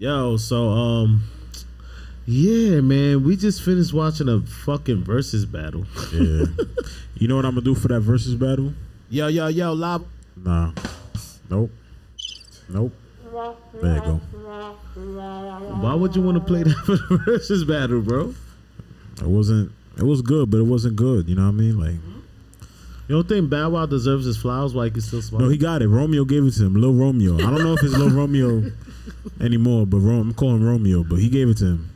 Yo, so um, yeah, man, we just finished watching a fucking versus battle. Yeah. you know what I'm gonna do for that versus battle? yo, yo, yo, live. Nah. Nope. Nope. There you go. Why would you want to play that for the versus battle, bro? It wasn't. It was good, but it wasn't good. You know what I mean? Like, You don't think Bow Wow deserves his flowers while he can still smoke? no, he got it. Romeo gave it to him. Lil Romeo. I don't know if it's Lil Romeo anymore, but Ro- I'm calling Romeo. But he gave it to him.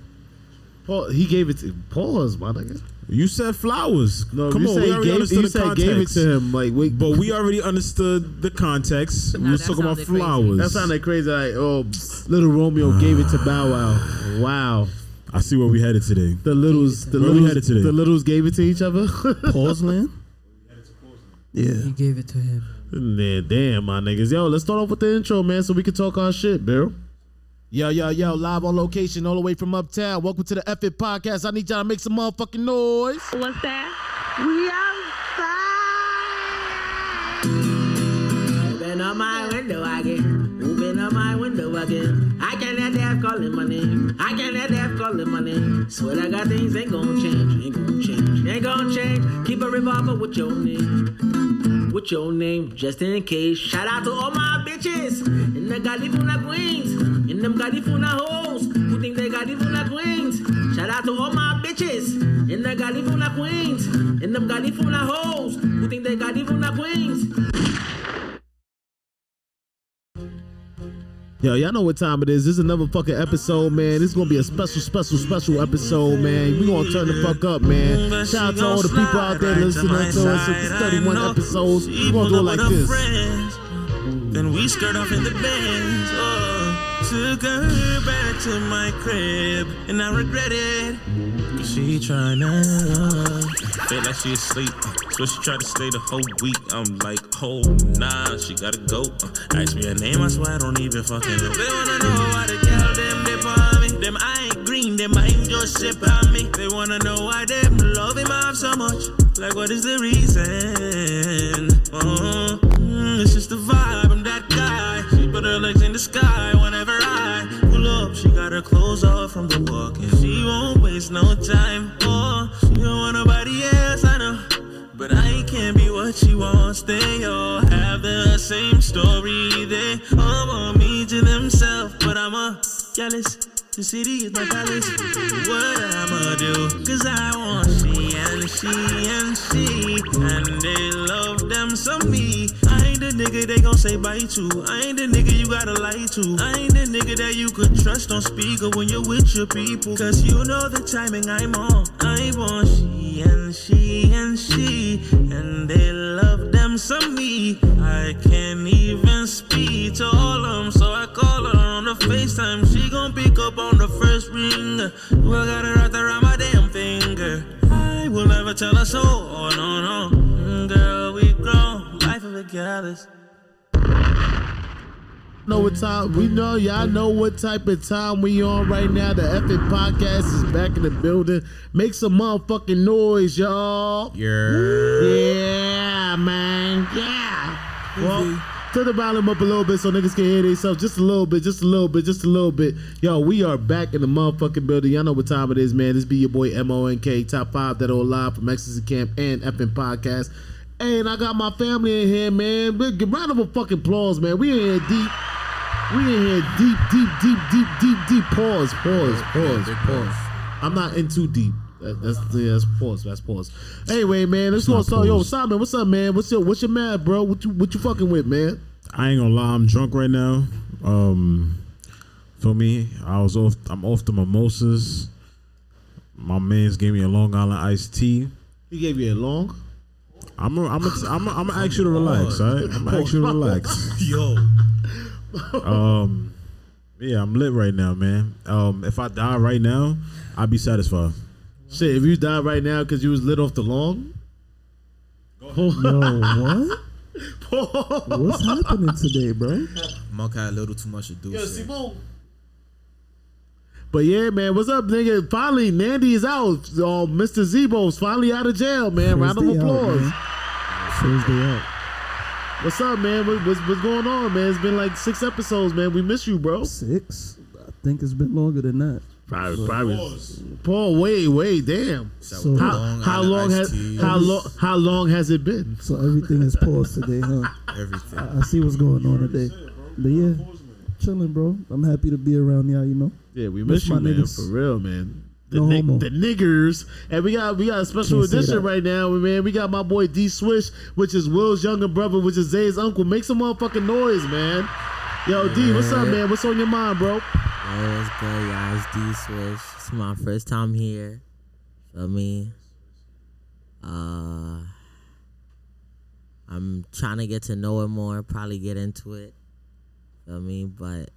Paul, he gave it to pause, my nigga. You said flowers. No, Come you on, said we he already gave, understood you the said context. gave it to him. Like, wait, But we already understood the context. we No, was that talking about sounded crazy. flowers. that sounded crazy. Like, oh, little Romeo gave it to Bow Wow. Wow. I see where we headed today. The littles, the Where we littles, headed today? the littles gave it to each other. Pause land. Yeah. He gave it to him. Nah, damn, my niggas. Yo, let's start off with the intro, man, so we can talk our shit, bro. Yo, yo, yo, live on location all the way from uptown. Welcome to the F It Podcast. I need y'all to make some motherfucking noise. What's that? We outside. Open up my window again. Open up my window again. I can't let death calling my name. I can't let death calling my name. Swear I got things ain't gonna change. Ain't gonna change. Ain't gonna change. Keep a revolver with your name. With your name, just in case. Shout out to all my bitches in the Garifuna Queens. In them Garifuna hoes who think they Garifuna Queens. Shout out to all my bitches in the Garifuna Queens. In them Garifuna hoes who think they Garifuna Queens. Yo, y'all know what time it is. This is another fucking episode, man. This is gonna be a special, special, special episode, man. We gonna turn the fuck up, man. Shout out to all the people out there listening to us. It's 31 episodes. We gonna do it like this. Then we skirt off in the Benz. Took her back to my crib, and I regret it. Cause she tryna feel like she asleep. So she tried to stay the whole week. I'm like, oh nah, she gotta go. Uh, ask me her name, I swear I don't even fucking know. They wanna know why the girl them dip on me. Them I ain't green, them I ain't just sip on me. They wanna know why them love him off so much. Like what is the reason? Oh, mm, it's just the vibe. I'm that guy. She put her legs in the sky off from the walk, and she won't waste no time. Oh, she don't want nobody else. I know. But I can't be what she wants. They all have the same story. They all want me to themselves, but I'm a jealous. The city is my palace. What I'ma do? Cause I want she and she and she. And they love them some me. Nigga they gon' say bye to. I ain't the nigga you gotta lie to. I ain't the nigga that you could trust on speaker when you're with your people. Cause you know the timing I'm on. I want she and she and she. And they love them some me. I can't even speak to all of them. So I call her on the FaceTime. She gon' pick up on the first ring. Well, I got her wrapped around my damn finger. I will never tell her so. Oh, no, no. Mm, Girl, we grown. Life of goddess. Know what time? We know y'all know what type of time we on right now. The F Podcast is back in the building. Make some motherfucking noise, y'all. Yeah, Yeah, man. Yeah. Well, turn the volume up a little bit so niggas can hear themselves. Just a little bit, just a little bit, just a little bit. Yo, we are back in the motherfucking building. Y'all know what time it is, man. This be your boy M O N K, top five that are live from Ecstasy Camp and FN Podcast. And I got my family in here, man. Big round of a fucking applause, man. We in here deep. We in here deep, deep, deep, deep, deep, deep. Pause, pause, pause, pause. I'm not in too deep. That, that's yeah, that's pause. That's pause. Anyway, man, let's go start. Yo. Simon, what's up, man? What's your what's your mad, bro? What you what you fucking with, man? I ain't gonna lie, I'm drunk right now. Um, for me, I was off. I'm off the mimosas. My man's gave me a Long Island iced tea. He gave you a long. I'm a, I'm a, I'm a, I'm gonna ask you to relax, all right? I'm gonna ask you to relax. Yo. Um, yeah, I'm lit right now, man. Um, if I die right now, I'd be satisfied. Shit, if you die right now because you was lit off the long. Yo, what? What's happening today, bro? Monk had a little too much to do. so- Simone. But yeah, man, what's up, nigga? Finally, Nandy is out. Uh, Mr. Zebo's finally out of jail, man. Round of First day out, applause. man. First day out. What's up, man? What, what's, what's going on, man? It's been like six episodes, man. We miss you, bro. Six. I think it's been longer than that. Probably, probably. Paul, wait, wait, damn. So, How, Long how long has tea. how long how long has it been? so everything is paused today, huh? Everything. I, I see what's going on today. But yeah, chilling, bro. I'm happy to be around y'all. You know. Yeah, we Miss miss you, my man, niggas. for real, man. The, No nig- homo. the niggers, and we got we got a special Can't edition right now, man. We got my boy D Swish, which is Will's younger brother, which is Zay's uncle. Make some motherfucking noise, man. Yo, D, what's up, man? What's on your mind, bro? Yo, what's good, y'all? It's D Swish. It's my first time here. Feel me? Uh, I'm trying to get to know it more, probably get into it. Feel mean, But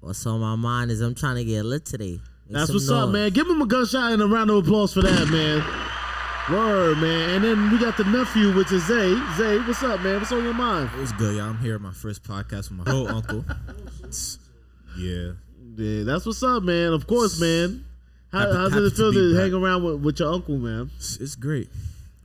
what's on my mind is I'm trying to get lit today. Make That's some what's up, man. Give him a gunshot and a round of applause for that, man. Word, man. And then we got the nephew, which is Zay. Zay, what's up, man? What's on your mind? It was good, y'all. I'm here at my first podcast with my whole uncle. Yeah. Yeah, that's what's up, man. Of course, man. How, Happy- how does it feel be to, back. hang around with, with your uncle, man? It's, it's great.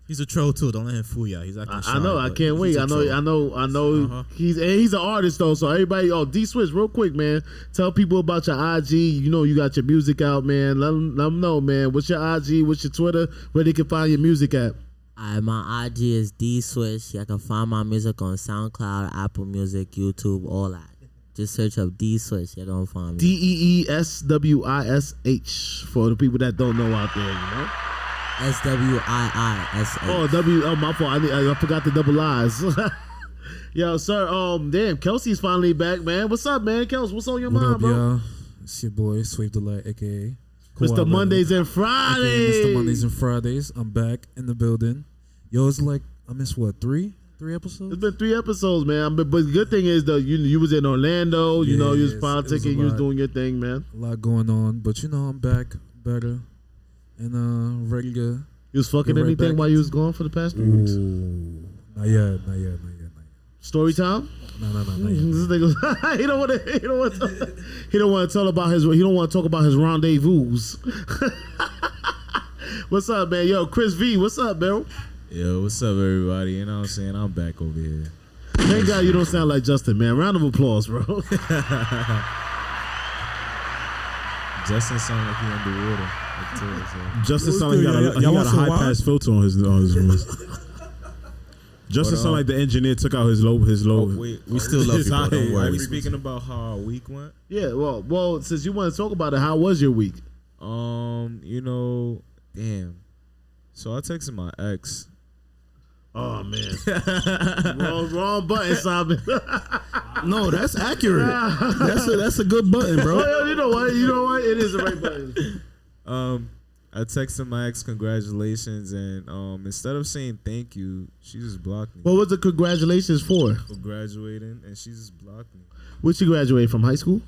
He's a troll too. Don't let him fool y'all. He's acting I, shy, I know. I can't wait. I know. troll. I know. I know. Uh-huh. He's and he's an artist though. So everybody, oh D Swish, real quick, man. Tell people about your IG. You know, you got your music out, man. Let them, let them know, man. What's your IG? What's your Twitter? Where they can find your music at? Alright, my IG is D Swish. Y'all can find my music on SoundCloud, Apple Music, YouTube, all that. Just search up D Swish. You're gonna find me. D E E S W I S H for the people that don't know out there. You know. S W I I S H. Oh W. Oh my fault. I, need- I forgot the double I's. Yo, sir. Um, damn. Kelsey's finally back, man. What's up, man? Kels, what's on your What mind, up, bro? y'all? It's your boy Sweep the Light, aka Mr. Mondays and Fridays. aka Mr. Mondays and Fridays. I'm back in the building. Yo, it's like I missed what three, three episodes. It's been three episodes, man. But, but the good thing is though, you you was in Orlando. You Yeah, know, you was it was. You was doing your thing, man. A lot going on, but you know I'm back, better, and uh ready to. You was fucking Get right anything while you was gone for the past three weeks. Not yet, not yet, not yet, not yet. Story time. No, no, no, not yet. This nigga, he don't want to. He don't want to. He don't want to tell about his. He don't want to talk about his rendezvous. what's up, man? Yo, Chris V. What's up, bro? Yo, what's up, everybody? You know what I'm saying? I'm back over here. Thank God you don't sound like Justin, man. Round of applause, bro. Justin sound like he underwater. Like Taylor said. Justin What's sound like he got a, y'all- he got a high pass filter on his on his voice. Justin But, sound like the engineer took out his low his low. Oh, wait, we still love his you, bro. Don't worry. Are we We- speaking about how our week went? yeah. Well, well. Since you want to talk about it, how was your week? Um, you know, damn. So I texted my ex. Oh man, wrong, wrong button, Simon. No, that's accurate. that's a that's a good button, bro. Well, you know what? You know what? It is the right button. Um, I texted my ex congratulations, and um, instead of saying thank you, she just blocked me What was the congratulations for? for graduating, and she just blocked me. Which you graduate from high school?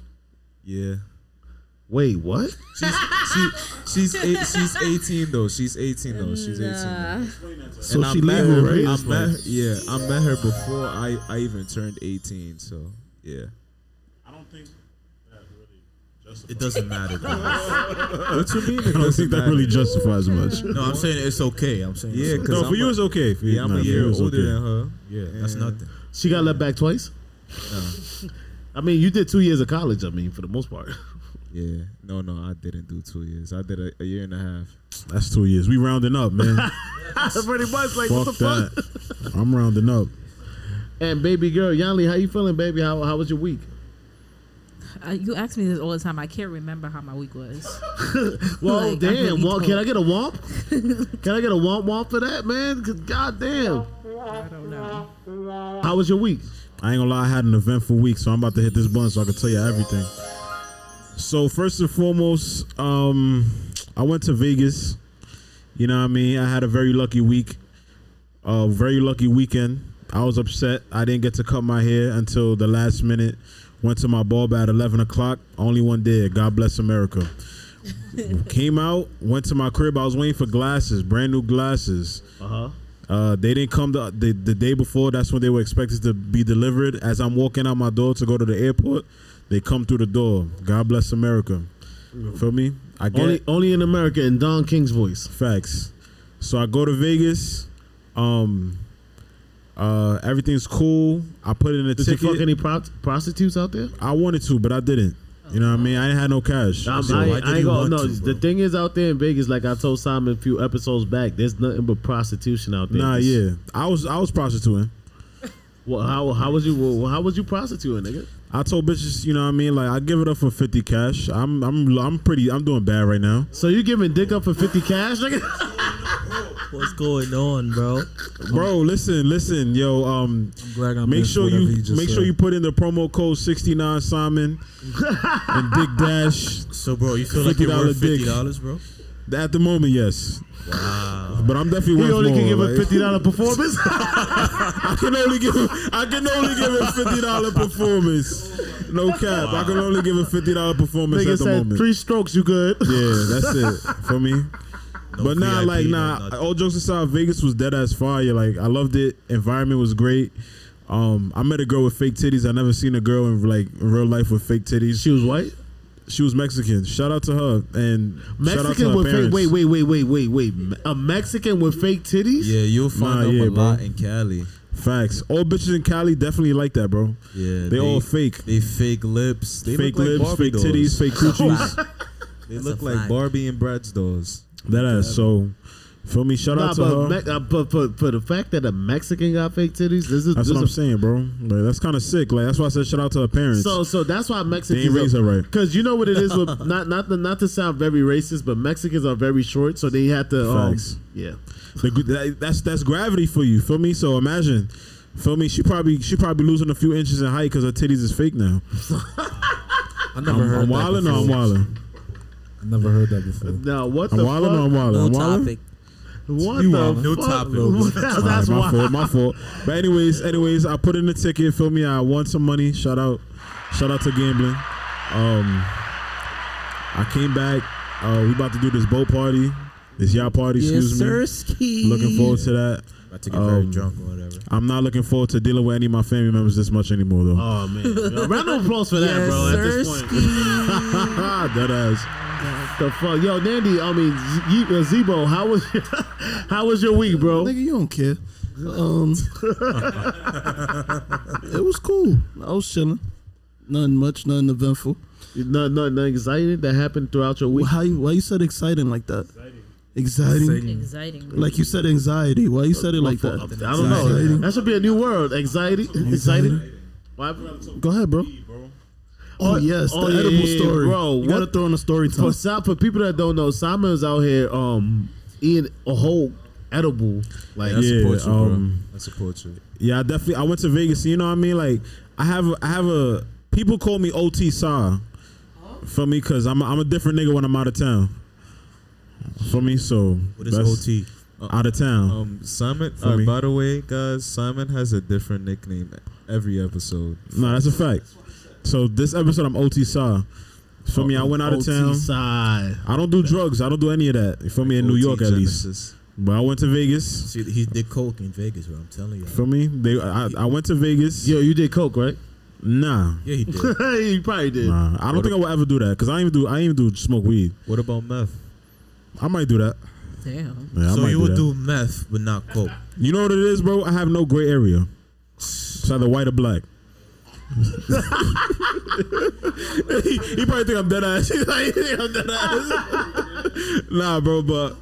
Yeah. Wait, what? She's she she's eight, she's 18 though. She's 18 though. She's 18. Though. So I she met legal, her, right? I met her, yeah, I met her before I, I even turned 18. So yeah. It doesn't matter. Bro. What you mean? I don't think that really justifies much. No, I'm saying it's okay. I'm saying Yeah, it's okay. because no, for you it's okay. For Yeah, I'm nah, a year you older okay. than her. Yeah, that's nothing. She got let back twice. I mean, you did two years of college. I mean, for the most part. Yeah, no, no, I didn't do two years. I did a, a year and a half. That's two years. We rounding up, man. Pretty much, like fuck what the that. fuck? I'm rounding up. And baby girl, Yanli, how you feeling, baby? How how was your week? Uh, you ask me this all the time. I can't remember how my week was. Well, Like, damn. really Womp, can. I get a womp? can I get a womp womp for that, man? 'Cause God damn. I don't know. How was your week? I ain't gonna lie, I had an eventful week, so I'm about to hit this button so I can tell you everything. So first and foremost, um, I went to Vegas. You know what I mean? I had a very lucky week. A very lucky weekend. I was upset. I didn't get to cut my hair until the last minute. Went to my barber at 11 o'clock. Only one did. God bless America. Came out, went to my crib. I was waiting for glasses, brand new glasses. Uh-huh. Uh, they didn't come the, the the day before. That's when they were expected to be delivered. As I'm walking out my door to go to the airport, they come through the door. God bless America. Feel me? I get Only only in America in Don King's voice. facts. So I go to Vegas. Um, uh, everything's cool. I put in a Did ticket. you fuck any pro- prostitutes out there? I wanted to, but I didn't. You know what I mean? I ain't had no cash. I'm, So- I, why ain't- did I ain't gonna no. to, the thing is, out there in Vegas, like I told Simon a few episodes back, there's nothing but prostitution out there. Nah, It's- yeah. I was I was prostituting. Well, how how was you? Well, how was you prostituting, nigga? I told bitches, you know what I mean? Like I give it up for fifty cash. I'm I'm I'm pretty I'm doing bad right now. So you giving dick up for fifty cash. What's going on, bro? Bro, listen, listen, yo, um I'm glad I make sure you he just make sure you put in the promo code 69 Simon and Dick Dash. So, bro, you feel like you're $50 worth dick. fifty dollars, bro? At the moment, yes. Wow. But I'm definitely He worth only more. can give a fifty dollar performance. I can only give I can only give a fifty dollar performance. No cap. I can only give a fifty dollar performance Nigga at the said moment. three strokes, you good? Yeah, that's it for me. No but nah, VIP, like no nah. nothing. all jokes aside, Vegas was dead as fire. Like I loved it. Environment was great. Um, I met a girl with fake titties. I never seen a girl in like real life with fake titties. She was white. She was Mexican. Shout out to her and shout out to Mexican her with fake. Wait, wait, wait, wait, wait, wait. A Mexican with fake titties? Yeah, you'll find Nah, them yeah, a bro. lot in Cali. Facts. All bitches in Cali definitely like that, bro. Yeah, They, all fake. They fake lips. They fake look like lips, Barbie fake dolls. titties, fake coochies. They That's look like. Barbie and Brad's dolls. that ass. So, feel me? Shout Nah, out to but, her. Me- uh, but for, for the fact that a Mexican got fake titties, this is that's this what I'm is saying, bro. Like that's kind of sick. Like that's why I said shout out to her parents. so so that's why Mexicans ain't raise her right. Because you know what it is with not not to, not to sound very racist, but Mexicans are very short, so they have to. Um, Facts. yeah, The that- that's that's gravity for you. Feel me? So imagine. Feel me? She probably she probably losing a few inches in height because her titties is fake now. I never I'm, heard I'm that wilding or I'm before. wilding. I never heard that before. now what I'm the wilding or I'm fuck? wilding. No I'm wilding. Topic. What You the wildin'. No fuck? topic. That's All right, my why. fault, my fault. But anyways, anyways, I put in the ticket. Feel me? I won some money. Shout out, shout out to gambling. Um, I came back. Uh, we about to do this boat party, this yacht party. Yes, Excuse me. sir. Ski. Looking forward to that. About to get very Um, drunk or whatever. I'm not looking forward to dealing with any of my family members this much anymore, though. Oh man, round of applause for that, Yes, bro. At this sir. point, that ass. The fuck, yo, Nandy. I mean, Z- uh, Zebo, how was how was your week, bro? Nigga, you don't care. Um, it was cool. I was chilling. Nothing much, nothing eventful. Nothing, nothing exciting that happened throughout your Well, week. how you? Why you said exciting like that? Exciting. Exciting. Like you said anxiety. Why you said it like that? I don't know. Exciting. That should be a new word. Anxiety. Exciting. Why? Go ahead, bro. Oh yes, the oh, yeah, edible yeah, story, bro. You gotta throw in a story time. For some, for people that don't know, Simon's out here um eating a whole edible. Like I Yeah, support you, bro. um, I support you. Yeah, I definitely. I went to Vegas. You know what I mean? Like, I have, a, I have a. People call me OT Sa. For me, cause I'm, a, I'm a different nigga when I'm out of town. For me, so What is that's OT? Out of town. Um, Simon. Uh, by the way, guys, Simon has a different nickname every episode. no, that's a fact. So this episode, I'm OT Sa. For me, I went out of OT town. side. I don't do drugs. I don't do any of that. For me? In New York, at least. Genesis. But I went to Vegas. See, he did coke in Vegas, bro. I'm telling you. For me, they. I, I went to Vegas. Yo, you did coke, right? Nah. Yeah, he did. you probably did. Nah, I don't think I will ever do that because I ain't even do I ain't even do smoke weed. what about meth? I might do that. Damn. Yeah, I so might you do would that. do meth, but not coke. You know what it is, bro? I have no gray area. It's either white or black. He, he probably think I'm dead ass. He's like, he I'm dead ass. nah, bro, but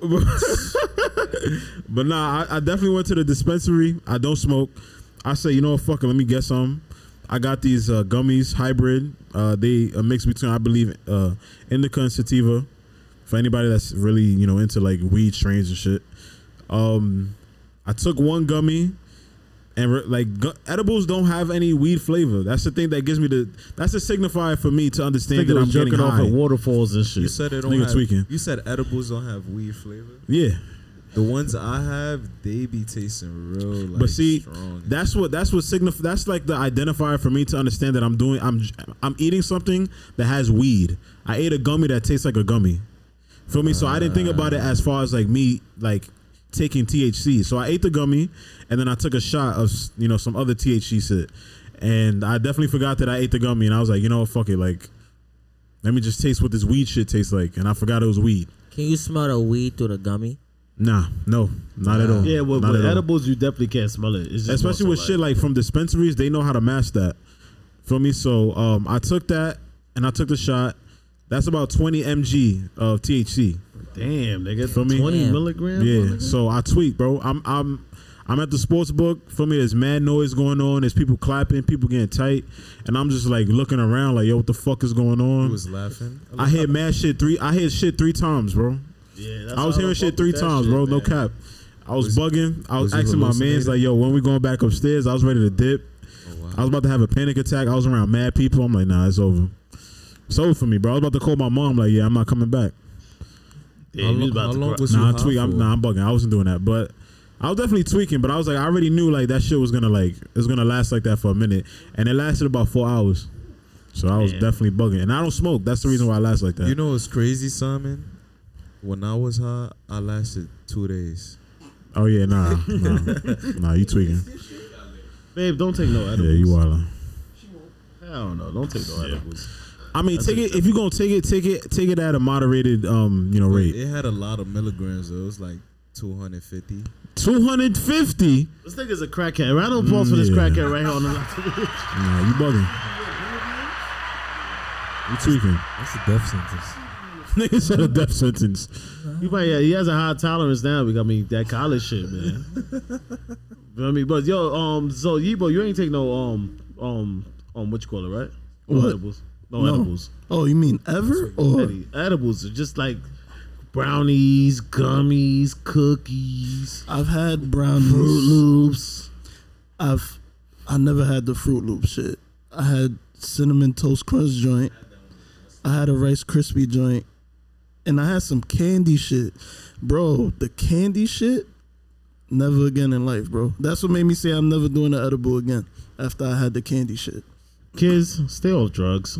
but nah, I, I definitely went to the dispensary. I don't smoke. I say, you know what, fuck it, let me get some. I got these uh, gummies, hybrid. Uh, they a mix between, I believe, uh, indica and sativa. For anybody that's really, you know, into like weed strains and shit. Um, I took one gummy, and re- like gu- edibles don't have any weed flavor. That's the thing that gives me the. That's a signifier for me to understand that I'm getting jerking off high. at waterfalls and shit. You said it don't Nigga have. tweaking. You said edibles don't have weed flavor. Yeah, The ones I have, they be tasting real. Like, but see, strong. that's what that's what signif- That's like the identifier for me to understand that I'm doing. I'm I'm eating something that has weed. I ate a gummy that tastes like a gummy. Feel me? So I didn't think about it uh. as far as like me like taking THC. So I ate the gummy, and then I took a shot of you know some other THC shit, and I definitely forgot that I ate the gummy, and I was like, you know what, fuck it, like. Let me just taste what this weed shit tastes like, and I forgot it was weed. Can you smell the weed through the gummy? Nah, no, not at all. Yeah, with, Not with at all. edibles, you definitely can't smell it. It's just especially with shit like from dispensaries, they know how to mask that. Feel me? So um, I took that and I took the shot. That's about 20 mg of THC. Damn, nigga. Feel me? 20 Damn. milligrams? Yeah. nigga? So I tweet, bro. I'm I'm I'm at the sports book. For me, there's mad noise going on. There's people clapping, people getting tight, and I'm just like looking around, like, yo, what the fuck is going He on? was laughing. I hear mad shit three. I hear shit three times, bro. Yeah, that's I was all hearing shit three times, shit, bro. No cap. I was, Was- bugging. I was, was asking my mans like, "Yo, when we going back upstairs?" I was ready to dip. Oh, wow. I was about to have a panic attack. I was around mad people. I'm like, "Nah, it's over. It's over for me, bro." I was about to call my mom. Like, "Yeah, I'm not coming back." Damn, How he was about how to long cry. was you Nah, I'm high tweaking. I'm, for? nah, I'm bugging. I wasn't doing that, but I was definitely tweaking. But I was like, I already knew like that shit was gonna like it was gonna last like that for a minute, and it lasted about four hours. So I was Damn. definitely bugging, and I don't smoke. That's the reason why I last like that. You know what's crazy, Simon? When I was high, I lasted two days. oh yeah, nah, nah, nah. You tweaking? Babe, don't take no edibles. Yeah, you wildin'. Hell no, don't take no edibles. I mean, take it if you're gonna take it, take it, take it at a moderated, um, you know, rate. It had a lot of milligrams. Though. It was like 250. Two hundred fifty. This nigga's a crackhead. Round of applause for this Yeah. crackhead right here on the Nah, you bugging. You tweaking. That's a death sentence. Nigga said a death sentence. You might, yeah, he has a high tolerance now. Because I mean, that college shit, man. you know I mean, but yo, um, so Yibo, you ain't take no um, um, um, what you call it, right? No What? edibles. No, No. edibles. Oh, you mean ever? Or Eddie, edibles are just like brownies, gummies, cookies, I've had brownies. Fruit. Loops. I've I never had the Fruit Loop shit. I had cinnamon toast crunch joint. I had a Rice Krispie joint, and I had some candy shit, bro. The candy shit, never again in life, bro. That's what made me say I'm never doing the edible again. After I had the candy shit, Kids, stay off drugs.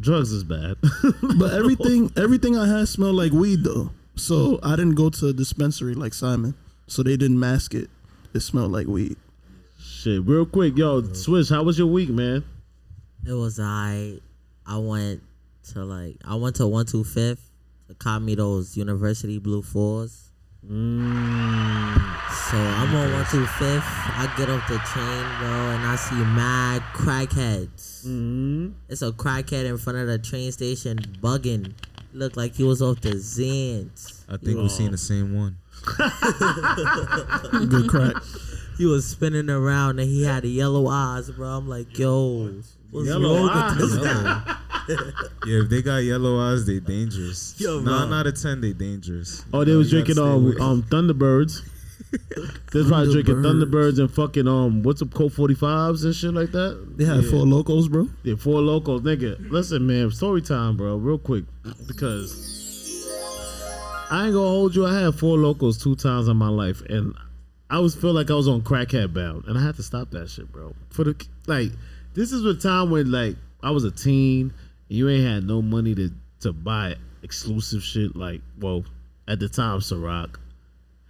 Drugs is bad. but everything everything I had smelled like weed though. So I didn't go to a dispensary like Simon, so they didn't mask it. It smelled like weed. shit, real quick, yo, Swish, how was your week, man? It was I. I went to like I went to one two fifth to cop me those University Blue Fours. So I'm on one two fifth. I get off the train, bro, and I see mad crackheads. Mm-hmm. It's a crackhead in front of the train station bugging. Looked like he was off the Xans. I think we're seeing the same one. Good crack. He was spinning around and he had the yellow eyes, bro. I'm like, yo, what's Yellow wrong with this eyes. Yeah, if they got yellow eyes, they dangerous. Yo, Nine bro. out of ten, they dangerous. Oh, they You was drinking gotta um um Thunderbirds. They was probably drinking Thunderbirds. Thunderbirds and fucking um what's up Colt forty fives and shit like that. They had yeah. Four Lokos, bro. Yeah, Four Lokos, nigga. Listen, man, story time, bro, real quick, because I ain't gonna hold you. I had Four Lokos two times in my life, and I was feel like I was on crackhead bound, and I had to stop that shit, bro. For the like, this is the time when like I was a teen, and you ain't had no money to to buy exclusive shit. Like, well, at the time, Ciroc,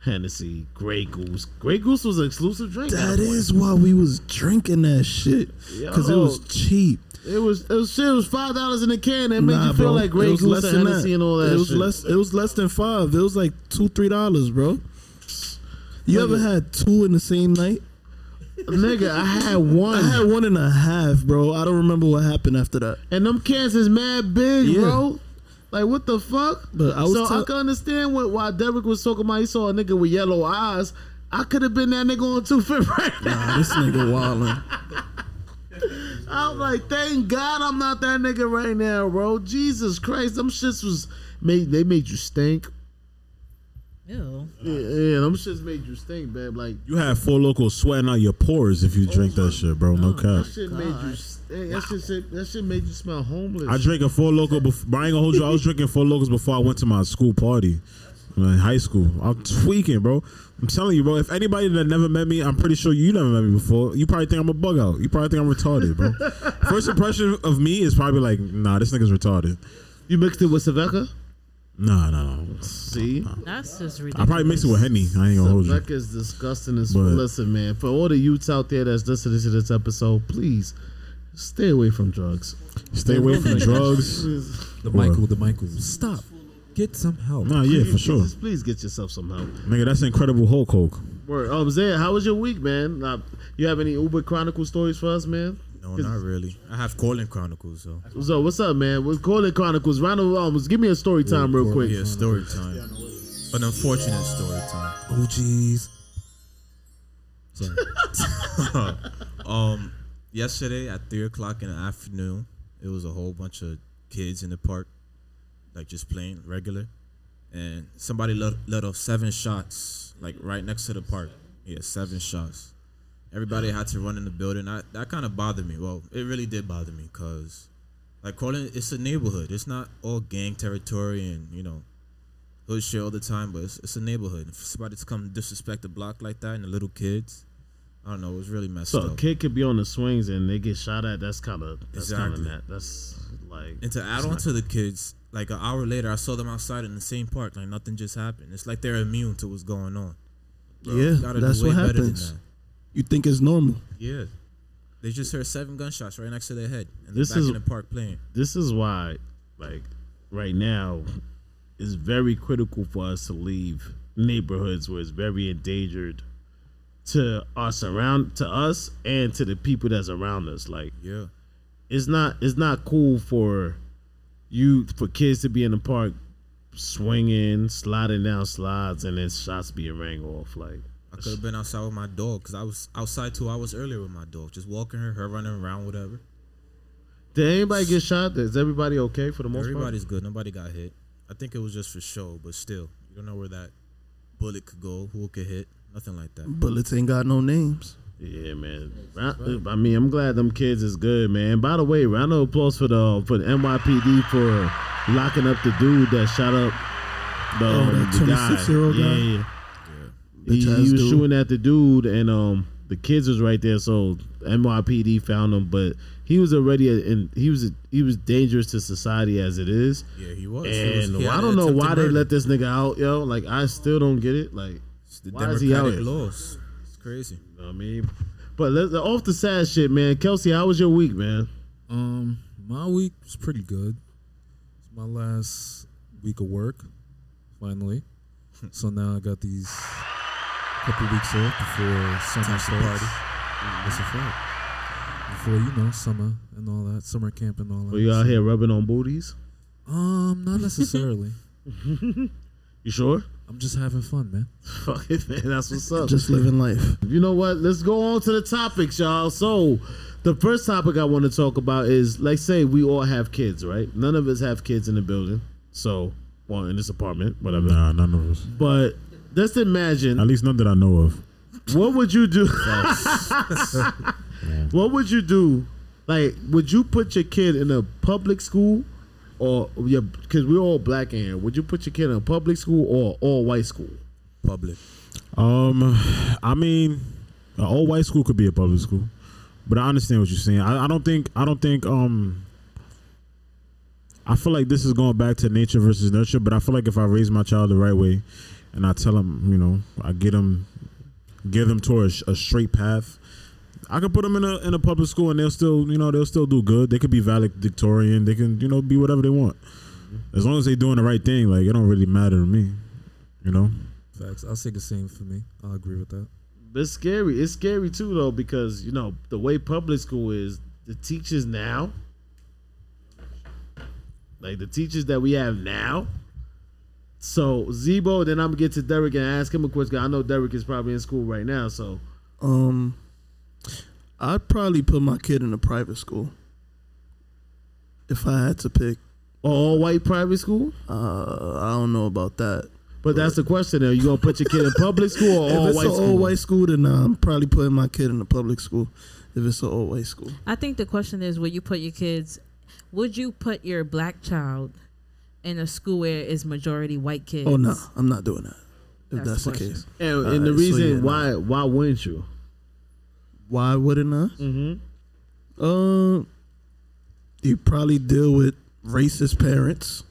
Hennessy, Grey Goose. Grey Goose was an exclusive drink. at That is why we was drinking that shit because it was cheap. It was it was shit. It was five dollars in a can. That made Nah, you feel bro. like Grey Goose less and Hennessy that. and all that. It was shit. less. It was less than five. It was like two, three dollars, bro. You ever had two in the same night? Nigga, I had one. I had one and a half, bro. I don't remember what happened after that. and them cans is mad big, Yeah. bro. Like what the fuck? But I was so I can understand what why Derek was talking about. He saw a nigga with yellow eyes. I could have been that nigga on two fifth right now. Nah, this nigga wildin'. I'm like, thank God I'm not that nigga right now, bro. Jesus Christ, them shits was made. They made you stink. Ew. Yeah, yeah, them shits made you stink, babe. Like You had Four Lokos sweating out your pores if you oh drink that shit, bro. No that cap. shit made you. Hey, that shit, shit, that shit made you smell homeless. I drank a Four Loko before. But I ain't gonna hold you. I was drinking Four Lokos before I went to my school party, in high school. I'm tweaking, bro. I'm telling you, bro. If anybody that never met me, I'm pretty sure you never met me before. You probably think I'm a bug out. You probably think I'm retarded, bro. First impression of me is probably like, nah, this nigga's retarded. You mixed it with Svedka? Nah, no, no. See? That's just I probably mixed it with Henny. I ain't gonna hold you. Svedka is disgusting as But- Listen, man, for all the youths out there that's listening to this episode, please stay away from drugs. Stay away from drugs. The Michael, the Michael. Stop. Get some help. Nah, yeah, for sure. Please, please get yourself some help. Nigga, that's Incredible Hulk Hulk. Word. Um, Zay, how was your week, man? Uh, you have any Uber Chronicle stories for us, man? No, not really. I have Cortland Chronicles, so. So what's up, man? What's Colin Chronicles? Round of applause. Give me a story time real quick. Yeah, story time. An unfortunate story time. Oh jeez. Sorry. um, yesterday at three o'clock in the afternoon, it was a whole bunch of kids in the park, like just playing regular, and somebody let, let off seven shots, like right next to the park. Yeah, seven shots. Everybody had to run in the building. I, that kind of bothered me. Well, it really did bother me because, like, calling it's a neighborhood. It's not all gang territory and you know hood shit all the time, but it's, it's a neighborhood. If somebody to come disrespect the block like that and the little kids, I don't know. It was really messed up. So a kid could be on the swings and they get shot at. That's kind of that's kind of Exactly. that. That's like And to add on to the kids, like an hour later, I saw them outside in the same park. Like nothing just happened. It's like they're immune to what's going on. Bro, Yeah, you gotta do that's what happens. that. You think it's normal? Yeah, they just heard seven gunshots right next to their head, and This they're back is- in the park playing. this is why, like, right now, it's very critical for us to leave neighborhoods where it's very endangered to us around to us and to the people that's around us. Like, Yeah, it's not it's not cool for you for kids to be in the park swinging, sliding down slides, and then shots being rang off. Like, I could have been outside with my dog because I was outside two hours earlier with my dog, just walking her, her running around, whatever. did anybody get shot? Is everybody okay for the most Everybody's good. Nobody got hit. I think it was just for show, but still, you don't know where that bullet could go, who it could hit, nothing like that. Bullets ain't got no names. Yeah, man. Round- I mean, I'm glad them kids is good, man. By the way, round of applause for the for the NYPD for locking up the dude that shot up the, Oh, that the 26-year-old yeah, guy? yeah. He, he was dude. shooting at the dude, and um, the kids was right there. So NYPD found him, but he was already and he was a, he was dangerous to society as it is. Yeah, he was. He was- And he had I don't know attempted why they let this nigga out, yo. Like I still don't get it. Like It's the why is he out democratic here? laws. It's crazy. You know what I mean, but let's off the sad shit, man. Kelsey, how was your week, man? Um, my week was pretty good. It's my last week of work, finally. so now I got these couple weeks off before summer starts. That's a fact. Before you know summer and all that, summer camp and all that. Were you out here rubbing on booties? Um, not necessarily. You sure? I'm just having fun, man. Fuck it, man. That's what's up. Just living life. You know what? Let's go on to the topics, y'all. So, the first topic I want to talk about is, like, say we all have kids, right? None of us have kids in the building, so, well, in this apartment, whatever. Nah, none of us. But just imagine, At least none that I know of. what would you do? what would you do? Like, would you put your kid in a public school, or your? Because we're all black in here. Would you put your kid in a public school or all white school? Public. Um, I mean, an all white school could be a public school, but I understand what you're saying. I, I don't think. I don't think. Um, I feel like this is going back to nature versus nurture. But I feel like if I raise my child the right way, and I tell them, you know, I get them, give them toward a, a straight path. I could put them in a in a public school, and they'll still, you know, they'll still do good. They could be valedictorian. They can, you know, be whatever they want, as long as they doing the right thing. Like it don't really matter to me, you know. Facts. I'll say the same for me. I'll agree with that. But it's scary. It's scary too, though, because you know the way public school is. The teachers now, like the teachers that we have now. So Zebo, then I'm gonna get to Derek and ask him a question. I know Derek is probably in school right now. So Um, I'd probably put my kid in a private school if I had to pick. all white private school. Uh, I don't know about that. But that's the question. Are you gonna put your kid in public school or all it's white school? all white school, then nah, I'm probably putting my kid in a public school. If it's an all white school, I think the question is, Would you put your kids? Would you put your black child in a school where it's majority white kids? oh no, I'm not doing that. If That's that's, the the question. case, And, and Alright, the so reason yeah, no. why why wouldn't you? why wouldn't I? Mm-hmm. Um, you probably deal with racist parents,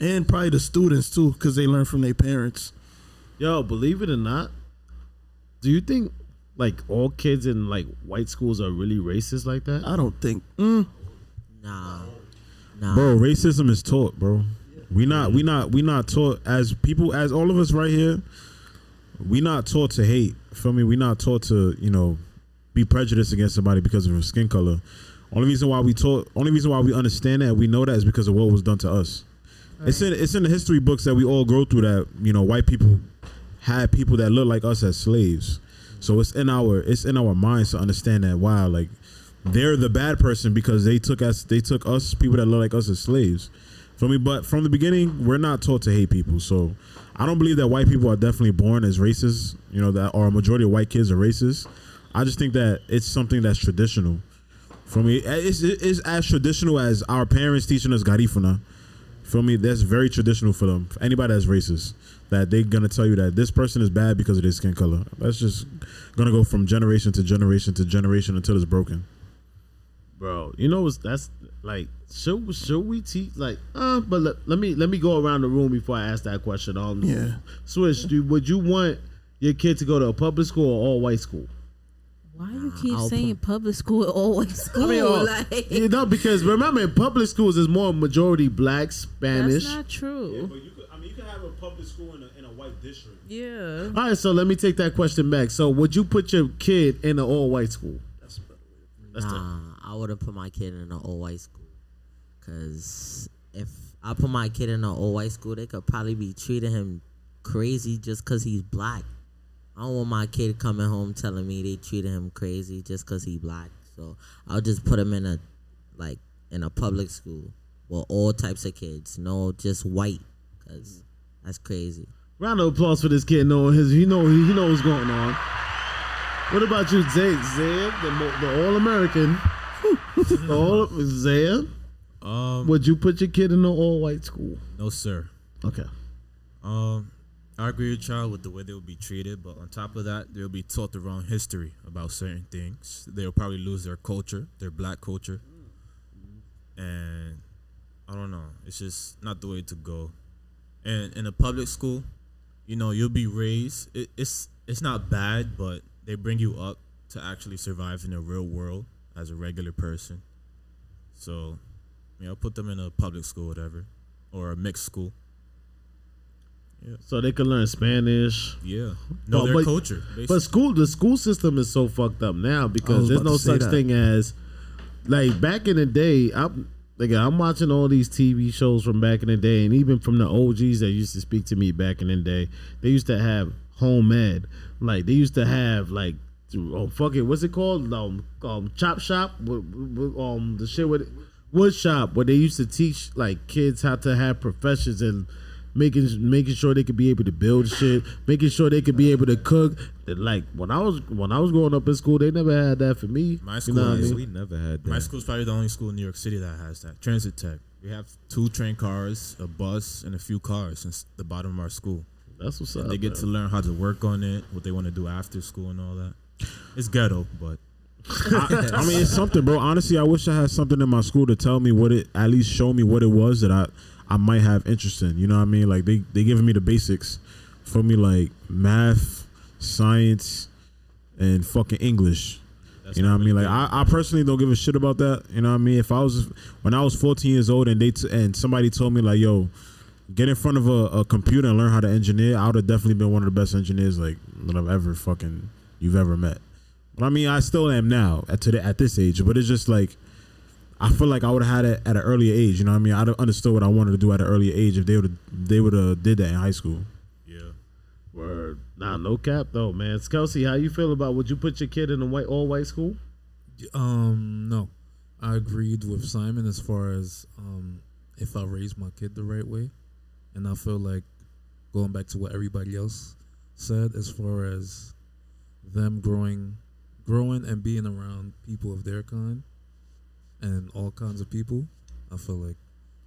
and probably the students too, because they learn from their parents. Yo, believe it or not, do you think like all kids in like white schools are really racist like that? I don't think. Mm, Nah. Nah. Bro, racism is taught, bro. We not we not we not taught as people as all of us right here. We not taught to hate. Feel me? We not taught to you know be prejudiced against somebody because of their skin color. Only reason why we taught, only reason why we understand that, we know that is because of what was done to us. It's in it's in the history books that we all go through that you know white people had people that look like us as slaves. So it's in our it's in our minds to understand that wow like they're the bad person because they took us they took us people that look like us as slaves. For me, but from the beginning, we're not taught to hate people. So I don't believe that white people are definitely born as racist. You know that or a majority of white kids are racist. I just think that it's something that's traditional. For me, eh, it's, it's as traditional as our parents teaching us garifuna. For me, that's very traditional for them. For anybody that's racist, that they're gonna tell you that this person is bad because of their skin color. That's just gonna go from generation to generation to generation until it's broken. Bro. You know what's that's like should should we teach like uh but let, let me let me go around the room before I ask that question. Um Yeah. Swish, do, would you want your kid to go to a public school or all white school? Why you keep I'll saying public school always school? I mean, oh, like, you know, because remember in public schools is more majority black, Spanish. that's not true. you could, I mean, you can have a public school in a, in a white district. Yeah. All right, so let me take that question back. So would you put your kid in an all white school? That's the Nah, I wouldn't put my kid in an all white school. Cause if I put my kid in an all white school, they could probably be treating him crazy just cause he's black. I don't want my kid coming home telling me they treated him crazy just cause he black. So I'll just put him in a like in a public school with all types of kids, no just white, cause that's crazy. Round of applause for this kid knowing his he know he know what's going on. What about you, Zay? Zay, the, the all American. all Zay, Um, would you put your kid in an all white school? no, sir. Okay. Um, I agree with child with the way they will be treated, but on top of that, they'll be taught the wrong history about certain things. They'll probably lose their culture, their black culture, and I don't know. It's just not the way to go. And in a public school, you know, you'll be raised. It, it's it's not bad, but they bring you up to actually survive in the real world as a regular person. So, you know, put them in a public school, whatever, or a mixed school. Yeah. So they can learn Spanish. Yeah, know But- their but- culture. But school, the school system is so fucked up now because there's no such that. thing as like back in the day. I'm like I'm watching all these TV shows from back in the day, and even from the OGs that used to speak to me back in the day. They used to have home ed, like they used to have like. Oh fuck it! What's it called? Um, um chop shop. With, with, um, the shit with wood shop where they used to teach like kids how to have professions and making making sure they could be able to build shit, making sure they could be able to cook. Like when I was when I was growing up in school, they never had that for me. My you school know what I is- mean? We never had that. My school's probably the only school in New York City that has that. Transit Tech. We have two train cars, a bus, and a few cars since the bottom of our school. That's what's up. they get man. to learn how to work on it, what they want to do after school, and all that. It's ghetto, but I, I mean, it's something, bro. Honestly, I wish I had something in my school to tell me what it, at least show me what it was that I, I might have interest in. You know what I mean? Like they, they giving me the basics for me, like math, science, and fucking English. that's You know what I mean? Like I, I personally don't give a shit about that. You know what I mean? If I was when I was 14 years old and they t- and somebody told me like, "Yo, get in front of a, a computer and learn how to engineer," I would have definitely been one of the best engineers like that I've ever fucking you've ever met. But I mean, I still am now at to at this age. But it's just like I feel like I would have had it at an earlier age. You know what I mean? I'd have understood what I wanted to do at an earlier age if they would have they would have did that in high school. yeah. Word. Nah, no cap though, man. Kelsey, how you feel about? Would you put your kid in a white all white school? Um, no, I agreed with Simon as far as um, if I raise my kid the right way, and I feel like going back to what everybody else said as far as them growing, growing and being around people of their kind, and all kinds of people. I feel like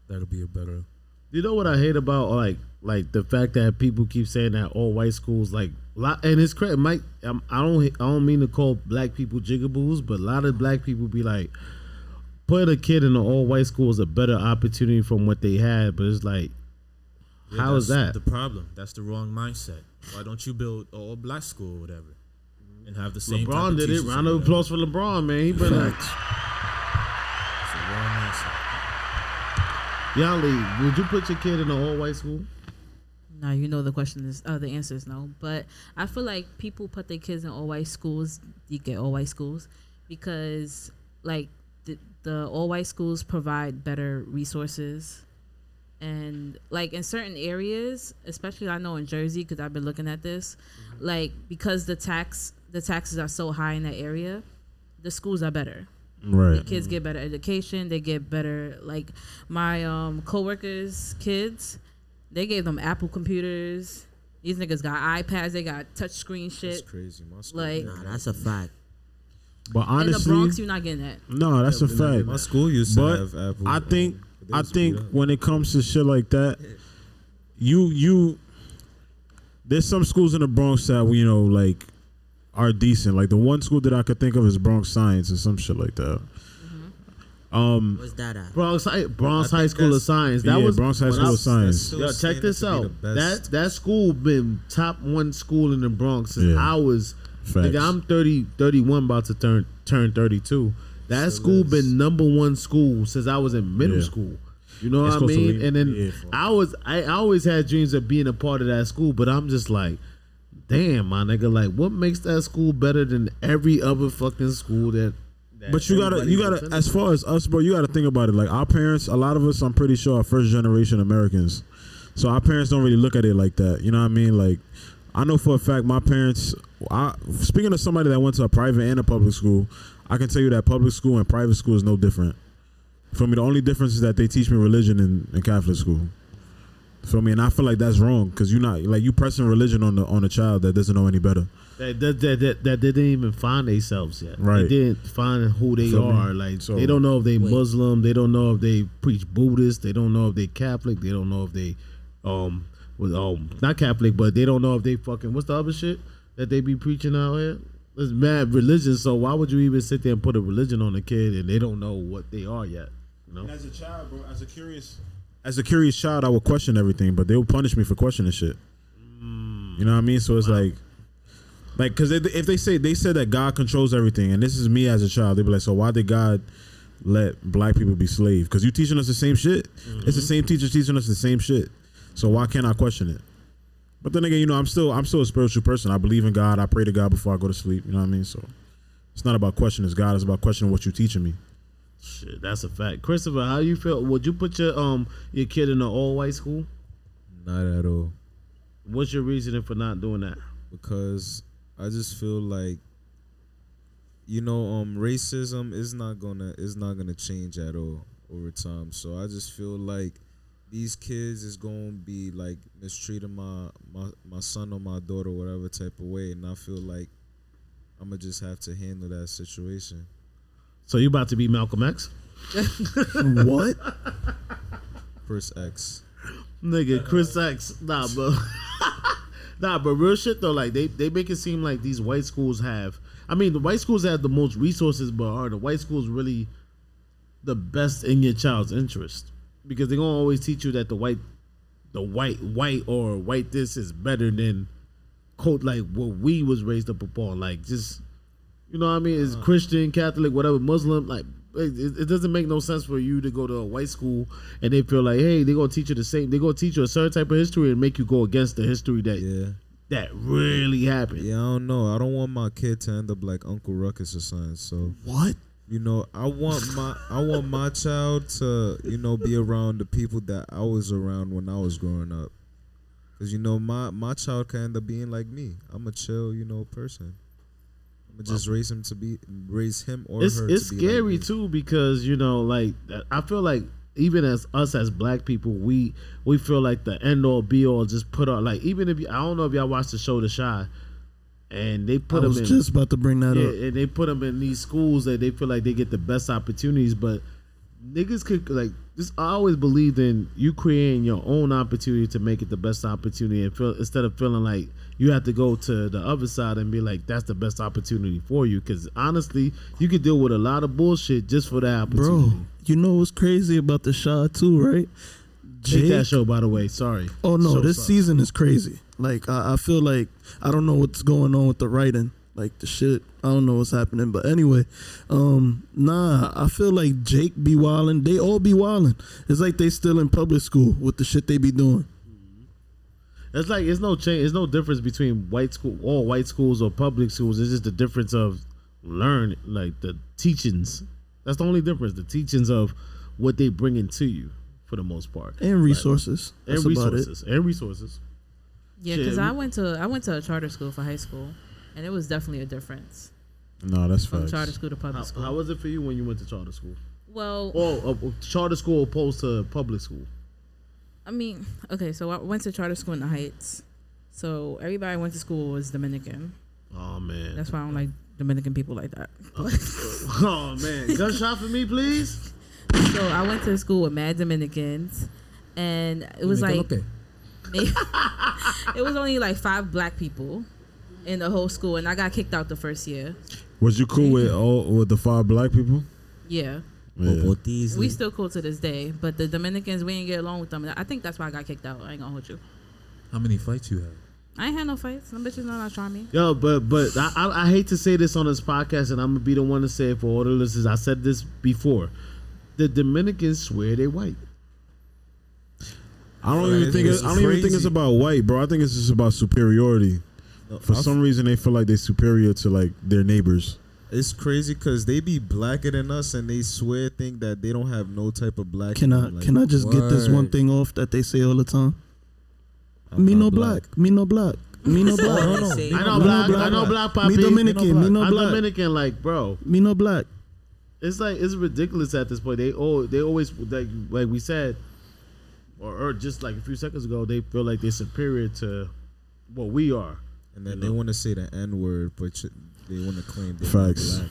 that'll be a better. You know what I hate about like like the fact that people keep saying that all white schools like lot and it's crazy. Mike, um, I don't I don't mean to call black people jigaboos, but a lot of black people be like, putting a kid in an all white school is a better opportunity from what they had. But it's like, Yeah, how is that? The problem. That's the wrong mindset. Why don't you build a all black school or whatever, and have the same? type LeBron of did it. Round of whatever? applause for LeBron, man. He been like, It's the wrong. Yali, would you put your kid in an all white school? No, you know the question is uh, the answer is no. But I feel like people put their kids in all white schools. You get all white schools because like the, the all white schools provide better resources, and like in certain areas, especially I know in Jersey because I've been looking at this, like because the tax the taxes are so high in that area, the schools are better. The Right. kids get better education. They get better. Like my um coworkers' kids, they gave them Apple computers. These niggas got iPads. They got touchscreen That's shit. That's crazy. My school, Like Nah, that's a fact. But in the honestly, Bronx, you're not getting that. no, that's a fact. my school used to But have Apple. I um, think but I think when it comes to shit like that, you you there's some schools in the Bronx that you know like are decent. Like the one school that I could think of is Bronx Science or some shit like that. Um, What's that at? Bronx High, Bronx High School of Science. That yeah, was Bronx High School I- of Science. Yo, check this out. That that school been top one school in the Bronx since Yeah. I was. Facts. Nigga, I'm 30, 31, about to turn turn 32. That Still school is. been number one school since I was in middle Yeah. school. You know It's what I mean? leave- And then yeah. I was I, I always had dreams of being a part of that school, but I'm just like, damn, my nigga, like what makes that school better than every other fucking school that? that But you gotta, you gotta. attending? As far as us, bro, you gotta think about it. Like our parents, a lot of us, I'm pretty sure, are first generation Americans. So our parents don't really look at it like that. You know what I mean? Like, I know for a fact, my parents. I, speaking of somebody that went to a private and a public school, I can tell you that public school and private school is no different. For me, the only difference is that they teach me religion in, in Catholic school. For me, and I feel like that's wrong because you're not like you pressing religion on the on a child that doesn't know any better. that that, that, that, that they didn't even find themselves yet. Right. They didn't find who they Feel me? are. Like So- they don't know if they Wait. Muslim. They don't know if they preach Buddhist. They don't know if they Catholic. They don't know if they um was um not Catholic, but they don't know if they fucking what's the other shit that they be preaching out here. It's mad religion. So why would you even sit there and put a religion on a kid and they don't know what they are yet? You know. And as a child, bro, as a curious, as a curious child, I would question everything, but they would punish me for questioning shit. You know what I mean? So it's like, like, cause if if they say they said that God controls everything, and this is me as a child, they'd be like, so why did God let black people be slaves? Because you teaching us the same shit. It's the mm-hmm. same teachers teaching us the same shit. So why can't I question it? But then again, you know, I'm still I'm still a spiritual person. I believe in God. I pray to God before I go to sleep. You know what I mean? So it's not about questioning God. It's about questioning what you're teaching me. Shit, that's a fact. Christopher, how you feel? Would you put your um your kid in an all white school? Not at all. What's your reasoning for not doing that? because I just feel like you know um racism is not gonna is not gonna change at all over time. So I just feel like these kids is gonna be like mistreating my my my son or my daughter whatever type of way, and I feel like I'm gonna just have to handle that situation. So you about to be Malcolm X? what? Chris X. Nigga, Chris X. Nah, bro. nah, but real shit though, like they, they make it seem like these white schools have I mean the white schools have the most resources, but are the white schools really the best in your child's interest? Because they're gonna always teach you that the white the white white or white this is better than quote like what we was raised up upon. Like just you know what I mean? It's uh-huh. Christian, Catholic, whatever, Muslim, like it, it doesn't make no sense for you to go to a white school and they feel like, hey, they're gonna teach you the same. They're gonna teach you a certain type of history and make you go against the history that Yeah. that really happened. Yeah, I don't know. I don't want my kid to end up like Uncle Ruckus or something. So What? you know, I want my I want my child to you know be around the people that I was around when I was growing up. Cause you know my my child can end up being like me. I'm a chill you know person. I'm gonna just raise him to be raise him or It's her. it's to be like scary too because you know, like I feel like even as us as black people, we we feel like the end all be all just put on like even if you, I don't know if y'all watched the show The Chi, and they I put them in just about to bring that yeah, up. and they put them in these schools that they feel like they get the best opportunities, but niggas could like just I always believed in you creating your own opportunity to make it the best opportunity, and feel instead of feeling like you have to go to the other side and be like that's the best opportunity for you. Because honestly, you could deal with a lot of bullshit just for that opportunity. Bro, you know what's crazy about the shot too, right? Take that show, by the way. Sorry. Oh no, So this sorry. season is crazy. Like I, I feel like I don't know what's going on with the writing. Like the shit, I don't know what's happening. But anyway, um, nah, I feel like Jake be wildin'. They all be wildin'. It's like they still in public school with the shit they be doing. It's like it's no change. It's no difference between white school, all white schools or public schools. It's just the difference of learn, like the teachings. That's the only difference. The teachings of what they bring into you, for the most part, And resources. and That's about it. resources, and resources. Yeah, because we- I went to I went to a charter school for high school, and it was definitely a difference No, that's from facts. charter school to public How, school. how was it for you when you went to charter school? well, Or uh, charter school opposed to public school? I mean, okay, so I went to charter school in the Heights. So everybody I went to school was Dominican. Oh man. That's why I don't like Dominican people like that. Oh, oh man. Gunshot for me, please. so I went to school with mad Dominicans, and it was like okay. maybe- it was only like five black people in the whole school, and I got kicked out the first year. Was you cool with all with the five black people? Yeah. Yeah. We still cool to this day, but the Dominicans we didn't get along with them. I think that's why I got kicked out. I ain't gonna hold you. How many fights you had? I ain't had no fights. Some bitches know not try me. Yo, but but I, I I hate to say this on this podcast, and I'm gonna be the one to say it for all the listeners. I said this before. The Dominicans swear they white. I don't Right, even think it's it, I don't even think it's about white, bro. I think it's just about superiority. For some reason, they feel like they're superior to like their neighbors. It's crazy because they be blacker than us and they swear think that they don't have no type of black. Can I like, can I just get this one thing off that they say all the time? I'm me no black. Me no black. Me no oh, black. no, no. Say- I know Me no black. black. I know black. Me Poppy. Dominican. Me no black. I'm black. Dominican. Like, bro, Me no black. it's like it's ridiculous at this point. They oh they always like like we said, or, or just like a few seconds ago, they feel like they're superior to what we are. And then You they want to say the N word, but ch- they want to claim they're Facts. black.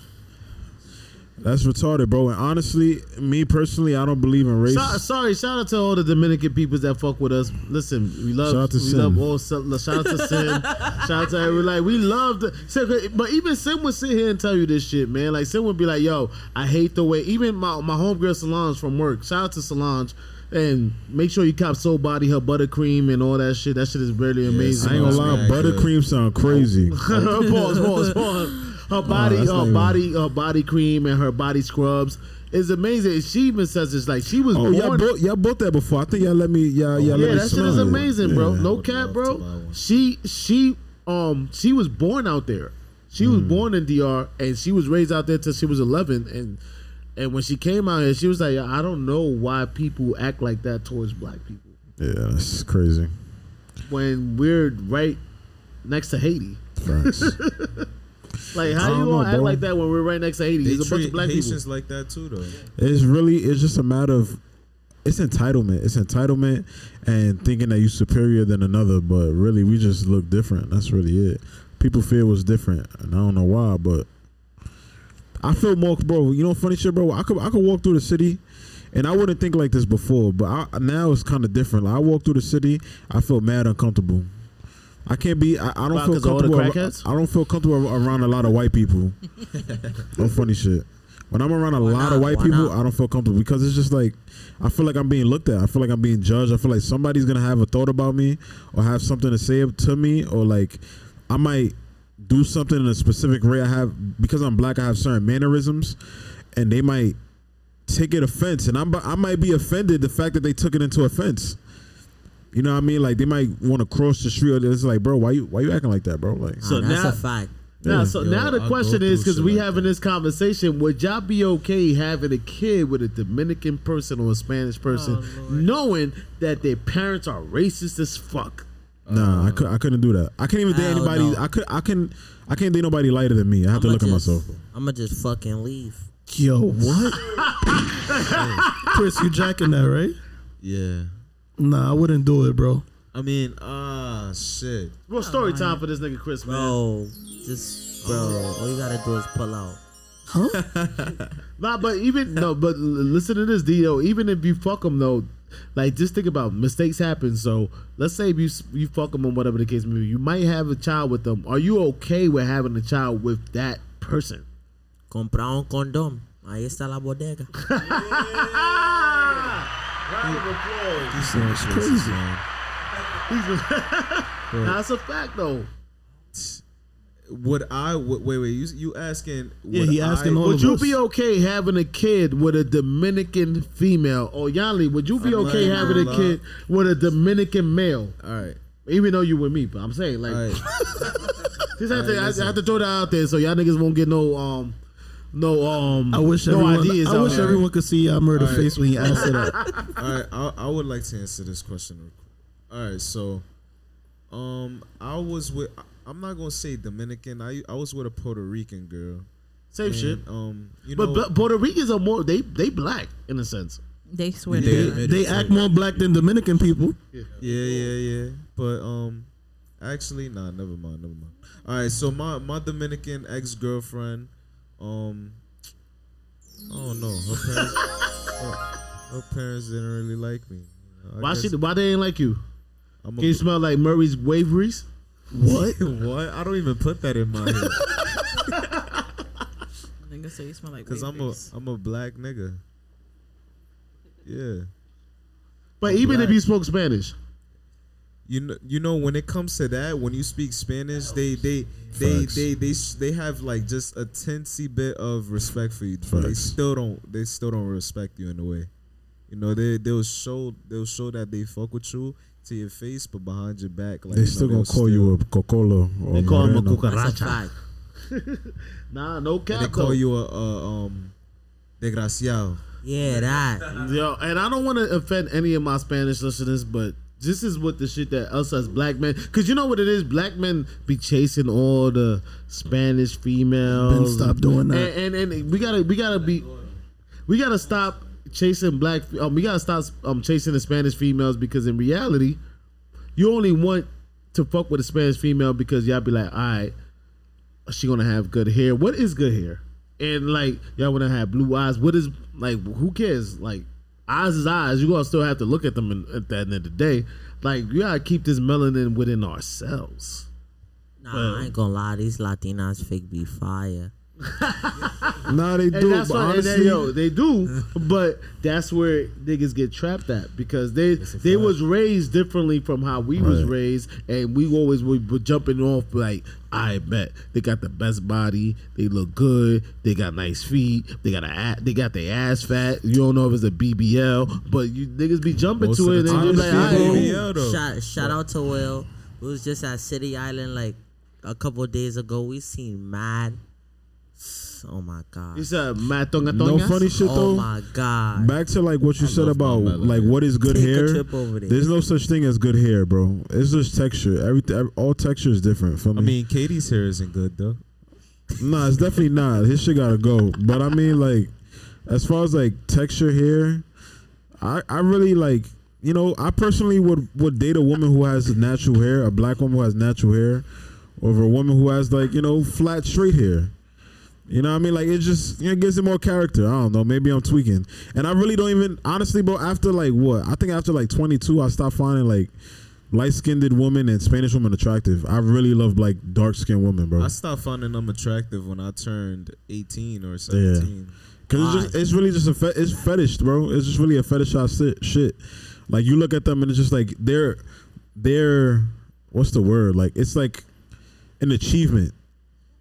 That's retarded, bro. And honestly, me personally, I don't believe in race. So, sorry, shout out to all the Dominican peoples that fuck with us. Listen, we love, Shout out to we Sin. love all. Shout out to Sin. shout out to everyone. Like we love the. But even Sin would sit here and tell you this shit, man. Like Sin would be like, "Yo, I hate the way." Even my my homegirl Solange from work. Shout out to Solange. And make sure you cop Soul Body her buttercream and all that shit. That shit is really amazing. I ain't gonna lie, buttercream sound crazy. pause, pause, pause. Her body, that's not her even- body, her body cream and her body scrubs is amazing. She even says it's like she was Oh, y'all born. bought, y'all bought that before. I think y'all let me. Y'all, y'all let yeah, me that shit smell is it. amazing, bro. Yeah. No cap, bro. She she um she was born out there. She was Hmm. born in DR and she was raised out there till she was eleven. And and when she came out here, she was like, I don't know why people act like that towards black people Yeah, that's crazy. when we're right next to Haiti. Facts. Like, how don't you gonna know, act bro. like that when we're right next to Haiti? They There's a bunch of black Haitians people. like that too, though. it's really it's just a matter of it's entitlement. It's entitlement and thinking that you're superior than another, but really we just look different. That's really it. People feel was different, and I don't know why, but I feel more, bro. You know, funny shit, bro. I could I could walk through the city, and I wouldn't think like this before, but I, now it's kind of different. Like I walk through the city, I feel mad uncomfortable. I can't be. I, I don't Why, feel 'cause of all the comfortable. I don't feel comfortable around a lot of white people. no funny shit. When I'm around a Why lot not? of white Why people, not? I don't feel comfortable because it's just like I feel like I'm being looked at. I feel like I'm being judged. I feel like somebody's gonna have a thought about me or have something to say to me or like I might do something in a specific way. I have because I'm black. I have certain mannerisms, and they might take it offense, and I'm I might be offended the fact that they took it into offense. You know what I mean? Like they might want to cross the street. Or it's like, bro, why you why you acting like that, bro? Like, So Nah, that's now- a fact. Now, Yeah. so Yo, now the I question is because we like having that. this conversation, would y'all be okay having a kid with a Dominican person or a Spanish person, oh, knowing that their parents are racist as fuck? Nah, I could I couldn't do that. I can't even date Hell anybody. no. I could I can I can't date nobody lighter than me. I have to look at myself. I'm gonna just fucking leave. Yo, what? Chris, you jacking that, right? Yeah. Nah, I wouldn't do it, bro. I mean, ah, shit. Well, story time for this nigga Chris, man. Bro, just bro, all you gotta do is pull out. Huh? Nah, but even no, but l- listen to this, Dio. Even if you fuck them though, like just think about mistakes happen. So let's say you you fuck them or whatever the case may be, you might have a child with them. Are you okay with having a child with that person? Comprar un condón. Ahí está la bodega. Round of applause. These crazy. That's a fact though. Would I? Would, wait, wait. You you asking? Yeah, would he asking I, all Would you us. be okay having a kid with a Dominican female? Or Yanli, would you be I'm okay having a kid with a Dominican male? All right. Even though you with me, but I'm saying like, Alright. just have to, I, listen. I have to throw that out there so y'all niggas won't get no um, no um, I wish no everyone. ideas. I wish there. everyone could see y'all murder Alright. face when he asked it up. All right, I, I would like to answer this question. All right, so, um, I was with. I'm not gonna say Dominican. I I was with a Puerto Rican girl. Same and, shit. Um, you But, know, but Puerto Ricans are more they they black in a sense. They swear They to God. They act more black than Dominican people. yeah, yeah, yeah. But um, actually, nah, never mind, never mind. All right, so my my Dominican ex girlfriend, um, I don't know. Her parents, her, her parents didn't really like me. I Why guess she why they ain't like you? I'm Can you smell like Murray's waveries? What? what? I don't even put that in my head. Nigga say you smell like Cause I'm a Wafers. I'm a black nigga. Yeah. But I'm even if you spoke Spanish, You know, you know when it comes to that, when you speak Spanish, they they they Facts. they they they have like just a teensy bit of respect for you, but they still don't they still don't respect you in a way. You know, they they'll show they'll show that they fuck with you to your face, but behind your back, like They you still know, gonna they'll call you a cocolo or they call him a moreno. That's a cucaracha. Nah, no and they call you a, a um desgraciado. Yeah, that. Yo, and I don't want to offend any of my Spanish listeners, but this is what the shit that us as black men, because you know what it is, black men be chasing all the Spanish females. Ben, stop doing that. And, and and we gotta we gotta be, we gotta stop chasing black. Um, we gotta stop um chasing the Spanish females because in reality, you only want to fuck with a Spanish female because y'all be like, all right, she gonna have good hair. What is good hair? And like y'all wanna have blue eyes. What is like? Who cares? Like eyes is eyes. You gonna still have to look at them in, at the end of the day. Like you gotta keep this melanin within ourselves. Nah, I ain't gonna lie. These Latinas fake be fire. Nah, they And do. that's But why and honestly, they, yo, they do, but that's where niggas get trapped at because they they was raised differently from how we was raised, and we always were, were jumping off like, I bet they got the best body, they look good, they got nice feet, they got a a- they got their ass fat. You don't know if it's a BBL, but you niggas be jumping Most to it the and time you're like. BBL. Though. Shout, shout out to Will. We was just at City Island like a couple days ago. We seen mad. Oh my god. You said Matt Tonga no Tongas? funny shit oh though. Oh my god. Back to like what you said love about my like what is good Take a hair. trip over there. There's no such thing as good hair, bro. It's just texture. Everything, all texture is different. For me, I mean, Katie's hair isn't good though. Nah, it's definitely not. His shit gotta go. But I mean, like, as far as like texture here, I I really like. You know, I personally would would date a woman who has natural hair, a black woman who has natural hair, over a woman who has like you know flat straight hair. You know what I mean? Like it just you know, gives it more character. I don't know. Maybe I'm tweaking. And I really don't even honestly, bro. After like what? I think after like 22, I stopped finding like light skinned women and Spanish women attractive. I really love like dark skinned women, bro. I stopped finding them attractive when I turned 18 or 17. Yeah. Cause it's just it's really just a fe- it's fetish, bro. It's just really a fetishized shit. shit. Like you look at them and it's just like they're they're what's the word? Like it's like an achievement.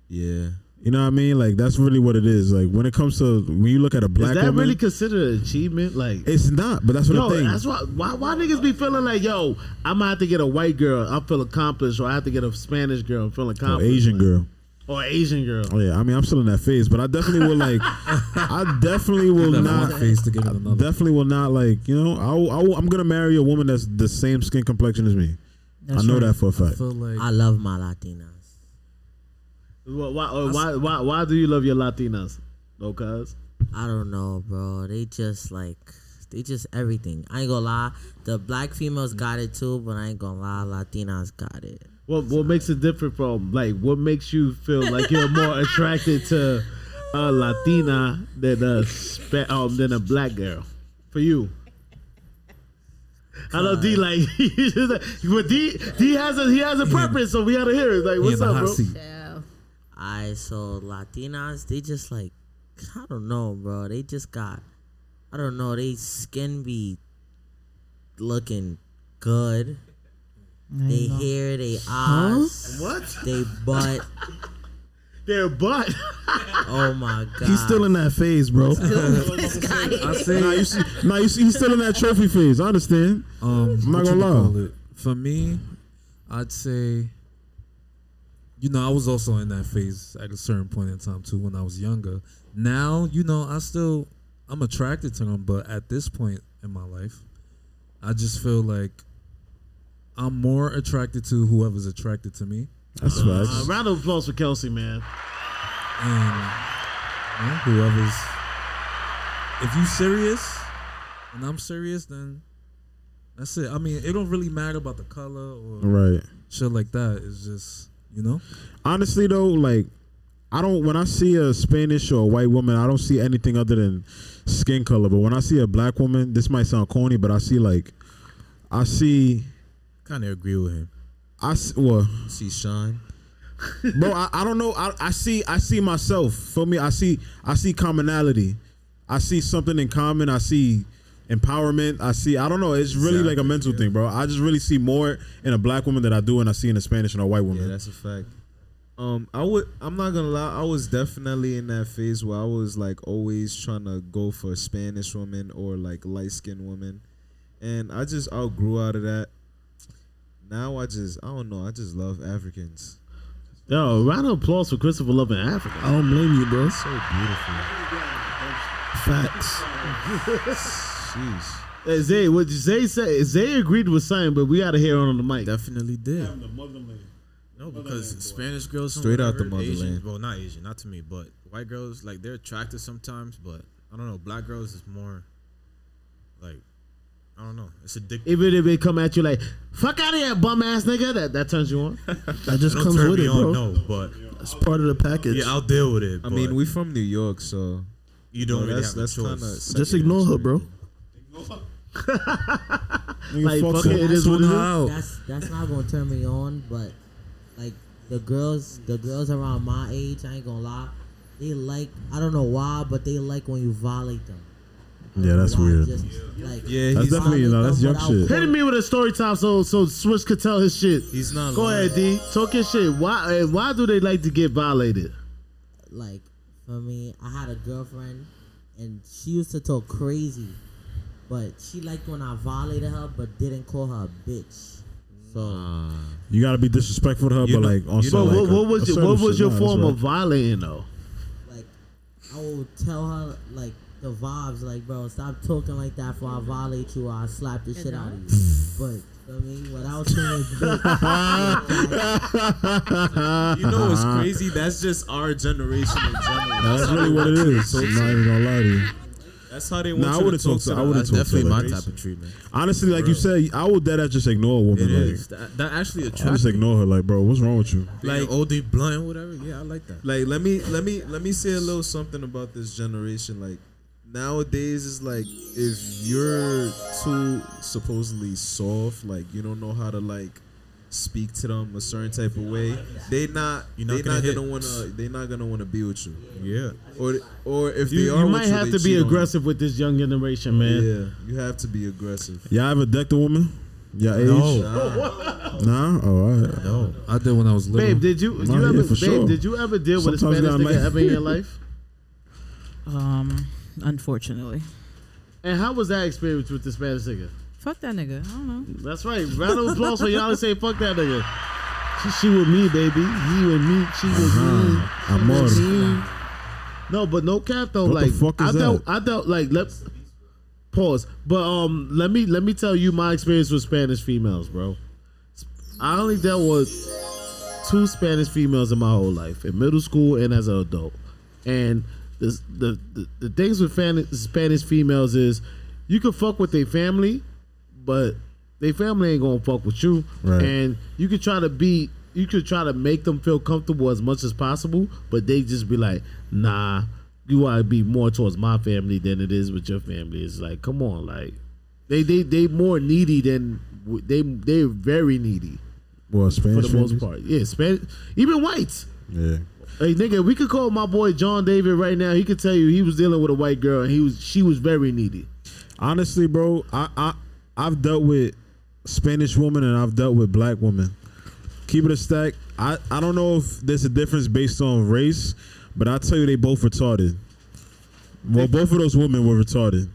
Yeah. You know what I mean? Like that's really what it is. Like when it comes to when you look at a black Is that woman, really considered an achievement? Like it's not. But that's what Yo, I think. that's why, why why niggas be feeling like yo, I'm gonna have to get a white girl, I feel accomplished, or I have to get a Spanish girl, I feel accomplished, or accomplished, Asian girl. or Asian girl. Oh yeah, I mean I'm still in that phase, but I definitely will like. I definitely will not. one face to get in another. Definitely will not like. You know, I, I I'm gonna marry a woman that's the same skin complexion as me. That's I know right. that for a fact. feel like I love my Latinas. Why, why, why why why do you love your Latinas? No, cuz. I don't know, bro. They just like they just everything. I ain't gonna lie. The black females got it too, but I ain't gonna lie. Latinas got it. What what makes it different from like what makes you feel like you're more attracted to a Latina than a spa- um than a black girl for you? I know D like, but D D has a he has a preference, so we gotta hear it. Like, what's up, bro? seat. Yeah. I so Latinas, they just like I don't know, bro. They just got I don't know. They skin be looking good. They hair, they eyes, What? they butt. Their butt. Oh my god. He's still in that phase, bro. I say, Nah, you see, nah, you see, he's still in that trophy phase. I understand. um, not what gonna lie. For me, I'd say, you know, I was also in that phase at a certain point in time too when I was younger. Now, you know, I still I'm attracted to them, but at this point in my life, I just feel like I'm more attracted to whoever's attracted to me. That's Uh, facts. round of applause for Kelsey, man. and you know, whoever's if you serious and I'm serious, then that's it. I mean, it don't really matter about the color or Right. shit like that. It's just you know. Honestly though, like I don't when I see a Spanish or a white woman, I don't see anything other than skin color. But when I see a black woman, this might sound corny, but I see like I see Kind of agree with him. I s- well, See shine. bro, I, I don't know. I, I see I see myself. For me, I see I see commonality. I see something in common. I see empowerment. I see I don't know. It's really like a mental yeah. thing, bro. I just really see more in a black woman than I do and I see in a Spanish and a white woman. Yeah, that's a fact. Um, I would. I'm not gonna lie. I was definitely in that phase where I was like always trying to go for a Spanish woman or like light skinned woman, and I just outgrew out of that. Now I just I don't know. I just love Africans. Yo, round of applause for Christopher loving Africa. I don't blame you, bro. So beautiful. Facts. Jeez. Hey, uh, Zay, what Zay said? Zay agreed with something, but we got to hear on the mic. Definitely did. Damn, the motherland. No, because Spanish girls from Straight what I out the heard, motherland. Asian, well, not Asian, not to me, but white girls like they're attractive sometimes, but I don't know. Black girls is more like I don't know. It's addictive. Even if they come at you like, fuck out of here, bum ass nigga, that, that turns you on. That just Don't comes turn with me it, on, bro. no, but It's part of the package. yeah, I'll deal with it. I but mean, we from New York, so you don't no, really that's have a that's kind choice. of just ignore her, bro. Like, fuck fuck it, it is what it is. That's that's not gonna turn me on, but like the girls, the girls around my age, I ain't gonna lie, they like I don't know why, but they like when you violate them. Yeah, that's why, weird. Just, like, Yeah, That's definitely you know that's young shit. Hit me with a story time so so Swish could tell his shit. he's not. Go lying. ahead, D. Talk your shit. Why eh, why do they like to get violated? like for me, I had a girlfriend, and she used to talk crazy, but she liked when I violated her, but didn't call her a bitch. So You gotta be disrespectful to her, You but know- like on you know, like what, a- what was a your, what was your form right. of violating though? like I will tell her like the vibes, like bro, stop talking like that for I violate you or I slap the shit out of you. but for me, without saying bitch, You know what's crazy? That's just our generation in general. That's really what it is. I'm not even gonna lie to you. That's how they want Nah, I wouldn't to talk talk to- to. I wouldn't That's talk to definitely my her. type of treatment. Honestly, like you said, I would dead ass just ignore a woman. It like, is that, that actually I just attracts me. ignore her. Like, bro, what's wrong with you? Like Like- OD blunt, whatever. Yeah, I like that. Like let me let me let me say a little something about this generation. Like nowadays it's like if you're too supposedly soft, like you don't know how to like speak to them a certain type of way, they not You're not they gonna not hit. gonna wanna they not gonna wanna be with you. Yeah. Or or if You, they are you with might have they to be cheat on aggressive with this young generation, man. Yeah, you have to be aggressive. Y'all ever decked a woman? Y'all age? No, Nah. Oh, all right. no, I did when I was little. Babe, did you, Nah, you yeah, ever for babe, sure. did you ever deal with a Sometimes Spanish you nigga make- ever in your life? Um, unfortunately, And how was that experience with the Spanish nigga? Fuck that nigga. I don't know. That's right. Round of applause for y'all to say fuck that nigga. She, she with me, baby. He with me. She with me. Uh-huh. Amor. She with me. No, but no cap though. What the like fuck is I dealt. I dealt like let pause. But um, let me let me tell you my experience with Spanish females, bro. I only dealt with two Spanish females in my whole life, in middle school and as an adult. And the the the, the things with fan, Spanish females is you can fuck with their family, but they family ain't gonna fuck with you. Right. And you could try to be you could try to make them feel comfortable as much as possible, but they just be like, nah, you gotta be more towards my family than it is with your family. It's like, come on, like they they they more needy than they they're very needy Well, Spanish for the most families? part. Yeah, Spanish, even whites. Yeah. Hey nigga, we could call my boy John David right now. He could tell you he was dealing with a white girl and he was she was very needy. Honestly, bro, I, I I've dealt with Spanish women and I've dealt with black women. Keep it a stack. I, I don't know if there's a difference based on race, but I tell you they both retarded. Well, both of those women were retarded.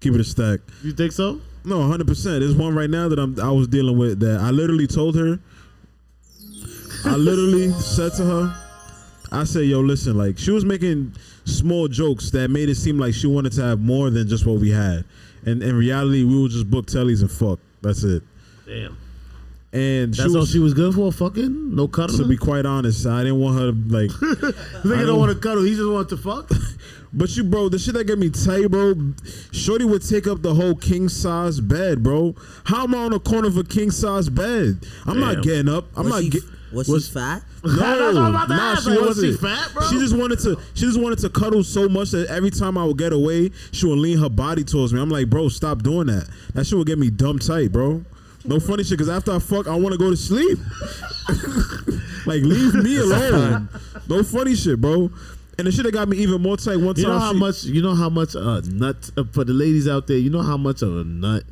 Keep it a stack. You think so? No, hundred percent. There's one right now that I'm I was dealing with that I literally told her. I literally said to her, I said, "Yo, listen." Like she was making small jokes that made it seem like she wanted to have more than just what we had, and in reality, we would just book tellies and fuck. That's it. Damn. And That's she all was, she was good for. Fucking no cuddling. to be quite honest, I didn't want her to like. Nigga I don't don't- want to cuddle. He just want to fuck. But you, bro, the shit that get me tight, bro. Shorty would take up the whole king size bed, bro. How am I on the corner of a king size bed? I'm not getting up. I'm was not she, get. Was, was- she fat? No, That's what I'm about to nah, she like, was wasn't. she fat, bro? She just wanted to. She just wanted to cuddle so much that every time I would get away, she would lean her body towards me. I'm like, bro, stop doing that. That shit would get me dumb tight, bro. No funny shit, cause after I fuck, I want to go to sleep. like, leave me alone. No funny shit, bro. And the shit that got me even more tight one time. You know how she- much? You know how much a nut uh, for the ladies out there. You know how much of a nut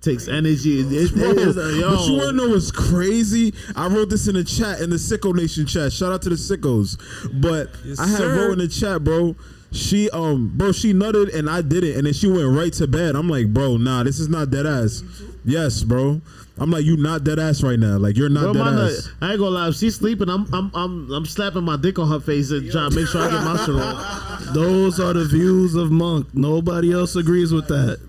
takes energy. It, it, Bro, it is, uh, yo. but you wanna know what's crazy? I wrote this in the chat in the Sicko Nation chat. Shout out to the Sickos. But I had sir. wrote in the chat, bro. She um, bro, she nutted and I did it, and then she went right to bed. I'm like, bro, nah, this is not dead ass. Yes, bro. I'm like, you not dead ass right now. Like you're not Bro, dead my nut, ass. I ain't gonna lie. She's sleeping, I'm I'm I'm I'm slapping my dick on her face and trying to make sure I get my shit on. Those are the views of Monk. Nobody else agrees with that.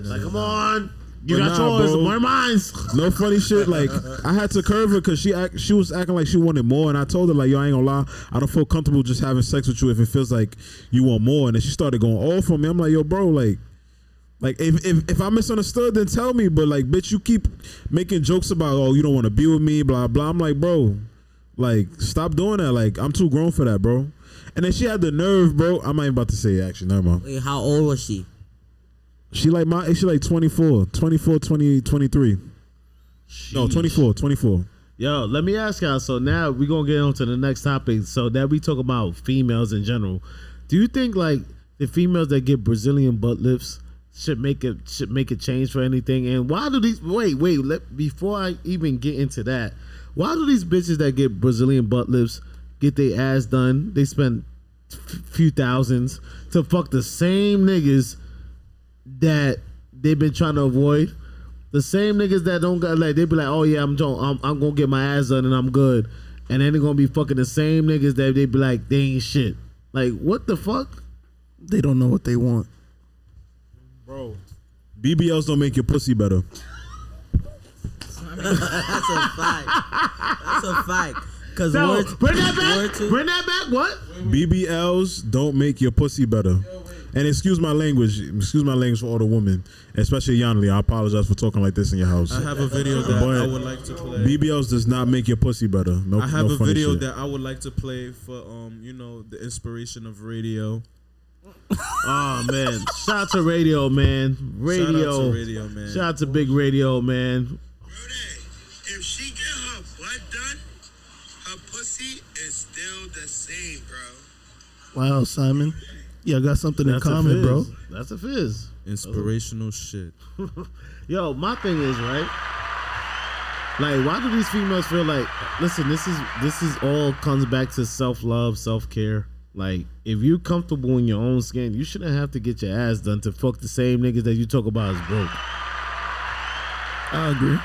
Like, come on, you But got nah, yours, bro. more mines. No funny shit. Like I had to curve her because she act, she was acting like she wanted more, and I told her like, yo, I ain't gonna lie, I don't feel comfortable just having sex with you if it feels like you want more. And then she started going off on me. I'm like, yo, bro, like. Like if, if if I misunderstood, then tell me. But like, bitch, you keep making jokes about oh you don't want to be with me, blah blah. I'm like, bro, like stop doing that. Like I'm too grown for that, bro. And then she had the nerve, bro. I'm not even about to say it, actually. Never mind. Wait, how old was she? She like my she like 24, 24, 20, 23. No, 24, 24. Yo, let me ask y'all. So now we're gonna get on to the next topic. So that we talk about females in general. Do you think like the females that get Brazilian butt lifts should make it should make a change for anything? And why do these wait, wait, let before I even get into that, why do these bitches that get Brazilian butt lifts get their ass done? They spend few thousands to fuck the same niggas that they've been trying to avoid. The same niggas that don't got like they be like, oh yeah, I'm Joe, I'm, I'm gonna get my ass done and I'm good, and then they're gonna be fucking the same niggas that they be like they ain't shit. Like what the fuck? They don't know what they want. Bro, BBLs don't make your pussy better. That's a fact. That's a fact. Cause No, word, bring that back. to- Bring that back. What? BBLs don't make your pussy better. And excuse my language, excuse my language for all the women, especially Yanli. I apologize for talking like this in your house. I have a video that But I would like to play. BBLs does not make your pussy better. No, I have no a funny video shit. that I would like to play for um, you know, the inspiration of radio. Oh man, shout out to radio man, radio, Shout out to radio, man. Shout out to big radio man. If she get her butt done, her pussy is still the same, bro. Wow, Simon. Yeah, I got something in That's a common, bro. That's a fizz. Inspirational shit. Yo, my thing is right. Like, why do these females feel like? Listen, this is this is all comes back to self love, self care. Like, if you're comfortable in your own skin, you shouldn't have to get your ass done to fuck the same niggas that you talk about as broke. I agree.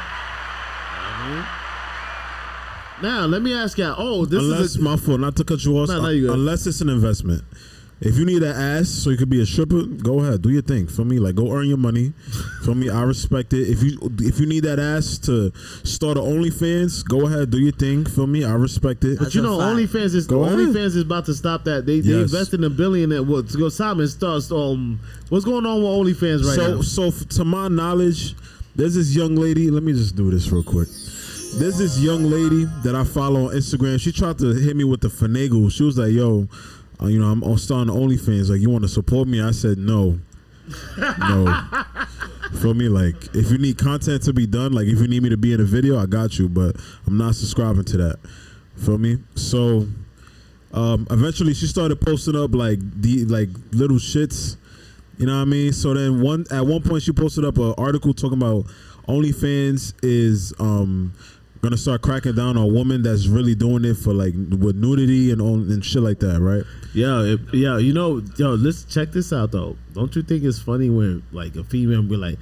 Now, let me ask y'all. Oh, this unless is a, my fault, not to cut you off. No, no, you good. unless it's an investment. If you need an ass so you could be a stripper, go ahead, do your thing. For me, like go earn your money. For me, I respect it. If you if you need that ass to start a OnlyFans, go ahead, do your thing. For me, I respect it. But you know, OnlyFans is Go ahead. OnlyFans is about to stop that. They they Yes. invested a billion at what to go Simon starts um what's going on with OnlyFans right so, now? so f- to my knowledge, there's this young lady. Let me just do this real quick. There's this young lady that I follow on Instagram. She tried to hit me with the finagle. She was like, "Yo, uh, you know, I'm, I'm starting OnlyFans. Like, you want to support me?" I said, "No, no." For me, like, if you need content to be done, like, if you need me to be in a video, I got you. But I'm not subscribing to that. For me, so um, eventually she started posting up like the like little shits. You know what I mean? So then one at one point she posted up an article talking about OnlyFans is um gonna start cracking down on women that's really doing it for like with nudity and on and shit like that, right? Yeah, it, yo, you know, yo, let's check this out though. Don't you think it's funny when like a female be like,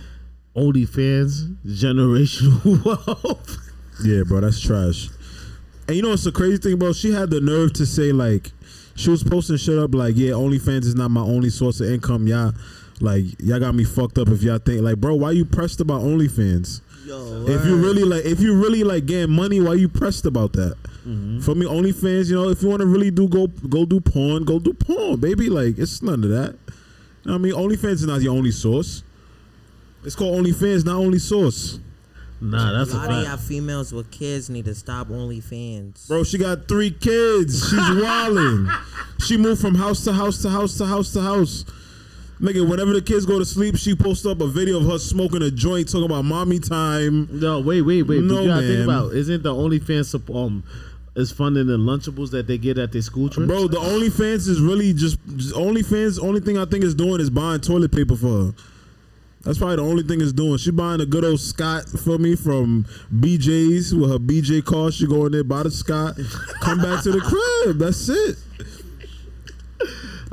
OnlyFans generational wealth. Yeah, bro, that's trash. And you know what's the crazy thing, bro? She had the nerve to say like she was posting shit up like, yeah, OnlyFans is not my only source of income. Y'all like y'all got me fucked up if y'all think like, bro, why you pressed about OnlyFans? Yo, If you really like, if you really like getting money, why you pressed about that? Mm-hmm. For me, OnlyFans, you know, if you want to really do go go do porn, go do porn, baby. Like it's none of that. You know what I mean, OnlyFans is not your only source. It's called OnlyFans, not only source. Nah, that's a a lot of y'all fact. females with kids need to stop OnlyFans. Bro, she got three kids. She's wilding. she moved from house to house to house to house to house. Nigga, whenever the kids go to sleep, she posts up a video of her smoking a joint, talking about mommy time. No, wait, wait, wait. No, you gotta man. think about isn't the OnlyFans um is funding the Lunchables that they get at their school trips? Bro, the OnlyFans is really just, just OnlyFans. Only thing I think is doing is buying toilet paper for her. That's probably the only thing it's doing. She buying a good old Scott for me from BJ's with her BJ car. She go in there, buy the Scott, come back to the crib. That's it.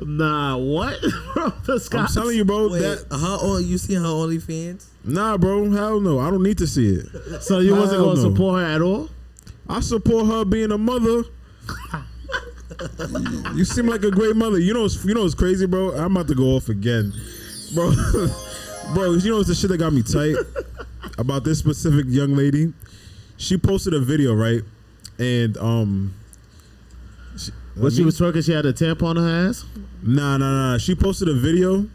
Nah, what? bro, the I'm telling you, bro. Wait, that her oh, you see her OnlyFans? nah, bro. Hell no. I don't need to see it. So you wasn't gonna no. support her at all? I support her being a mother. you seem like a great mother. You know, what's- you know what's crazy, bro. I'm about to go off again, bro. bro, you know what's the shit that got me tight about this specific young lady? She posted a video, right? And um, she, When she was twerking, she had a tampon on her ass. Nah, nah, nah. She posted a video,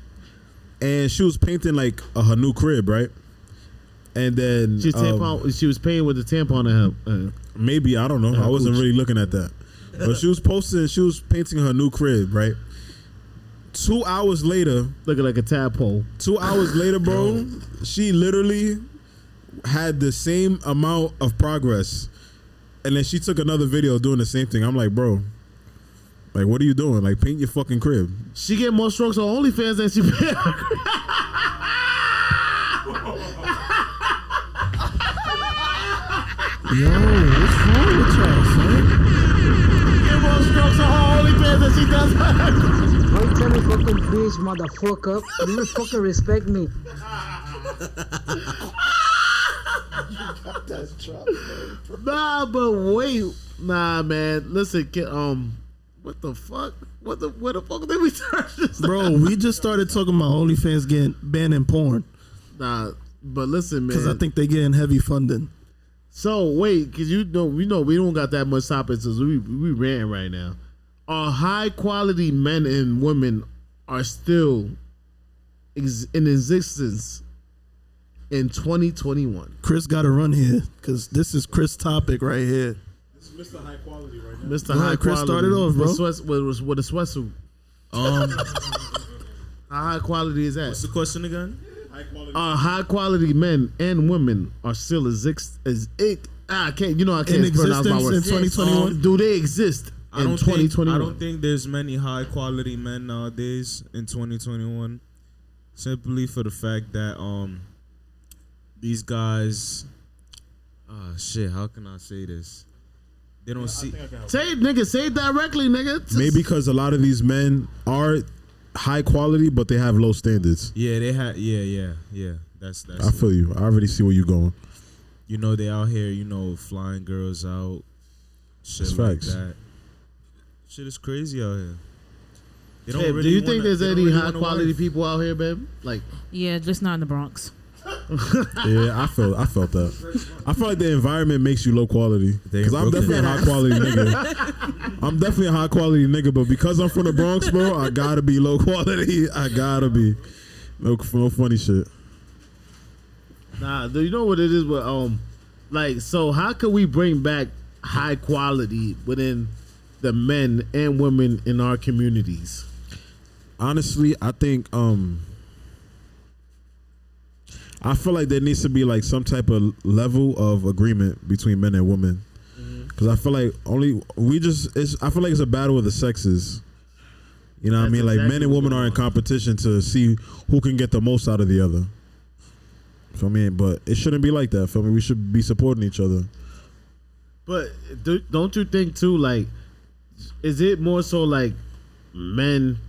and she was painting like a, her new crib, right? And then She um, tampon. She was paying with the tampon on her. Uh, Maybe I don't know. I wasn't really looking at that, but she was posting. She was painting her new crib, right? Two hours later, looking like a tadpole. two hours later, bro, she literally had the same amount of progress, and then she took another video doing the same thing. I'm like, bro, like, what are you doing? Like, paint your fucking crib. She get more strokes on OnlyFans than she pay. Yo, what's wrong with y'all, son? get more strokes on her OnlyFans than she does. Why you tell me fucking bitch, motherfucker? You don't fucking respect me. nah, but wait, nah, man. Listen, ki- um, what the fuck? What the what the fuck did we this? Bro, we just started talking about OnlyFans getting banned banning porn Nah, but listen, man. because I think they're getting heavy funding. So wait, cause you know we know we don't got that much topics, so we we ranting right now. Our high quality men and women are still ex- in existence in 2021. Chris got to run here because this is Chris' topic right here. Mr. High Quality right now. Mr. Go ahead, High Chris, Quality start it off, bro. with, sweat, with, with, with a sweatsuit. Um, How high quality is that? what's the question again? Our high quality men and women are still exist as it. I can't. You know I can't In pronounce my words. in 2021? Um, do they exist I in don't think 2021? I don't think there's many high quality men nowadays in 2021. Simply for the fact that um these guys ah shit, how can I say this? They don't see Say it, nigga. Say it directly, nigga. Maybe because a lot of these men are high quality, but they have low standards. Yeah, they had yeah, yeah, yeah. That's that's I it. feel you. I already see where you're going. you know they out here, you know, flying girls out, shit That's like facts. that. Shit is crazy out here. They don't Hey, really do you wanna- think there's they don't any really high wanna quality wife. people out here, babe? Like, Yeah, just not in the Bronx. Yeah, I felt I felt that. I feel like the environment makes you low quality. Because I'm definitely a high quality nigga. I'm definitely a high quality nigga, but because I'm from the Bronx, bro, I gotta be low quality. I gotta be. No, no funny shit. nah. Do you know what it is? With um, like, so how can we bring back high quality within the men and women in our communities? Honestly, I think um I feel like there needs to be like some type of level of agreement between men and women. Mm-hmm. Cause I feel like only we just it's I feel like it's a battle of the sexes. You know what I That's mean? Like exactly men and women are in competition to see who can get the most out of the other. Feel me? But it shouldn't be like that. Feel me? We should be supporting each other. But do, don't you think too? Like, is it more so like men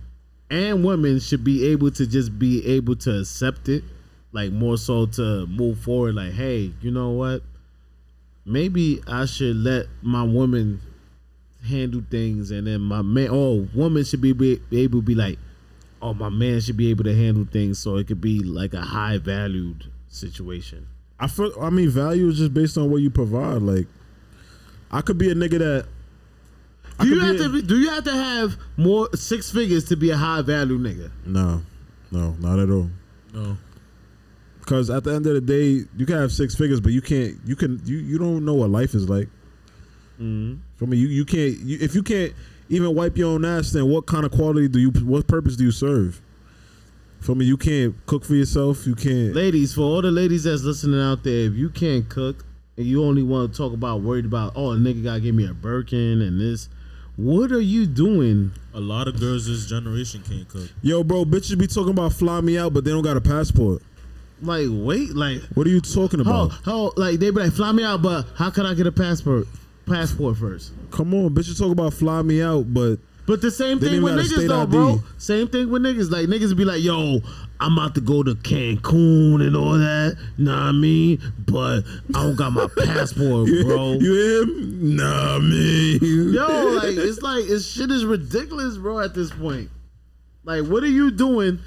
and women should be able to just be able to accept it like more so to move forward. Like, hey, you know what? Maybe I should let my woman handle things, and then my man, oh, woman should be, be able to be like, oh, my man should be able to handle things, so it could be like a high valued situation. I feel. I mean, value is just based on what you provide. Like, I could be a nigga that. I Do you have a- to? Be, do you have to have more six figures to be a high value nigga? No, no, not at all. No. Because at the end of the day, you can have six figures, but you can't. You can. You you don't know what life is like. Mm-hmm. For me, you you can't. You, if you can't even wipe your own ass, then what kind of quality do you? What purpose do you serve? For me, you can't cook for yourself. You can't. Ladies, for all the ladies that's listening out there, if you can't cook and you only want to talk about worried about, oh, a nigga gotta give me a Birkin and this, what are you doing? A lot of girls this generation can't cook. Yo, bro, bitches be talking about fly me out, but they don't got a passport. Like, wait, like, What are you talking how, about? how, like they be like, fly me out, but how can I get a passport? Passport first. Come on, bitch. You talk about fly me out, but But the same They thing didn't with got a niggas state though, ID. bro. Same thing with niggas. Like niggas be like, yo, I'm about to go to Cancun and all that. Know what I mean? But I don't got my passport, bro. you hear him? Nah, me. Yo, like it's like it's shit is ridiculous, bro. At this point, like, what are you doing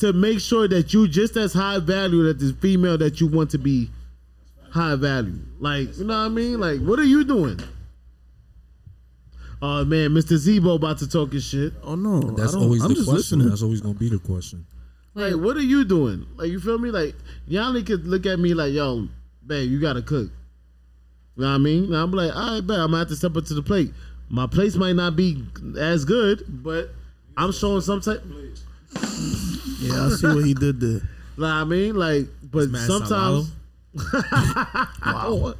to make sure that you just as high value that this female that you want to be high value? Like, you know what I mean? Like, what are you doing? Oh man, Mr. Zebo about to talk his shit. Oh no, That's always I'm the question. listening. That's always gonna be the question. Like, what are you doing? Like, you feel me? Like, Yanni could look at me like, yo, babe, you gotta cook. You know what I mean? And I'm like, all right, bet, I'm gonna have to step up to the plate. My place might not be as good, but I'm showing some type. Yeah, I see what he did there. Like, I mean, like, but sometimes. wow.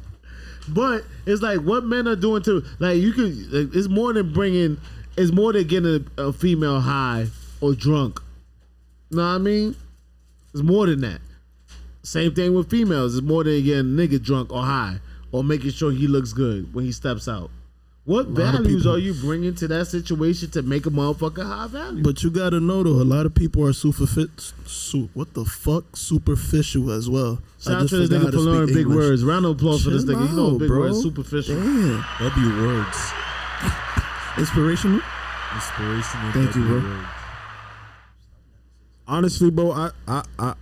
But it's like what men are doing to like you could. Like, it's more than bringing. It's more than getting a, a female high or drunk. You know what I mean? It's more than that. Same thing with females. It's more than getting a nigga drunk or high or making sure he looks good when he steps out. What values people- are you bringing to that situation to make a motherfucker high value? But you gotta know though, a lot of people are super fit. Su- what the fuck? Superficial as well. Shout I out just to this nigga for learning big English. words. Round of applause for this Chill nigga. You know out, big bro. words, superficial. Damn. W words. Inspirational. Inspirational. Thank you, bro. words. honestly, bro, I, I, I,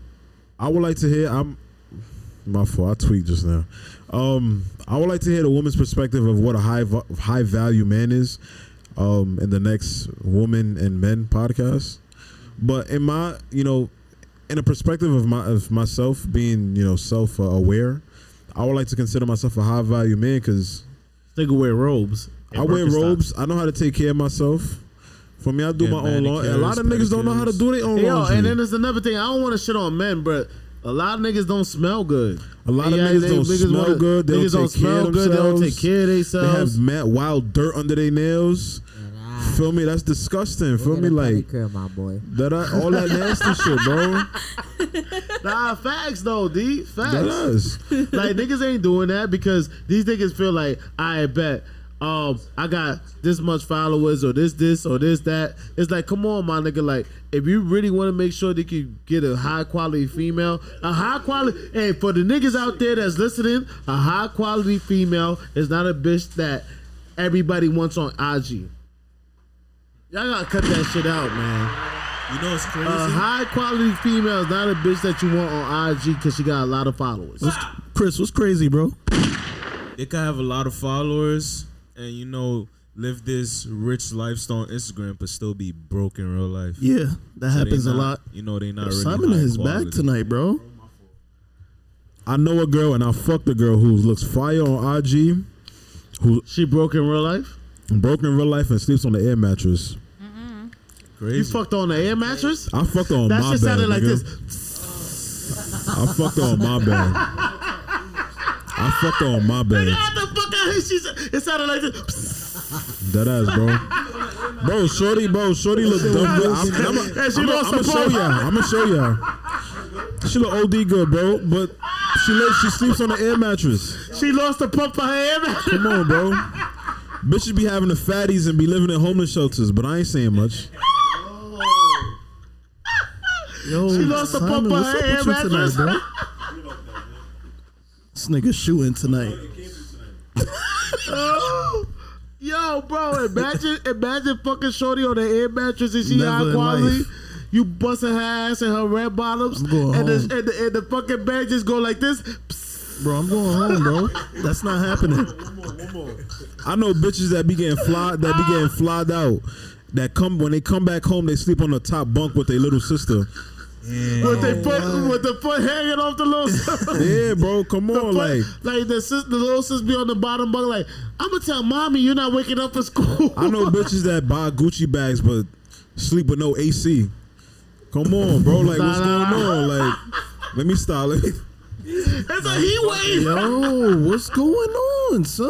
I would like to hear. I'm my fault. I tweet just now. Um, I would like to hear the woman's perspective of what a high high value man is. Um, in the next woman and men podcast, but in my, you know, in a perspective of my of myself being, you know, self uh, aware, I would like to consider myself a high value man because Nigga wear robes. I wear robes. I know how to take care of myself. For me, I do my own laundry. A lot of niggas don't know how to do their own Hey, yo, laundry. and then there's another thing. I don't want to shit on men, but a lot of niggas don't smell good. A lot of niggas don't niggas smell wanna- good. They niggas don't, don't take care smell of good. They don't themselves. take care of They have mad wild dirt under their nails. Feel me? That's disgusting. Feel me? Like pedicure, my boy. that. I, all that nasty shit, bro. Nah, facts though, D. Facts. That is. like niggas ain't doing that because these niggas feel like I bet. Um, I got this much followers or this, this or this, that. It's like, come on, my nigga. Like, if you really want to make sure that you get a high quality female, a high quality, hey, for the niggas out there that's listening, a high quality female is not a bitch that everybody wants on IG. Y'all gotta cut that shit out, man. You know it's crazy? A high quality female is not a bitch that you want on IG because she got a lot of followers. Chris, what's crazy, bro? they can have a lot of followers and you know live this rich lifestyle on Instagram, but still be broke in real life. Yeah, that So they happens a lot. You know they not really Simon is quality. back tonight, bro. I know a girl, and I fucked a girl who looks fire on IG, who she broke in real life, broke in real life, and sleeps on the air mattress. You fucked on the air mattress? I fucked on That my shit bed. sounded like nigga. this. I fucked on my bed. I fucked on my bed. Get the fuck out here. She said, it sounded like this. That ass, bro. Bro, shorty, bro, shorty look dumb. good. I'm, I'm, I'm, Hey, she I'm, lost I'm gonna show y'all. I'm gonna show y'all. She look OD good, bro, but she lives, she sleeps on the air mattress. She lost the pump for her air mattress. Come on, bro. Bitches be having the fatties and be living in homeless shelters, but I ain't saying much. Yo, She lost a Simon, pump on what's up her air with you tonight, mattress. bro? This nigga shooting tonight. Oh, yo, bro, imagine, imagine fucking Shorty on the air mattress and she Never high quality. life. You busting her ass and her red bottoms, and, the, and, the, and the fucking bed just go like this. Bro, I'm going home, bro. That's not happening. I know bitches that be getting fly that be getting flied out. That come when they come back home, they sleep on the top bunk with their little sister. With their foot, with the foot hanging off the little. Yeah, bro, come The on, foot- like like the sis, the little sis be on the bottom bunk. Like I'm gonna tell mommy you're not waking up for school. I know bitches that buy Gucci bags but sleep with no AC. Come on, bro, like what's Nah, going nah. on? Like, let me stop. Let me, It's a heat wave. Yo, what's going on, son?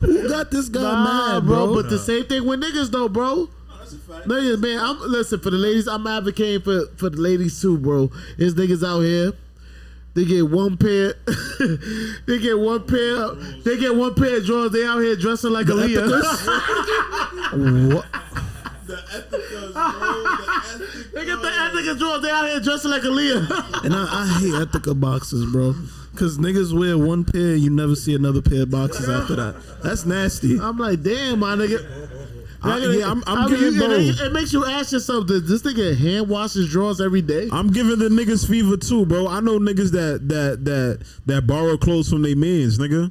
Who got this guy Nah, mad, bro. bro? But the same thing with niggas though, bro. Niggas, man, I'm listen for the ladies. I'm advocating for for the ladies too, bro. There's niggas out here. They get one pair. they get one pair. They get one pair of drawers. They out here dressing like The Aaliyah. what? they get the Ethika drawers. They out here dressing like Aaliyah. And I, I hate Ethika boxes, bro. Cause niggas wear one pair, you never see another pair of boxes after that. That's nasty. I'm like, damn, my nigga. I- yeah, I'm- I'm mean, giving it, bro. it, it makes you ask yourself, does this nigga hand wash his drawers every day? I'm giving the niggas fever too, bro. I know niggas that that that that borrow clothes from their mans, nigga.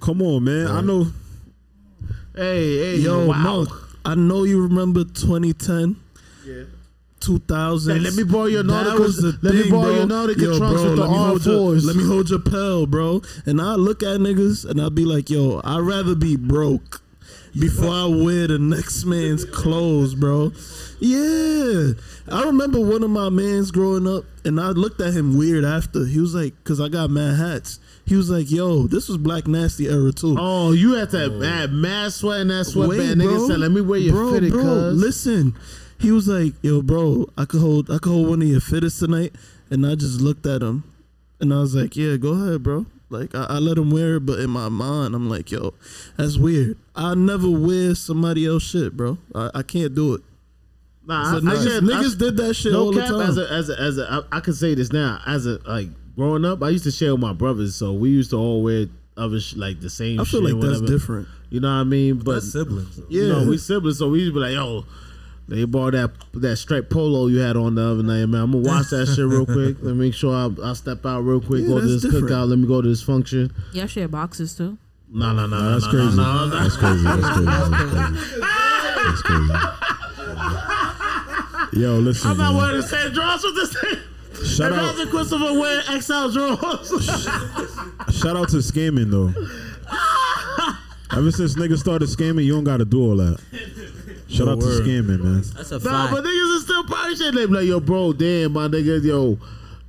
Come on, man. I know. Hey, hey, Yo, wow. Monk, I know you remember 2010. Yeah. 2000. Hey, let me borrow your That Nautica- was the let me borrow bro. your Nautica Yo, trunks bro, with the let me hold your- R4s. Let me hold your pel, bro. And I look at niggas and I'll be like, yo, I'd rather be broke before I wear the next man's clothes, bro. Yeah. I remember one of my mans growing up and I looked at him weird after. He was like, cause I got mad hats. He was like, yo, this was Black Nasty era too. Oh, you had that mad, mad sweat in that sweatband. Nigga said, let me wear your bro, fitted, bro. Listen, he was like, "Yo, bro, I could hold, I could hold one of your fitteds tonight." And I just looked at him, and I was like, "Yeah, go ahead, bro." Like I, I let him wear it, but in my mind, I'm like, "Yo, that's weird. I never wear somebody else shit, bro. I, I can't do it." Nah, So I, I niggas- shared- niggas I- did that shit no all the time. As a, as a, as a, I, I can say this now. As a like growing up, I used to share with my brothers, so we used to all wear other sh- like the same. Shit. I feel shit, like that's different. You know what I mean? But That's siblings. though. You Yeah. know, we siblings, so we used to be like, yo. They bought that that striped polo you had on the other night, man. I'm gonna watch that shit real quick. Let me make sure I, I step out real quick. Yeah, go to this different. cookout. Let me go to this function. Yeah, she had boxes too. No, no, no, Nah, that's crazy. That's crazy. That's crazy. That's crazy. That's crazy. Yo, listen. I'm not man. wearing the same drawers with this thing. Shout out, Imagine Christopher wearing XL drawers. shout out to scamming though. Ever since niggas started scamming, you don't gotta do all that. Shout out to scamming, man. That's a nah, fact. but niggas is still probably shit. They be like, yo, bro, damn, my nigga, yo.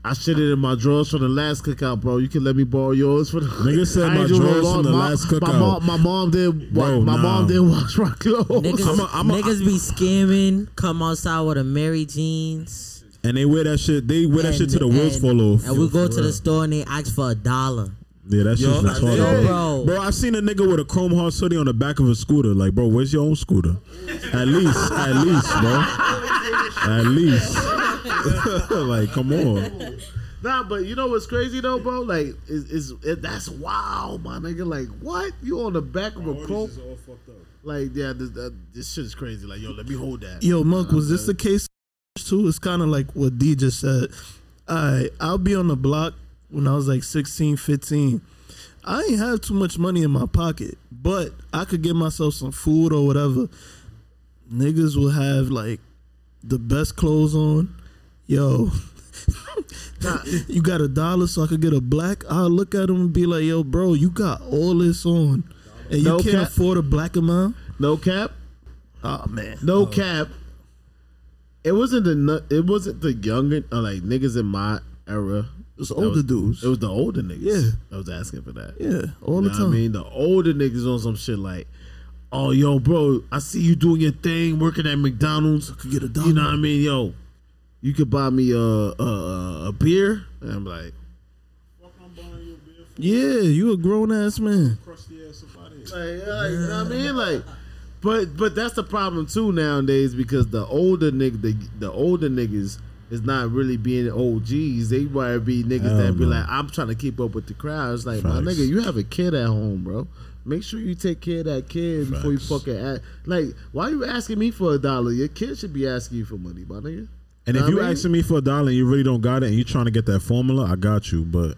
I shit it in my drawers from the last cookout, bro. You can let me borrow yours for the Nigga said I my ain't doing no drawers from the my- last My cookout. mom, my mom did. Wa- Bro, my nah. mom did wash my clothes. Niggas, I'm a- I'm a- niggas be scamming, come outside with Amiri jeans. And they wear that shit. They wear that shit to the wheels and- fall off. And we go to the store and they ask for a dollar. Yeah, that's shit's Yo, retarded. yo, bro. bro. I seen a nigga with a Chrome Hearts hoodie on the back of a scooter. Like, bro, where's your own scooter? At least, at least, bro. At least. like, come on. Nah, but you know what's crazy though, bro? Like, is is it, that's wow, my nigga. Like, what? You on the back of a chrome? Like, yeah, this, uh, this shit is crazy. Like, yo, let me hold that. Yo, Monk, was this the case too? It's kind of like what D just said. I I'll be on the block when I was like 16, 15. I ain't have too much money in my pocket, but I could get myself some food or whatever. Niggas will have like the best clothes on. Yo, you got a dollar so I could get a black? I'll look at them and be like, yo, bro, you got all this on. And you No can't cap. afford a black amount? No cap. Oh man. No cap. It wasn't the it wasn't the younger uh, like niggas in my era. It was older dudes. It was the older niggas. Yeah. I was asking for that. Yeah, all You the know what time. I mean, the older niggas on some shit like, oh yo, bro, I see you doing your thing, working at McDonald's. I Could get a You know what I mean, yo? You could buy me a a, a, beer, and I'm like, Yeah, you a grown ass man. like, like, you know what I mean, like. But but that's the problem too nowadays because the older nigga the, the older niggas is not really being OGs. They might be niggas Hell that be no. like, I'm trying to keep up with the crowd. It's like, my nigga, you have a kid at home, bro. Make sure you take care of that kid before you fucking act. Like, why are you asking me for a dollar? Your kid should be asking you for money, my nigga. And Know if you mean? asking me for a dollar and you really don't got it and you trying to get that formula, I got you. But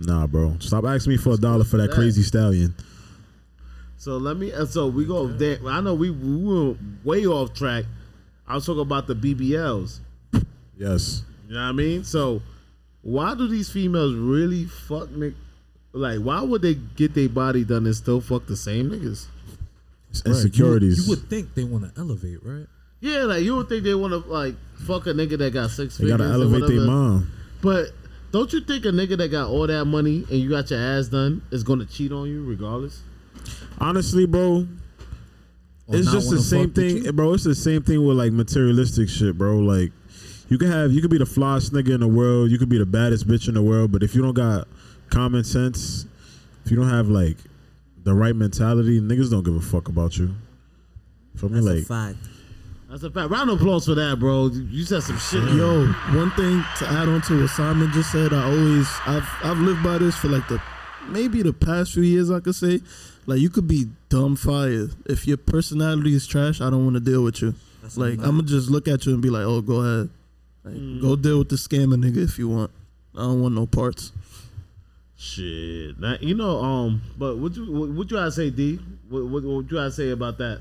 nah, bro, stop asking me for a dollar for that that. crazy stallion. So let me. uh, So we go. There, I know we, we went way off track. I was talking about the BBLs. Yes. You know what I mean? So why do these females really fuck nick? Like, why would they get their body done and still fuck the same niggas? It's Right, you would- insecurities. You would think they want to elevate, right? Yeah, like you would think they want to like fuck a nigga that got six they figures. gotta or elevate their whatever. mom. But don't you think a nigga that got all that money and you got your ass done is gonna cheat on you regardless? Honestly, bro, Or it's not just the wanna same fuck with thing, you? bro. It's the same thing with like materialistic shit, bro. Like you can have, you could be the flyest nigga in the world, you could be the baddest bitch in the world, but if you don't got common sense, if you don't have like the right mentality, niggas don't give a fuck about you. For me, That's a like fact. That's a fact. Round of applause for that, bro. You said some shit. Yo, one thing to add on to what Simon just said, I always I've I've lived by this for like the maybe the past few years I could say. Like you could be dumb fire. If your personality is trash, I don't want to deal with you. That's Like. I'm gonna just look at you and be like, oh, go ahead. Like, Go deal with the scammer nigga if you want. I don't want no parts. Shit. Now, you know, um, but what you what, what you gotta say, D? What, what what you gotta say about that?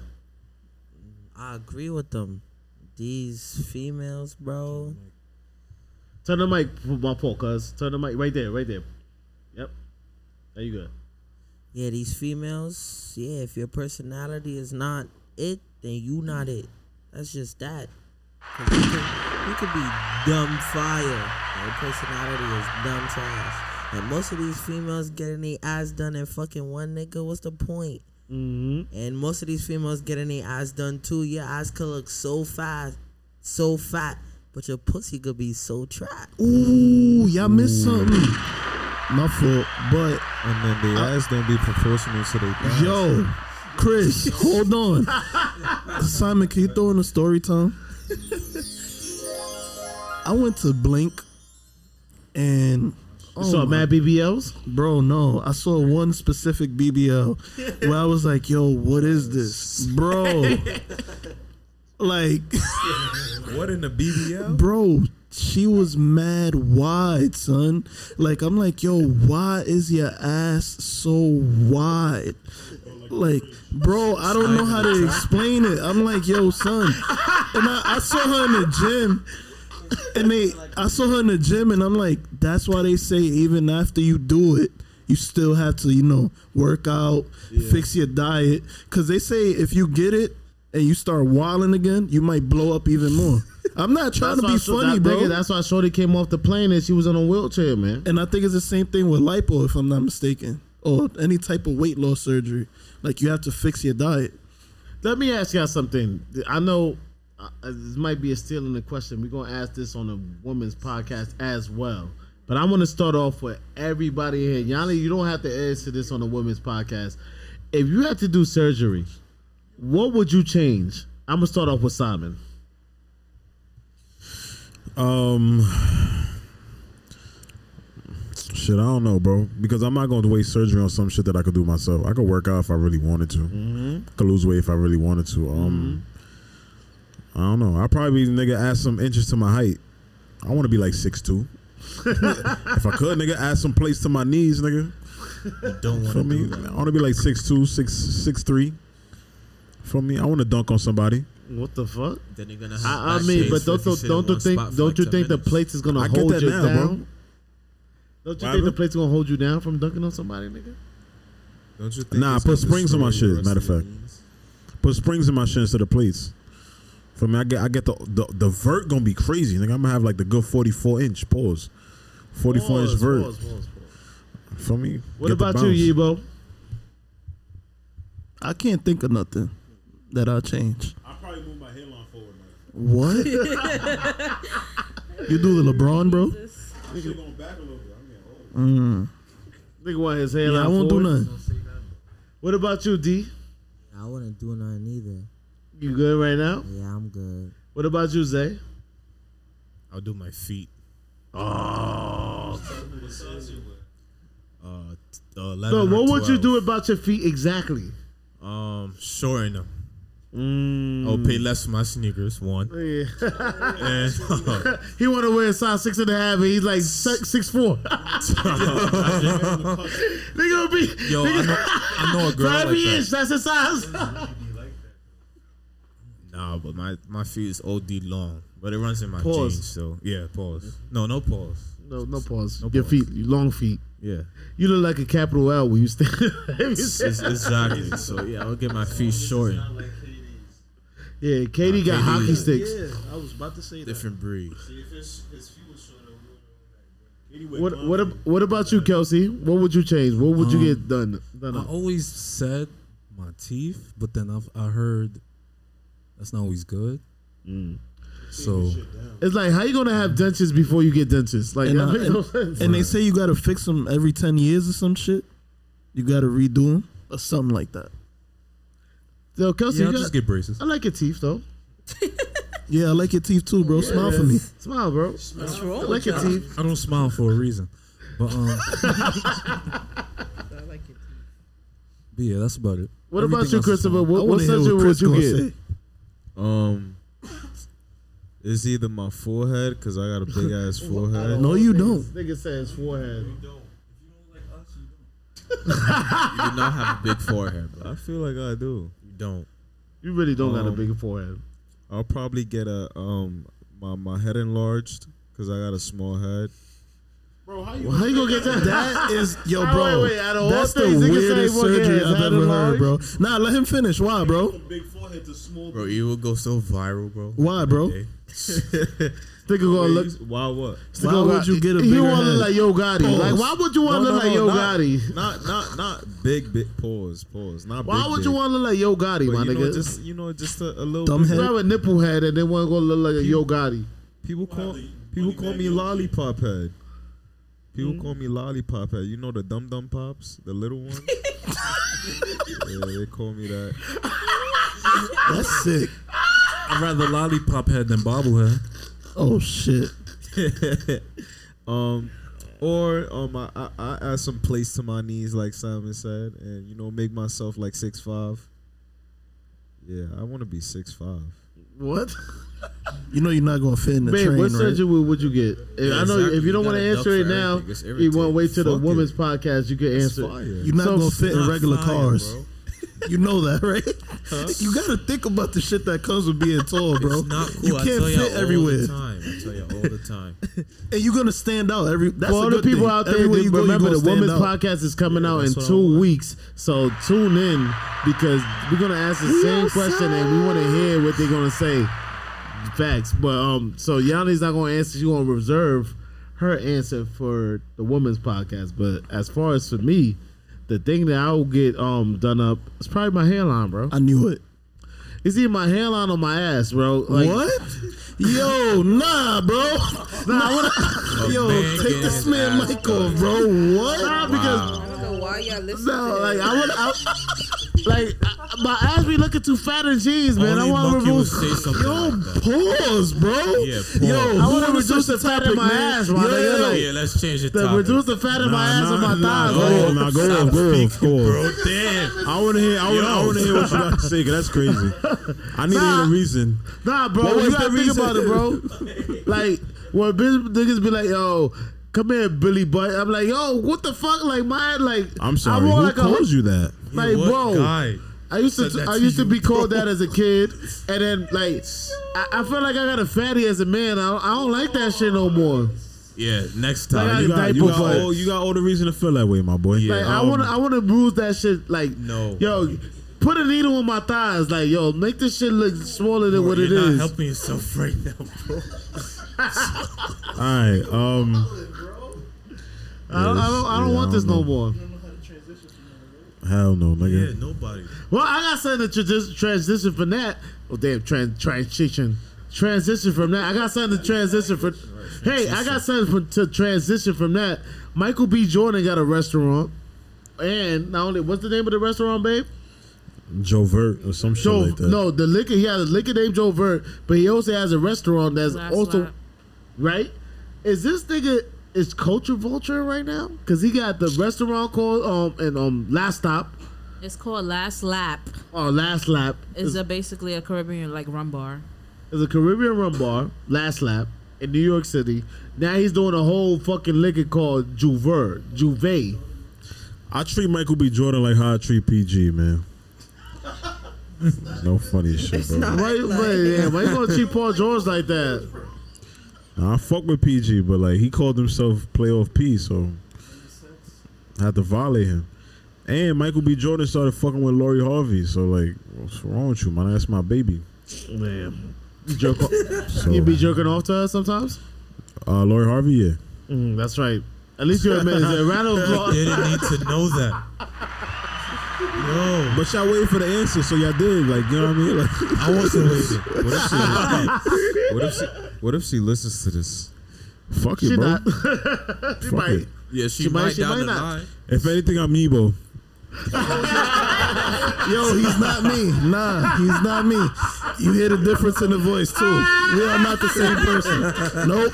I agree with them. These females, bro. Turn the mic for my fault, cuz. Turn the mic right there, right there. Yep. There you go. Yeah, these females. Yeah, if your personality is not it, then you not it. That's just that. 'Cause you could, you could be dumb fire. Your personality is dumb trash. And most of these females getting their ass done and fucking one nigga. What's the point? Mm-hmm. And most of these females getting their ass done too. Your ass could look so fast, so fat, but your pussy could be so trash. Ooh, y'all missed something. My fault, but And then the ass don't be proportional to their thighs. Yo, Chris, hold on. Simon, can you throw in a story time? I went to Blink and You oh saw my- mad BBLs? Bro, no. I saw one specific BBL where I was like, yo, what is this? Bro. like What in the BBL? Bro, she was mad wide, son. Like I'm like, yo, why is your ass so wide? Like, bro, I don't know how to explain it. I'm like, yo, son. And I, I saw her in the gym. And they I saw her in the gym and I'm like, that's why they say even after you do it, you still have to, you know, work out, fix your diet. Cause they say if you get it and you start wilding again, you might blow up even more. I'm not trying to be funny, that bro. that's why Shorty came off the plane and she was on a wheelchair, man. And I think it's the same thing with lipo, if I'm not mistaken, or any type of weight loss surgery. Like you have to fix your diet. Let me ask y'all something. I know uh, this might be a stealing the question. We're gonna ask this on a women's podcast as well. But I want to start off with everybody here. Yanni, you don't have to answer this on a women's podcast. If you had to do surgery, what would you change? I'm gonna start off with Simon. Um, shit, I don't know, bro. Because I'm not going to waste surgery on some shit that I could do myself. I could work out if I really wanted to. Mm-hmm. I could lose weight if I really wanted to. Um, I don't know. I probably nigga add some inches to my height. I want to be like six two. if I could, nigga, add some plates to my knees, nigga. Don't want For me, I want to be like six two, six six three. For me, I want to dunk on somebody. What the fuck? Then you're gonna I, I mean, pain but if don't you you, sit don't you think don't like you 10 think the plates is gonna I get hold that you now, down? bro. Don't you What think the happened? plates gonna hold you down from dunking on somebody, nigga? Don't you think? Nah, it's put springs on my destroy shit. your Matter of fact, put springs in my shit instead of plates. For me, I get I get the the, the vert gonna be crazy. Nigga, I'm gonna have like the good 44 inch pause, 44 inch vert. pause, pause, pause. For me, What get the about you, bounce. Yibo? I can't think of nothing that I change. I probably move my hairline forward. Man. What? you do the LeBron, bro? Shit going back a little bit. I'm getting old. Mm. Nigga want his hair Yeah, I won't do nothing. What about you, D? I wouldn't do nothing either. You good right now? Yeah, I'm good. What about you, Zay? I'll do my feet. Oh. Uh, t- uh, So what would you do about your feet exactly? Um, shorten them. Mm. I'll pay less for my sneakers. One. Yeah. and uh, he want to wear a size six and a half, and he's like six, six four. they gonna be. Yo, they I know, I know a girl for like every that. inch. That's his size. nah, but my my feet is OD long, but it runs in my Pause. jeans. So yeah, pause. No, no pause. no, no pause. No your pause. feet, long feet. Yeah, You look like a capital L when you stand. It's- it's- exactly. So yeah, I'll get my feet shortened. Yeah, Katie got Katie- hockey sticks. I was about to say Different breed. What what ab- what about you, Kelsey? What would you change? What would you Um, get done done I up? always said my teeth, but then I've, I heard that's not always good. Mm. So It's like how you gonna have dentures before you get dentures? Like And, that uh, makes and, no sense. and they say you gotta fix them every ten years or some shit. You gotta redo them or something like that. Yo, Kelsey, yeah, you I'll got- just get braces. I like your teeth though. Yeah, I like your teeth too, bro. Smile for me. Smile, bro. What's wrong I like your teeth. I don't smile for a reason, but um, I like your teeth. but yeah, that's about it. What about you, Christopher? fine. I What, what surgery what would you gonna get? say. Um, it's either my forehead because I got a big ass forehead. No, you don't. Nigga says forehead. You do not have a big forehead, bro. I feel like I do. You don't. You really don't got a Um, big forehead. I'll probably get a um my my head enlarged because I got a small head. Well, how you gonna get that? That is, yo, bro. wait, wait, out of all that's the things, weirdest he wanna get surgery I've ever heard, bro. Nah, let him finish. Why, bro? Big forehead to small. Bro, you will go so viral, bro. Why, bro? Day. Nigga gonna look. Why what? Why would you get a He wanna look like Yo Gotti. Pause. Like, why would you want to No, look no, like Yo not- Gotti? Not not not big big pause pause. Not Why big, would you want to look like Yo Gotti, But my you know, nigga? just you know, just a, a little Dumb bit. head. You have a nipple head and they want to go look like a Yo Gotti. People call people call me lollipop head. People Hmm? call me lollipop head. You know the dum dum pops, the little one. yeah, they call me that. That's sick. I'd rather lollipop head than bobblehead. Oh shit. um, or um, I, I I add some place to my knees, like Simon said, and you know, make myself like six five. Yeah, I want to be six five. What? You know you're not gonna fit in the Babe, train, what right? surgery would, would you get? If- I know exactly. if you don't You want to answer it now, everything. It's you want everything. to wait till the Fuck it. women's podcast. You can It's answer. fire. You're not So- gonna fit in regular fire, cars. bro. You know that, right? You gotta think about the shit that comes with being tall, bro. It's not cool. You I can't tell y'all fit all everywhere, the time. I tell you all the time. and you're gonna stand out every. That's For all the people thing. out there, Everywhere you go, remember gonna the women's out. podcast is coming out in that's what I two weeks. So tune in because we're gonna ask the same question and we want to hear what they're gonna say. Facts, but um, so Yanni's not gonna answer. She's gonna reserve her answer for the women's podcast. But as far as for me, the thing that I will get um done up is probably my hairline, bro. I knew it. It's either my hairline or my ass, bro. Like, what? Yo, nah, bro. Nah, I wanna, Yo, take getting this man ass mic off, bro. What? nah, because I don't know why y'all listening No, to like. I want, I, like I- my ass be looking too fat in jeans, man. Only I want to remove. say something Yo, like that. pause, bro. Yeah, pause. Yo, I want to reduce the fat in my man? ass, Yo, nigga. Like, yeah, let's change the topic. reduce the fat in my ass and my thighs. Nah, go, nah, go off, go off, go bro. Damn. I want to hear. I want. To hear what you got to say. Cause that's crazy. I need to hear the reason. Nah, bro, What you gotta think about it, bro. like when niggas be like, yo. Come here, Billy Butt. I'm like, yo, what the fuck? Like, my like. I'm I sorry. want Who like a- calls you that? Like, what bro, guy? I used to said that I to used to you, be called bro? that as a kid, and then like I, I feel like I got a fatty as a man. I don't, I don't like that shit no more. Yeah, next Like, time. You got, you, got butt. all, you got all the reason to feel that way, my boy. Yeah. Like I Um, want to I want to bruise that shit. Like No. yo, put a needle in my thighs. Like yo, make this shit look smaller than Bro, what you're it not is. helping yourself right now, bro. All right. Um. I don't, I don't, I don't Yeah, want I this don't no know. more. Hell no, Yeah, nigga. nobody. Well, I got something to trans- transition from that. Oh damn, trans transition. Transition from that. I got something to transition from. Hey, I got something for, to transition from that. Michael B. Jordan got a restaurant, and not only what's the name of the restaurant, babe? J'ouvert or some shit like that. no, the liquor. He has a liquor named J'ouvert, but he also has a restaurant that's Last also. lap. right? Is this nigga is culture vulture right now? Cause he got the restaurant called um and um last stop It's called Last Lap. or last lap. It's a basically a Caribbean like rum bar. It's a Caribbean rum bar, last lap in New York City. Now he's doing a whole fucking liquor called Juver, J'ouvert. I treat Michael B. Jordan like how I treat PG, man. no funny shit, bro. Why, why, yeah, why you gonna treat Paul George like that? Nah, I fuck with PG, but like he called himself playoff P, so I had to violate him. And Michael B. Jordan started fucking with Lori Harvey, so like, what's wrong with you, man? That's my baby. Man, you So, you be jerking off to us sometimes. uh, Lori Harvey, yeah. Mm, that's right. At least you admit it. A round of applause. Didn't need to know that. Yo, But y'all waited for the answer, so y'all did. Like, you know what I mean? Like, I wasn't waiting. What if she? what if she? What if she listens to this? fuck it, She bro. not. she Fuck might. it. Yeah, she, She might- might, she down might the not. line. If anything, I'm Nebo. Yo, he's not me. Nah, he's not me. You hear the difference in the voice too. We are not the same person. Nope.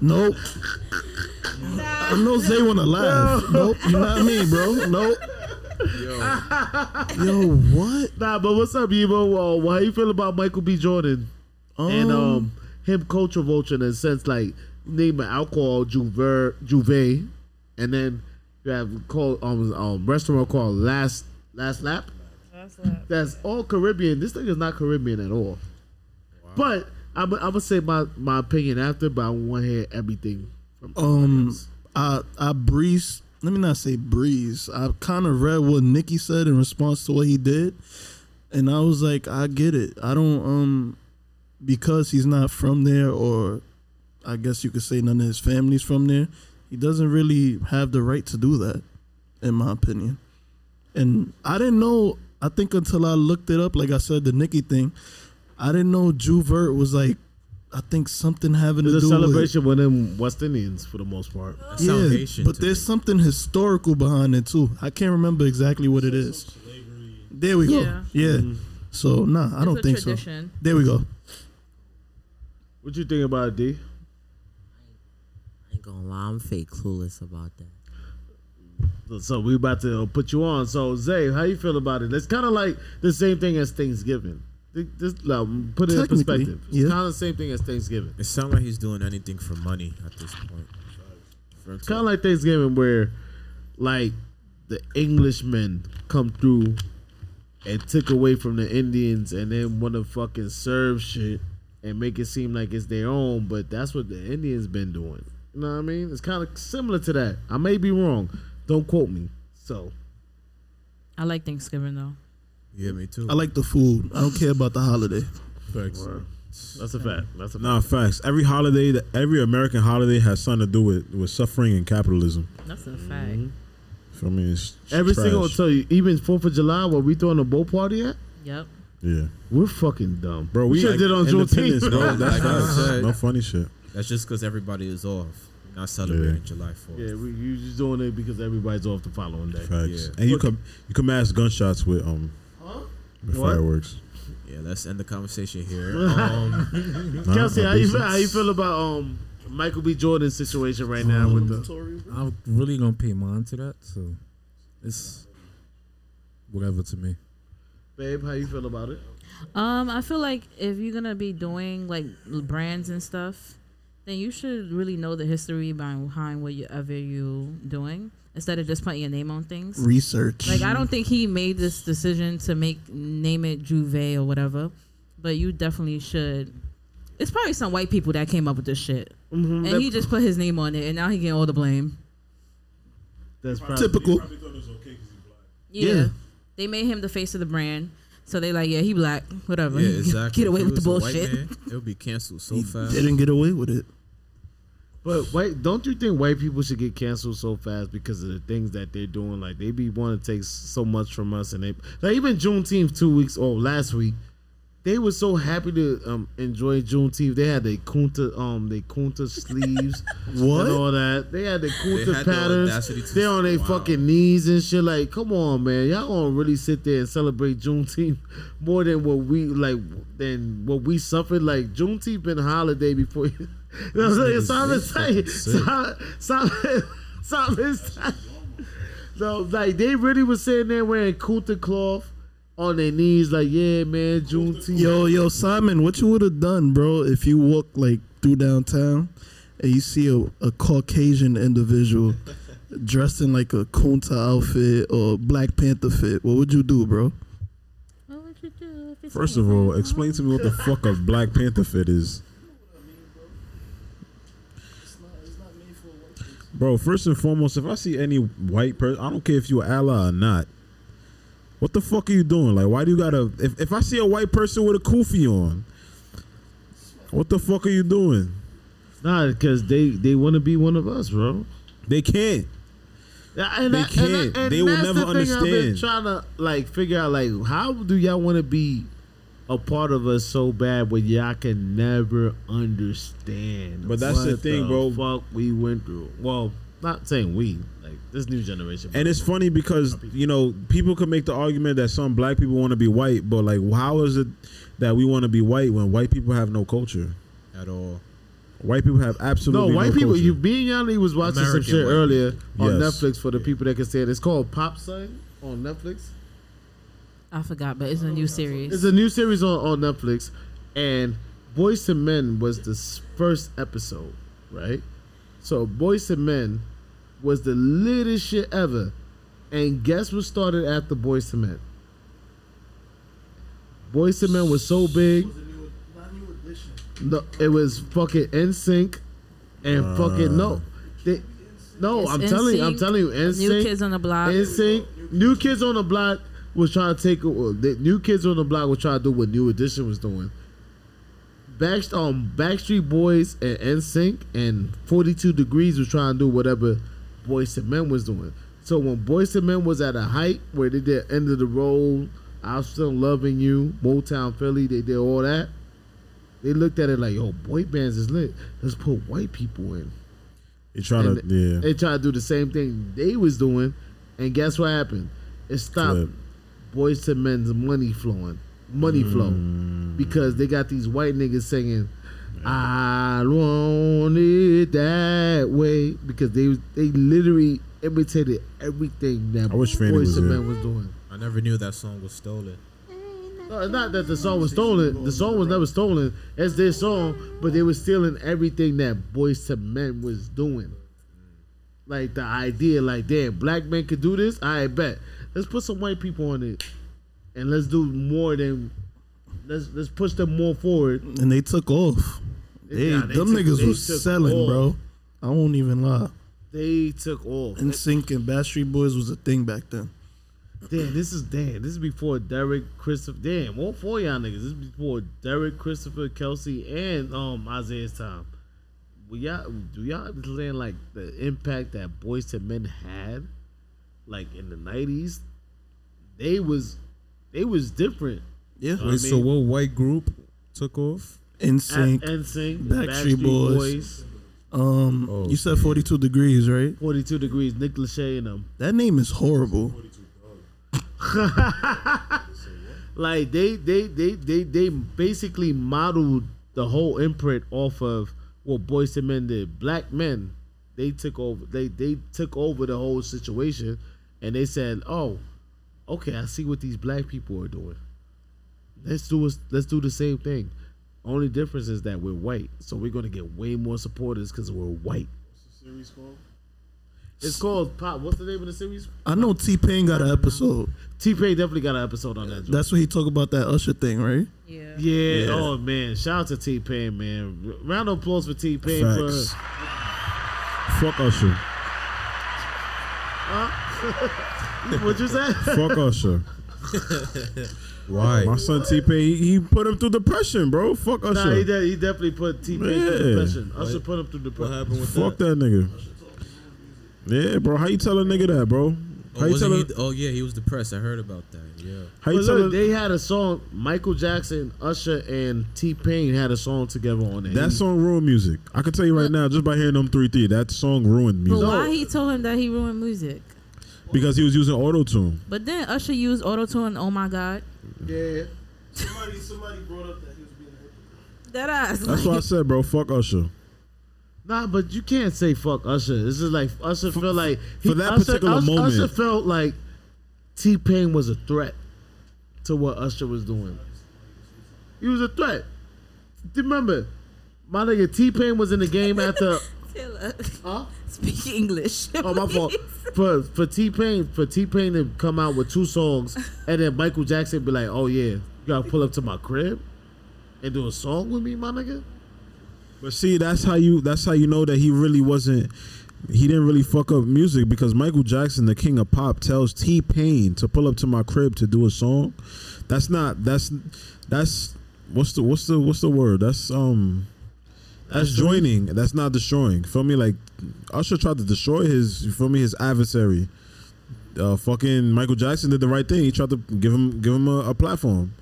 Nope. I know Zay wanna laugh. Nope, you're not me, bro. Nope. Yo, what? Nah, but what's up, Evo? Uh, how you feel about Michael B. Jordan and um him culture vulture in a sense like name an alcohol J'ouvert, J'ouvert, and then you have called um, um restaurant called Last Last Lap. That's all Caribbean. This thing is not Caribbean at all. But I'm, I'm gonna say my, my opinion after, but I want to hear everything. From Um, I I breeze. Let me not say breeze. I kind of read what Nikki said in response to what he did, and I was like, I get it. I don't um because he's not from there, or I guess you could say none of his family's from there. He doesn't really have the right to do that, in my opinion. And I didn't know. I think until I looked it up, like I said, the Nikki thing. I didn't know J'ouvert was like. I think something having It's to a do with celebration with them West Indians for the most part. That sound Haitian but to there's something historical behind it too. I can't remember exactly what it is. There we go. Yeah. Yeah. Mm-hmm. So nah, I It's don't a think tradition. so. There we go. What you think about it, D? I ain't gonna lie, I'm fake clueless about that. So we about to put you on. So Zay, how you feel about it? It's kind of like the same thing as Thanksgiving. Th- This, um, put it in perspective. It's yeah. kind of the same thing as Thanksgiving. It sounds like he's doing anything for money at this point. For him to- Kind of like Thanksgiving, where like the Englishmen come through and took away from the Indians, and then want to fucking serve shit and make it seem like it's their own. But that's what the Indians been doing. You know what I mean? It's kind of similar to that. I may be wrong. Don't quote me. So I like Thanksgiving though. Yeah, me too. I like the food. I don't care about the holiday. Facts. that's a fact. That's a fact. Nah, facts. Every holiday, that every American holiday has something to do with, with suffering and capitalism. That's a fact. Feel me? It's Every trash. single tell you, even Fourth of July, where we throwing a boat party at, Yep. Yeah, we're fucking dumb, bro. We should have did on Independence, Juneteenth, bro. That's Like I said. No funny shit. That's just because everybody is off. We're not celebrating Yeah. July 4th. Yeah, we, you just doing it because everybody's off the following day. Facts. Yeah. And you come you can mask gunshots with um with What? fireworks. Yeah, let's end the conversation here. Um, Kelsey, how you feel, how you feel about um Michael B. Jordan's situation right now with the? I'm really gonna pay mind to that, so it's whatever to me. Babe, how you feel about it? Um, I feel like if you're gonna be doing like l- brands and stuff, then you should really know the history behind whatever you're doing instead of just putting your name on things. Research. Like I don't think he made this decision to make name it J'ouvert or whatever, but you definitely should. It's probably some white people that came up with this shit, Mm-hmm. and he just put his name on it, and now he getting all the blame. That's probably Typical. Yeah. Yeah. they made him the face of the brand, so they like, yeah, he black, whatever. yeah, exactly. Get away If he with the was a white bullshit. man, It would be canceled so He fast. didn't get away with it. But white, don't you think white people should get canceled so fast because of the things that they're doing? Like they be want to take so much from us, and they like even Juneteenth two weeks or last week, they were so happy to um, enjoy Juneteenth. They had the kunta um they kunta sleeves What? and all that. They had the kunta the patterns. audacity They're on their wow. fucking knees and shit. Like, come on, man, y'all gonna really sit there and celebrate Juneteenth more than what we like than what we suffered. Like Juneteenth been a holiday before. No, These Simon niggas saying, sick. Simon, Simon, Simon, Simon. No, like they really was sitting there wearing Kunta cloth on their knees, like, yeah, man, Juneteenth. Yo, yo, Simon, what you would have done, bro, if you walk like through downtown and you see a, a Caucasian individual dressed in like a Kunta outfit or Black Panther fit? What would you do, bro? What would you do First of all, explain to me what the fuck a Black Panther fit is. Bro, first and foremost, if I see any white person, I don't care if you're ally or not. What the fuck are you doing? Like, why do you gotta? If, if I see a white person with a kufi on, what the fuck are you doing? Nah, because they they want to be one of us, bro. They can't. Yeah, and They that- and that- can't. and They will never the thing I've been understand. trying to like figure out, like, how do y'all want to be a part of us so bad, but y'all can never understand? But that's the what thing, bro. Fuck, we went through. Well, not saying we, like this new generation. And it's funny because you know people can make the argument that some black people want to be white, but like, how is it that we want to be white when white people have no culture at all? White people have absolutely no, white no people. culture. You being Yanni was watching American some shit white earlier on Yes. Netflix for the people that can say it. It's called Pop Sign on Netflix. I forgot, but it's a new series. It's a new series on, on Netflix, and Boyz II Men was the first episode, right? So Boyz II Men was the latest shit ever, and guess what started after Boyz II Men? Boyz II Men was so big. No, it was fucking NSYNC and uh. fucking no, they, no. It's I'm telling you, I'm telling you, New Kids on the Block. NSYNC, New Kids on the Block was trying to take. The New Kids on the Block was trying to do what New Edition was doing. Back, um, Backstreet Boys and NSYNC and 42 Degrees was trying to do whatever Boyz II Men was doing. So when Boyz II Men was at a height where they did End of the Road, I'm Still Loving You, Motown Philly, they did all that. They looked at it like, yo, boy bands is lit. Let's put white people in. You trying to yeah. They tried to do the same thing they was doing, and guess what happened? It stopped. Boyz II Men's money flowing, money flow, Mm. because they got these white niggas singing, "I want it that way," because they they literally imitated everything that I wish Fanny Boys was to here. Men was doing. I never knew that song was stolen. No, it's not that the song was stolen. The song was never stolen. It's their song, but they were stealing everything that Boyz II Men was doing. Like the idea, like damn, black men could do this. I bet. Let's put some white people on it, and let's do more than. Let's let's push them more forward. And they took off. They, Yeah, they them took- niggas they was selling, off. bro. I won't even lie. They took off. NSYNC and Backstreet Boys was a thing back then. Damn, this is damn. This is before Derek, Christopher. Damn, all four of y'all niggas. This is before Derek, Christopher, Kelsey, and um Isaiah's time. Will y'all do y'all understand like the impact that Boyz II Men had, like in the nineties? They was, they was different. Yeah. know what I Wait, so what white group took off? In Sync, NSYNC, Backstreet Backstreet Boys. Boys, Um, Oh, you said 42 degrees, right? Forty Two Degrees, Nick Lachey and them. That name is horrible. like they they they they they basically modeled the whole imprint off of what Boyz II Men did. Black men, they took over. They they took over the whole situation, and they said, "Oh, okay, I see what these black people are doing. Let's do. Let's do the same thing. Only difference is that we're white, so we're gonna get way more supporters because we're white." What's the series called? It's called Pop. What's the name of the series? I know T Pain got an episode. T Pain definitely got an episode on that. joint. That's what he talk about that Usher thing, right? Yeah. Yeah. Yeah. Oh man. Shout out to T Pain, man. R- Round of applause for T Pain Facts. for. Fuck Usher. what you say? Fuck Usher. Why? My son T Pain, he, he put him through depression, bro. Fuck Usher. Nah, he, de- he definitely put T Pain Yeah. through depression. Usher put him through What depression. happened with Fuck that? that nigga. Yeah, bro. How you tell a nigga that, bro? Oh, how Oh, you wasn't tell he, oh yeah, he was depressed. I heard about that. Yeah. how But you tell look, a, they had a song. Michael Jackson, Usher, and T Pain had a song together on it. that song ruined music. I can tell you right now, just by hearing them three three, that song ruined But music why he told him that he ruined music? Because he was using auto tune. But then Usher used auto tune. Oh my God, Yeah. Somebody, somebody brought up that he was being a hypocrite. that ass. That's what I said, bro. Fuck Usher. Nah, but you can't say fuck Usher. This is like Usher felt like for that Usher, particular Usher, moment. Usher felt like T Pain was a threat to what Usher was doing. He was a threat. Remember, my nigga T Pain was in the game after. Taylor, huh? speak English. Oh my fault. For for T Pain for T Pain to come out with two songs and then Michael Jackson be like, oh yeah, you gotta pull up to my crib and do a song with me, my nigga. But see, that's how you that's how you know that he really wasn't he didn't really fuck up music because Michael Jackson, the king of pop, tells T Pain to pull up to my crib to do a song. That's not that's that's what's the what's the what's the word? That's um that's joining. That's not destroying. Feel me? Like Usher tried to destroy his you feel me his adversary. Uh, fucking Michael Jackson did the right thing. He tried to give him give him a, a platform.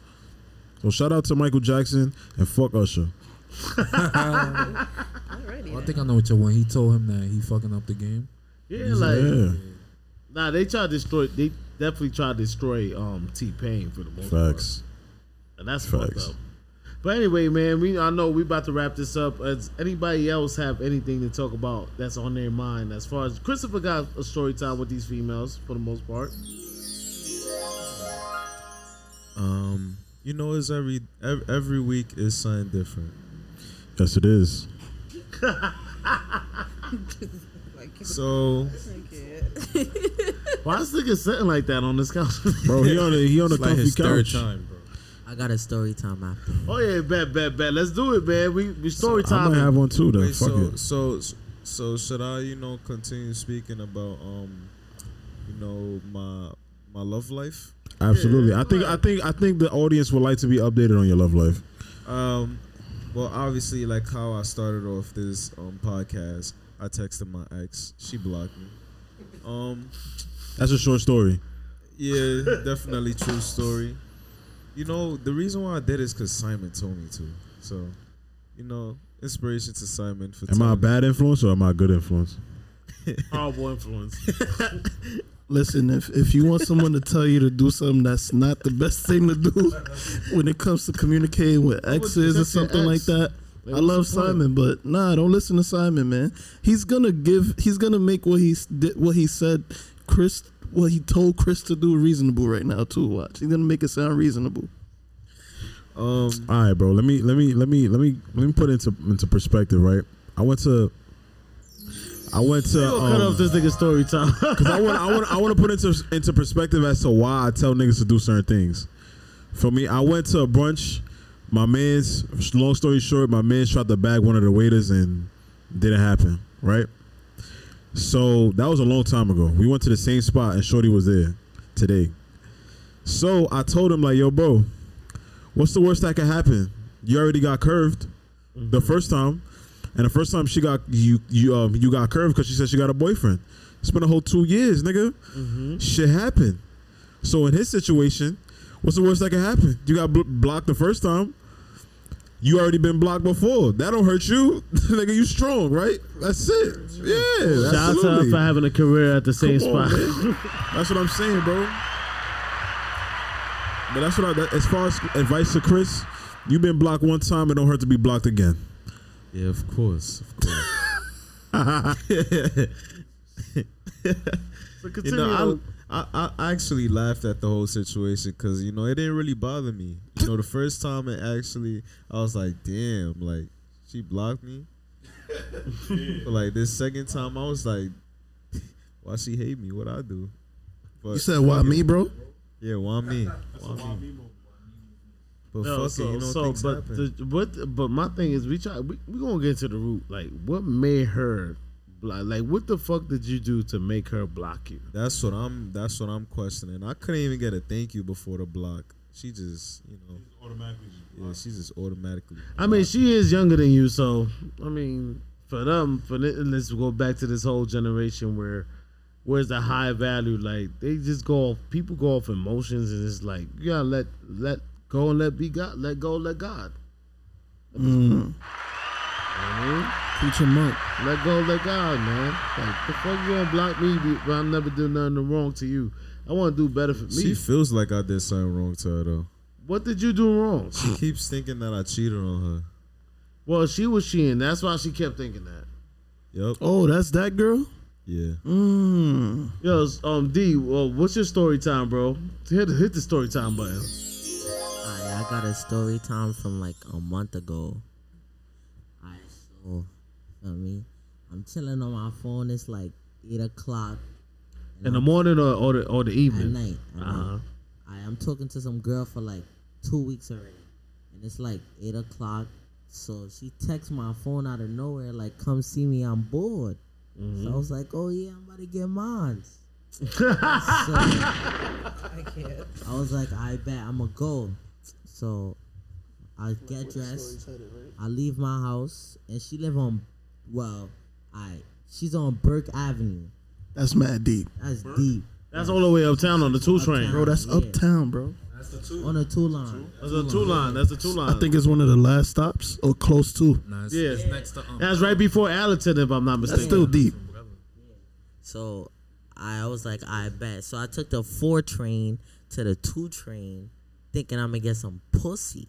So shout out to Michael Jackson and fuck Usher. Well, I think I know what you want. he told him that he fucking up the game. Yeah, He's like Yeah. nah, they tried to destroy. They definitely tried to destroy um T Pain for the most part, Facts. and that's Facts. fucked up. But anyway, man, we I know we about to wrap this up. Does anybody else have anything to talk about that's on their mind as far as Christopher got a story time with these females for the most part? Um, you know, it's every every, every week is something different. Yes, it is. So Why is nigga sitting like that on this couch? Bro, he on the he on the like comfy his third couch. time, bro. I got a story time after. oh yeah, bet, bet, bet. Let's do it, man. We we story I time. might have one too. though. wait, fuck so it. so so should I, you know, continue speaking about um, you know, my my love life? Absolutely. Yeah, I think. I think I think the audience would like to be updated on your love life. Um, well, obviously, like how I started off this um podcast, I texted my ex. She blocked me. Um, That's a short story. yeah, definitely true story. You know, the reason why I did is because Simon told me to. So, you know, inspiration to Simon for. Am I a bad influence or am I a good influence? Horrible influence. Listen, if if you want someone to tell you to do something that's not the best thing to do when it comes to communicating with exes or that's your something like that, Like, I love? Simon, but nah, don't listen to Simon, man. He's gonna give. He's gonna make what he's did, what he said, Chris. What he told Chris to do reasonable right now too. Watch, he's gonna make it sound reasonable. Um, All right, bro. Let me let me let me let me let me put into into perspective, right? I went to I went to We'll cut um, off this nigga story time. Cause I want, I want, I want to put into into perspective as to why I tell niggas to do certain things. For me, I went to a brunch. My man's long story short, my man tried to bag one of the waiters and didn't happen. Right. So that was a long time ago. We went to the same spot and Shorty was there today. So I told him like, yo, bro, what's the worst that could happen? You already got curved the first time, and the first time she got you, you um, you got curved because she said she got a boyfriend. It's been a whole two years, nigga. Shit happened. So in his situation, what's the worst that can happen? You got bl- blocked the first time. You already been blocked before. That don't hurt you, nigga. You strong, right? That's it. Yeah. Shout out to her absolutely. for having a career at the same on, spot. That's what I'm saying, bro. But that's what I. That, as far as advice to Chris, you've been blocked one time, it don't hurt to be blocked again. yeah, of course, of course. So you continue. know, I, I I actually laughed at the whole situation because you know it didn't really bother me. You know, the first time it actually, I was like, damn, like she blocked me. but like this second time, I was like, why she hate me? What I do? But You said why fuck me, bro? Yeah, why me? Why me? But No, fuck so, it, you know so, things but happen. the, what? But my thing is, we try. We, we gonna get to the root. Like, what made her block? Like, what the fuck did you do to make her block you? That's what I'm. That's what I'm questioning. I couldn't even get a thank you before the block. She just, you know, automatically. Yeah, she just automatically. I mean, she is younger than you, so I mean, for them, for the, let's go back to this whole generation where, where's the high value? Like they just go off. People go off emotions, and it's like you gotta let let go and let be God. Let go, let God. Mm. You know I mean? Preach him up. Let go, let God, man. Like the fuck you gonna block me? But I'm never do nothing wrong to you. I want to do better for me. She feels like I did something wrong to her though. what did you do wrong? She keeps thinking that I cheated on her. Well, she was cheating. That's why she kept thinking that. Yep. Oh, that's that girl. Yeah. Mm. Yo, um, D, well, what's your story time, bro? Hit, hit the story time button. I, I got a story time from like a month ago. I so feel me. I'm chilling on my phone. It's like eight o'clock In the morning or, or, the, or the at evening? night. At Uh-huh. night. I, I'm talking to some girl for like two weeks already, and it's like eight o'clock. So she texts my phone out of nowhere, like, "Come see me. I'm bored." So I was like, "Oh yeah, I'm about to get mine." so, I was like, "I bet I'm gonna go." So I get dressed. I leave my house, and she live on, well, I she's on Burke Avenue. That's mad deep. That's deep. That's all the way uptown on the two train. Bro, that's uptown, bro. That's the two. On the two line. That's the two line. That's a two line. I think it's one of the last stops or close to. Nah, it's, Yeah. it's next to um, That's right before Allerton, if I'm not That's mistaken. still deep. So I was like, I bet. So I took the four train to the two train, thinking I'm gonna get some pussy.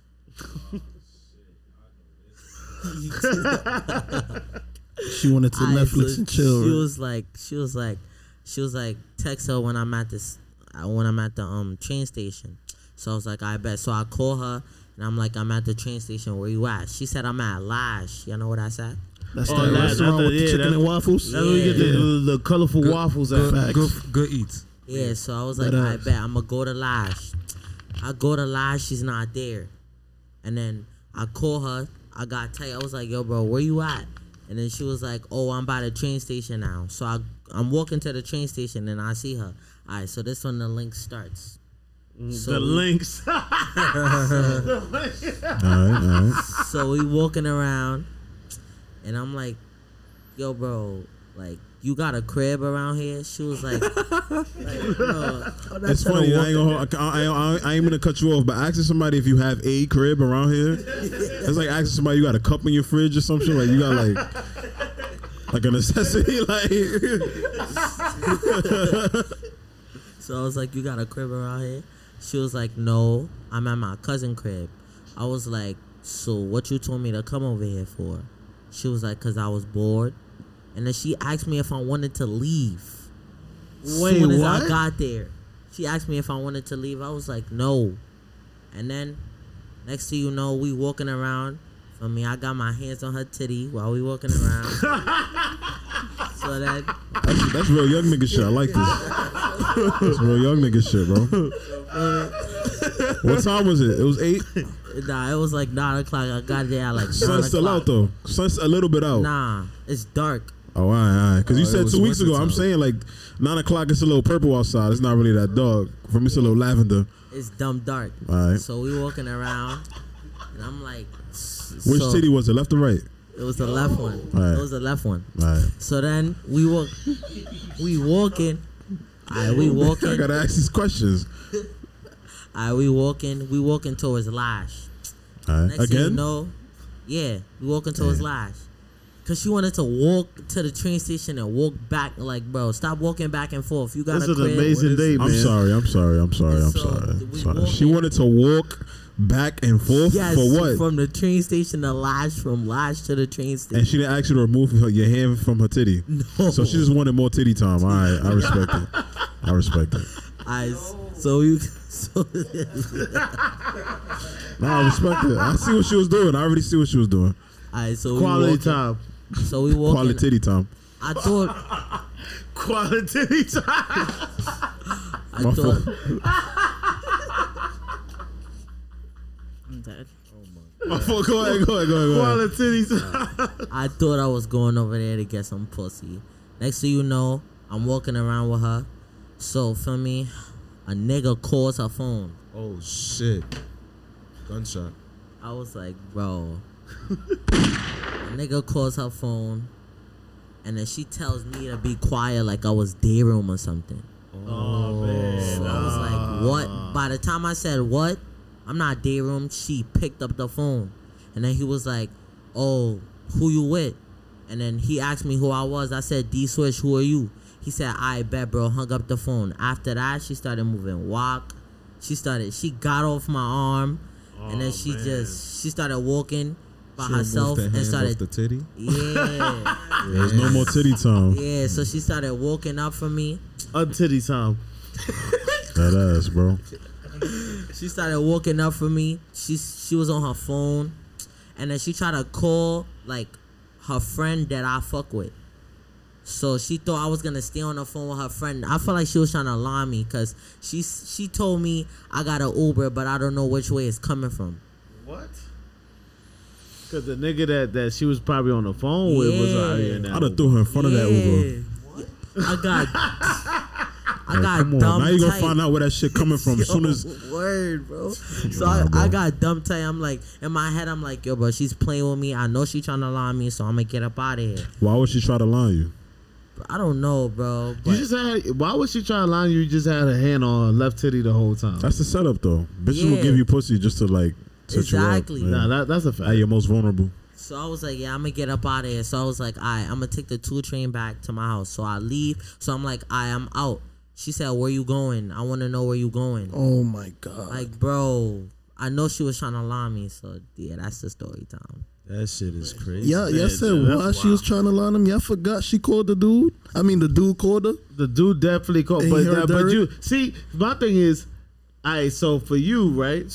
She wanted to I- Netflix so and chill. She right? was like, she was like, she was like, text her when I'm at this, uh, when I'm at the um train station. So I was like, I bet. So I call her and I'm like, I'm at the train station. Where you at? She said I'm at Lash. You know what I said? That's Oh, that that- restaurant that- with the yeah, chicken that- and waffles. That's where you get the, Yeah. the, the colorful Good- waffles good, at. good, good eats. Yeah, so I was like, That I ass. bet I'm gonna go to Lash. I go to Lash, she's not there. And then I call her, I got tight. I was like, yo, bro, where you at? And then she was like, oh, I'm by the train station now. So I, I'm walking to the train station and I see her. All right, so this when the link starts. Mm, so the we- links. All right, all right. so we walking around, and I'm like, "Yo, bro, like you got a crib around here?" She was like, like bro, It's funny. I ain't, gonna, I, I, I ain't gonna cut you off, but asking somebody if you have a crib around here, it's like asking somebody you got a cup in your fridge or something. Like you got like like a necessity. Like So I was like, "You got a crib around here?" She was like, "No, I'm at my cousin crib." I was like, "So what you told me to come over here for?" She was like, "Cause I was bored," and then she asked me if I wanted to leave. Wait, soon as what? I got there, she asked me if I wanted to leave. I was like, "No," and then next thing you know, we walking around. For me, I got my hands on her titty while we walking around. so that that's, that's real young nigga shit. I like this. That's real young nigga shit, bro. What time was it? It was eight. Nah, it was like nine o'clock. I got there at like nine Sun's still out though. Sun's a little bit out. Nah, it's dark. Oh, all right, all right. Because you Oh, said two weeks ago. winter I'm saying like nine o'clock. It's a little purple outside. It's not really that dark. For me, it's a little lavender. It's dumb dark. All right. So we walking around, and I'm like, Which so titty was it? Left or right? It was the left one. Alright. It was the left one. All right. So then we walk, we walking. Alright, we walking. I walking. gotta ask these questions. Alright, we walking. We walking towards Lash. All right. Next thing you Again? know, yeah, we walking towards Lash. Cause she wanted to walk to the train station and walk back. Like, bro, stop walking back and forth. You got This a is an amazing day, man. I'm sorry. I'm sorry. I'm sorry. I'm So, sorry. sorry. She walking- wanted to walk back and forth Yes, for what? from the train station to Lash, from Lash to the train station. and she didn't ask you to remove her, your hand from her titty. No. So she just wanted more titty time. All right. I respect it. I respect it. I so you so No, I respect it. I see what she was doing. I already see what she was doing. I so we Quality walking- time. So we walking. Quality titty time. I thought Quality time. I My thought. I'm dead. Oh my fault. Go ahead. Go ahead. Go ahead. Go ahead. Quality time. I thought I was going over there to get some pussy. Next thing you know, I'm walking around with her. So for me, a nigga calls her phone. Oh shit. Gunshot. I was like, bro. a nigga calls her phone, and then she tells me to be quiet, like I was day room or something. Oh man. So I was like, what? By the time I said what, I'm not day room. She picked up the phone, and then he was like, "Oh, who you with?" And then he asked me who I was. I said, "D Swish, who are you?" He said, "I bet, bro." Hung up the phone. After that, she started moving walk. She started. She got off my arm, and then oh, she just she started walking. By She removed herself the and hand started. off the titty. yeah. There's no more titty time. Yeah, so she started walking up for me. A Untitty time. That ass, bro. She started walking up for me. She she was on her phone, and then she tried to call like her friend that I fuck with. So she thought I was gonna stay on the phone with her friend. I felt like she was trying to lie me because she she told me I got an Uber, but I don't know which way it's coming from. What? Cause the nigga that, that she was probably on the phone with was out here now. I'd have threw her in front of that Uber. I got I Like, got come on. dumb Now you gonna tight. find out where that shit coming from. As soon as word, bro. So Nah, I, bro. I got dumb tight. I'm like in my head, I'm like, yo, bro, she's playing with me. I know she trying to lie me, so I'm gonna get up out of here. why would she try to lie you? I don't know, bro. But You just had. Why was she trying to lie you? You just had a hand on her left titty the whole time. That's the setup though. Bitches will Yeah. give you pussy just to like set Exactly. you up. Nah, that, that's a fact. At your most vulnerable. So I was like, yeah, I'm gonna get up out of here. So I was like, all right, I'm gonna take the two train back to my house. So I leave. So I'm like, all right, I'm out. She said, where you going? I want to know where you going. Oh my god. Like, bro, I know she was trying to lie me. So yeah, that's the story time. That shit is crazy. Yeah, y'all said why she was trying to line him. Y'all forgot she called the dude. I mean, the dude called her. The dude definitely called, And but he that, but you see, my thing is, I so for you, right?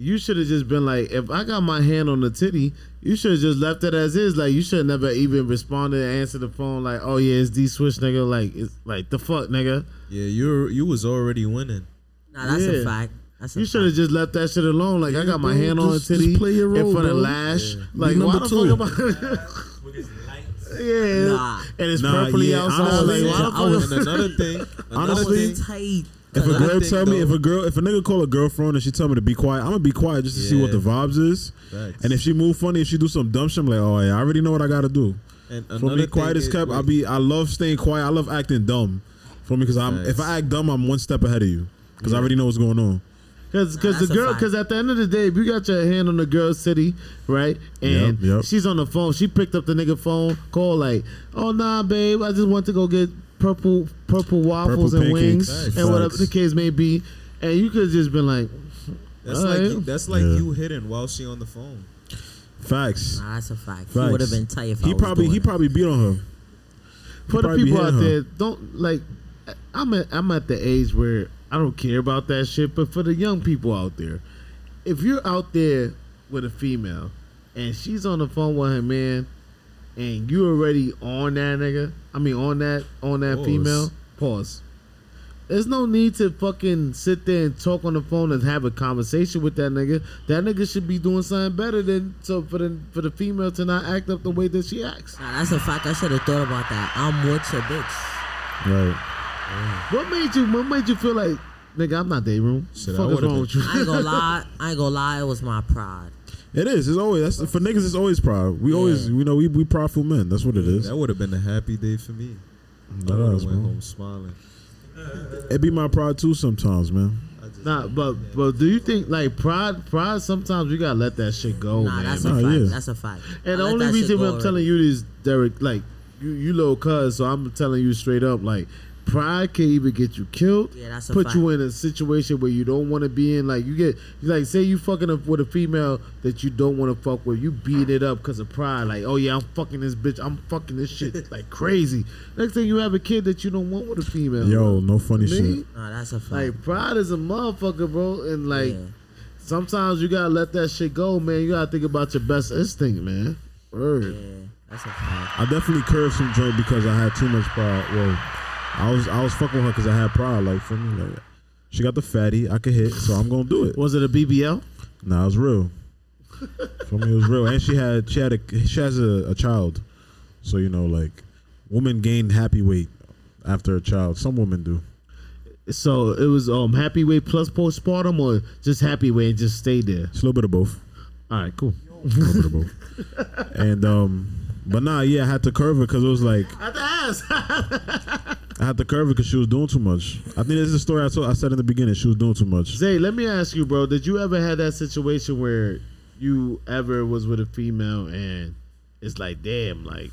You should have just been like, if I got my hand on the titty, you should have just left it as is. Like you should never even responded and answered the phone. Like, oh yeah, it's D Swish, nigga. Like, it's like the fuck, nigga. Yeah, you you was already winning. Nah, that's Yeah. a fact. That's a You should have just left that shit alone. Like I got my bro, hand on the just- just titty play your in role, front of bro. Lash. Yeah. Like Be why number the two. fuck am I? yeah, Nah. and it's Nah, purpley yeah, outside. honestly, like, why the I fuck was- And another thing, another Honestly, thing, tight. If a girl think, tell me, if a girl, if a nigga call a girlfriend and she tell me to be quiet, I'm gonna be quiet just to see what the vibes is. Facts. And if she move funny, if she do some dumb shit, I'm like, oh yeah, I already know what I gotta do. and For me, quiet thing is is- kept. I be, I love staying quiet. I love acting dumb. For me, because I'm, Facts. if I act dumb, I'm one step ahead of you. Because I already know what's going on. Cause, Nah, cause the girl, cause at the end of the day, if you got your hand on the girl's city, right, and Yep, yep. she's on the phone, she picked up the nigga phone, call like, "Oh nah, babe, I just want to go get purple, purple waffles Purple and wings pancakes. and whatever the case may be," and you could just been like, That's Alright. like you, that's like Yeah. you hitting while she on the phone. Facts. Nah, that's a fact. He Facts. would have been tight if I He was probably, doing he it. probably beat on her. for the probably be people out hitting her. there, don't like. I'm at I'm at the age where I don't care about that shit. But for the young people out there, if you're out there with a female and she's on the phone with her man, and you already on that nigga, I mean on that on that Pause. female, pause. There's no need to fucking sit there and talk on the phone and have a conversation with that nigga. That nigga should be doing something better than so for the for the female to not act up the way that she acts. Nah, that's a fact. I should have thought about that. I'm with your bitch. Right. What made you? What made you feel like, nigga? I'm not day room. Shit, I Fuck is wrong with you? I ain't gonna lie. I ain't gonna lie. It was my pride. It is. It's always that's for niggas. It's always proud. We always, you know, we we prideful men. That's what it is. That would have been a happy day for me. I would have went bro. home smiling. It be my pride too sometimes, man. Nah, but but do you think like pride? Pride sometimes you gotta let that shit go, Nah, man. that's a Nah, fact. yeah. That's a fact. I and the let only that shit reason go I'm already. telling you this, Derek, like you you little cuz, so I'm telling you straight up, like pride can even get you killed, Yeah, that's a put fact. you in a situation where you don't want to be in. Like you get, like say you fucking up with a female that you don't want to fuck with, you beat it up because of pride. Like, oh yeah, I'm fucking this bitch, I'm fucking this shit like crazy. Next thing you have a kid that you don't want with a female. Yo, no funny Me? shit. Nah, that's a fact. Like pride is a motherfucker, bro, and like Yeah. sometimes you gotta let that shit go, man. You gotta think about your best instinct, man. Word. yeah, that's a fact. I definitely curved some joint because I had too much pride. Well, I was I was fucking with her because I had pride. Like for me, like she got the fatty, I could hit, so I'm gonna do it. Was it a BBL? Nah, it was real. for me, it was real, and she had she had a she has a, a child, so you know, like women gain happy weight after a child. Some women do. So it was um happy weight plus postpartum or just happy weight and just stayed there. It's a little bit of both. All right, cool. A little bit of both. And um, but nah, yeah, I had to curve her because it was like At the ass. I had to curve her because she was doing too much. I think this is a story I told. I said in the beginning she was doing too much. Zay, let me ask you, bro. Did you ever have that situation where you ever was with a female and it's like, damn, like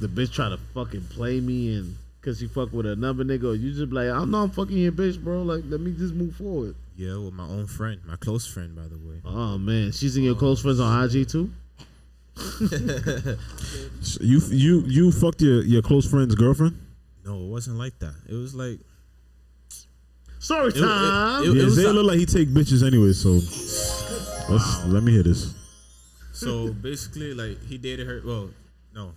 the bitch try to fucking play me and cause she fuck with another nigga, you just be like, I'm not fucking your bitch, bro. Like, let me just move forward. Yeah, with my own friend, my close friend, by the way. Oh man, she's in your close friends on IG too. So you you you fucked your your close friend's girlfriend? No, it wasn't like that. It was like Story it- it- time. it- yeah, was Zay a- look like he take bitches anyway. So let's let me hear this. So basically, like he dated her. Well, no,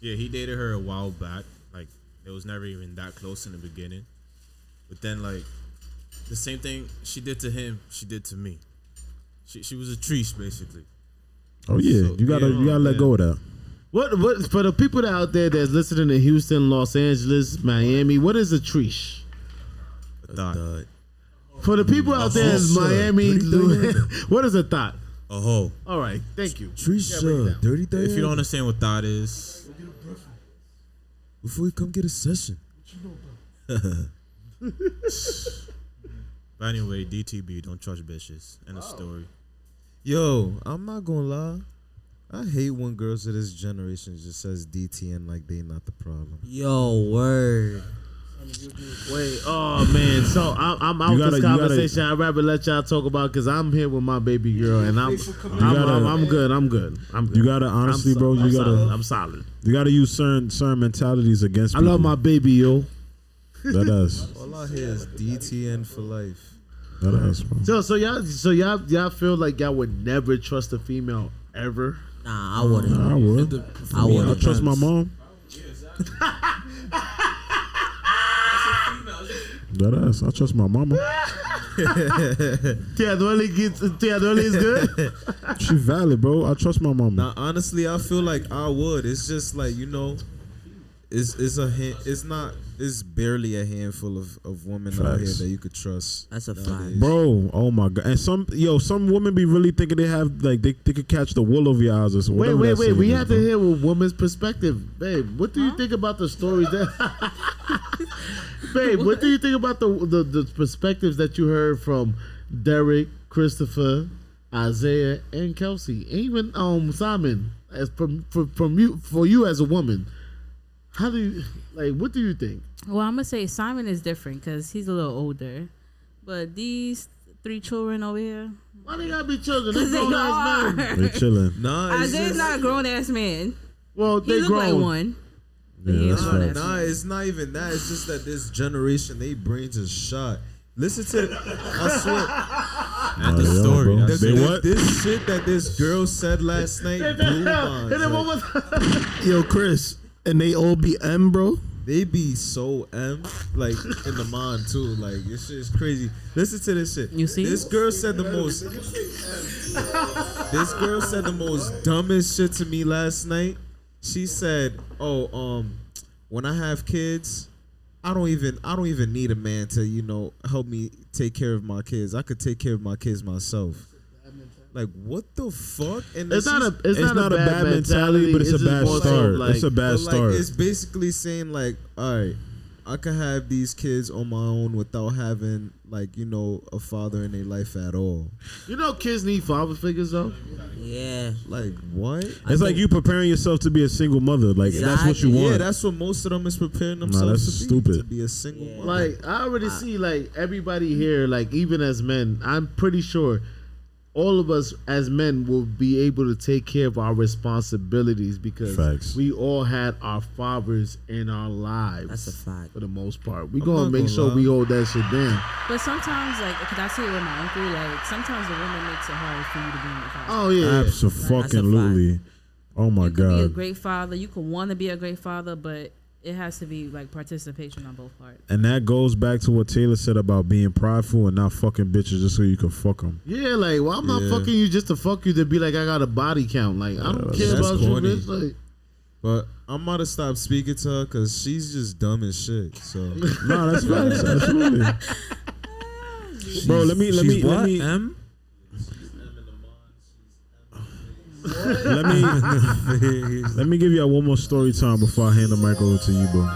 yeah, he dated her a while back. Like it was never even that close in the beginning. But then, like the same thing she did to him, she did to me. She she was a trees basically. Oh yeah, So, you gotta yeah, you gotta let yeah. go of that. What what for the people out there that's listening in Houston, Los Angeles, Miami? What is a treesh? A thought. For the people out there in Oh, Miami, what is a thought? A hoe. All right, thank you. Trisha, uh, dirty thing. If you don't understand what thought is, before you come get a session. but anyway, DTB, don't trust bitches. End of oh. story. Yo, I'm not gonna lie. I hate when girls of this generation just says DTN like they not the problem. Yo, word. Wait, oh man, so I'm, I'm out You gotta- this you gotta- conversation. I'd rather let y'all talk about because I'm here with my baby girl and I'm I'm, gotta- I'm, I'm good. I'm good. I'm good. You gotta honestly, I'm bro. so- You I'm gotta solid. I'm solid. you gotta use certain certain mentalities against. I People. love my baby, yo. That does. All I hear is DTN for life. That bro. So so y'all so y'all y'all feel like y'all would never trust a female ever. Nah, I wouldn't. I would. I I wouldn't. trust my mom. That ass. I trust my mama. Tia Dolly gets Tia Dolly is good. She valid, bro. I trust my mama. Now, honestly, I feel like I would. It's just like you know, it's it's a hand, it's not it's barely a handful of, of women out here that you could trust. That's a fact. Bro, oh my god! And some yo, some women be really thinking they have like they, they could catch the wool over your eyes or something. Wait, whatever wait, that wait. saying We have to hear a woman's perspective, babe. What do you think about the stories that? babe, what do you think about the, the the perspectives that you heard from Derek, Christopher, Isaiah, and Kelsey, and even um Simon? As from from, from you for you as a woman, how do you like? What do you think? Well, I'm gonna say Simon is different because he's a little older, but these three children over here, Why they gotta be children? They because they grown ass men. are. They chilling. Nah, it's Isaiah's just, not a grown ass man. Well, He they look like grown. one. Yeah, He that's a grown right. ass nah, man. it's not even that. It's just that this generation, they brains is shot. Listen to, I swear, End of yeah, story. bro. That's They it. what? this shit that this girl said last night blew my Hit him like, one more time. Yo, Chris, and they all be M, bro. They be so M, like in the mind too. Like this shit is crazy. Listen to this shit. You see? This girl said the most. this girl said the most dumbest shit to me last night. She said, "Oh, um, when I have kids, I don't even I don't even need a man to you know help me take care of my kids. I could take care of my kids myself." Like what the fuck? And It's then not a she's- it's, not, a bad, mentality, but it's, just a bad more start. like- it's a bad but, start. Like, it's basically saying like, all right, I can have these kids on my own without having like you know a father in their life at all. You know, kids need father figures though. Yeah. Like what? it's like you preparing yourself to be a single mother. Like that's what you want. Yeah, that's what most of them is preparing themselves that's to stupid. be. To be a single Yeah. mother. Like I already see, like everybody here, like even as men, I'm pretty sure all of us as men will be able to take care of our responsibilities because Facts. we all had our fathers in our lives. That's a fact. for the most part. We I'm gonna make gonna sure lie. we hold that shit down. But sometimes, like, cause I say it with my uncle, like sometimes the woman makes it hard for you to be in the father. Oh yeah, Absolutely. Oh my you could be a god. great father. You could want to be a great father, but it has to be like participation on both parts. And that goes back to what Taylor said about being prideful and not fucking bitches just so you can fuck them. yeah. Like, well, I'm not Yeah. fucking you just to fuck you to be like I got a body count. Like, I don't care about corny. you, bitch. Like, but I'm about to stop speaking to her because she's just dumb as shit. So No, that's facts. Absolutely. Bro, let me let me She's let me M? Let me let me give y'all one more story time before I hand the mic over to you, bro.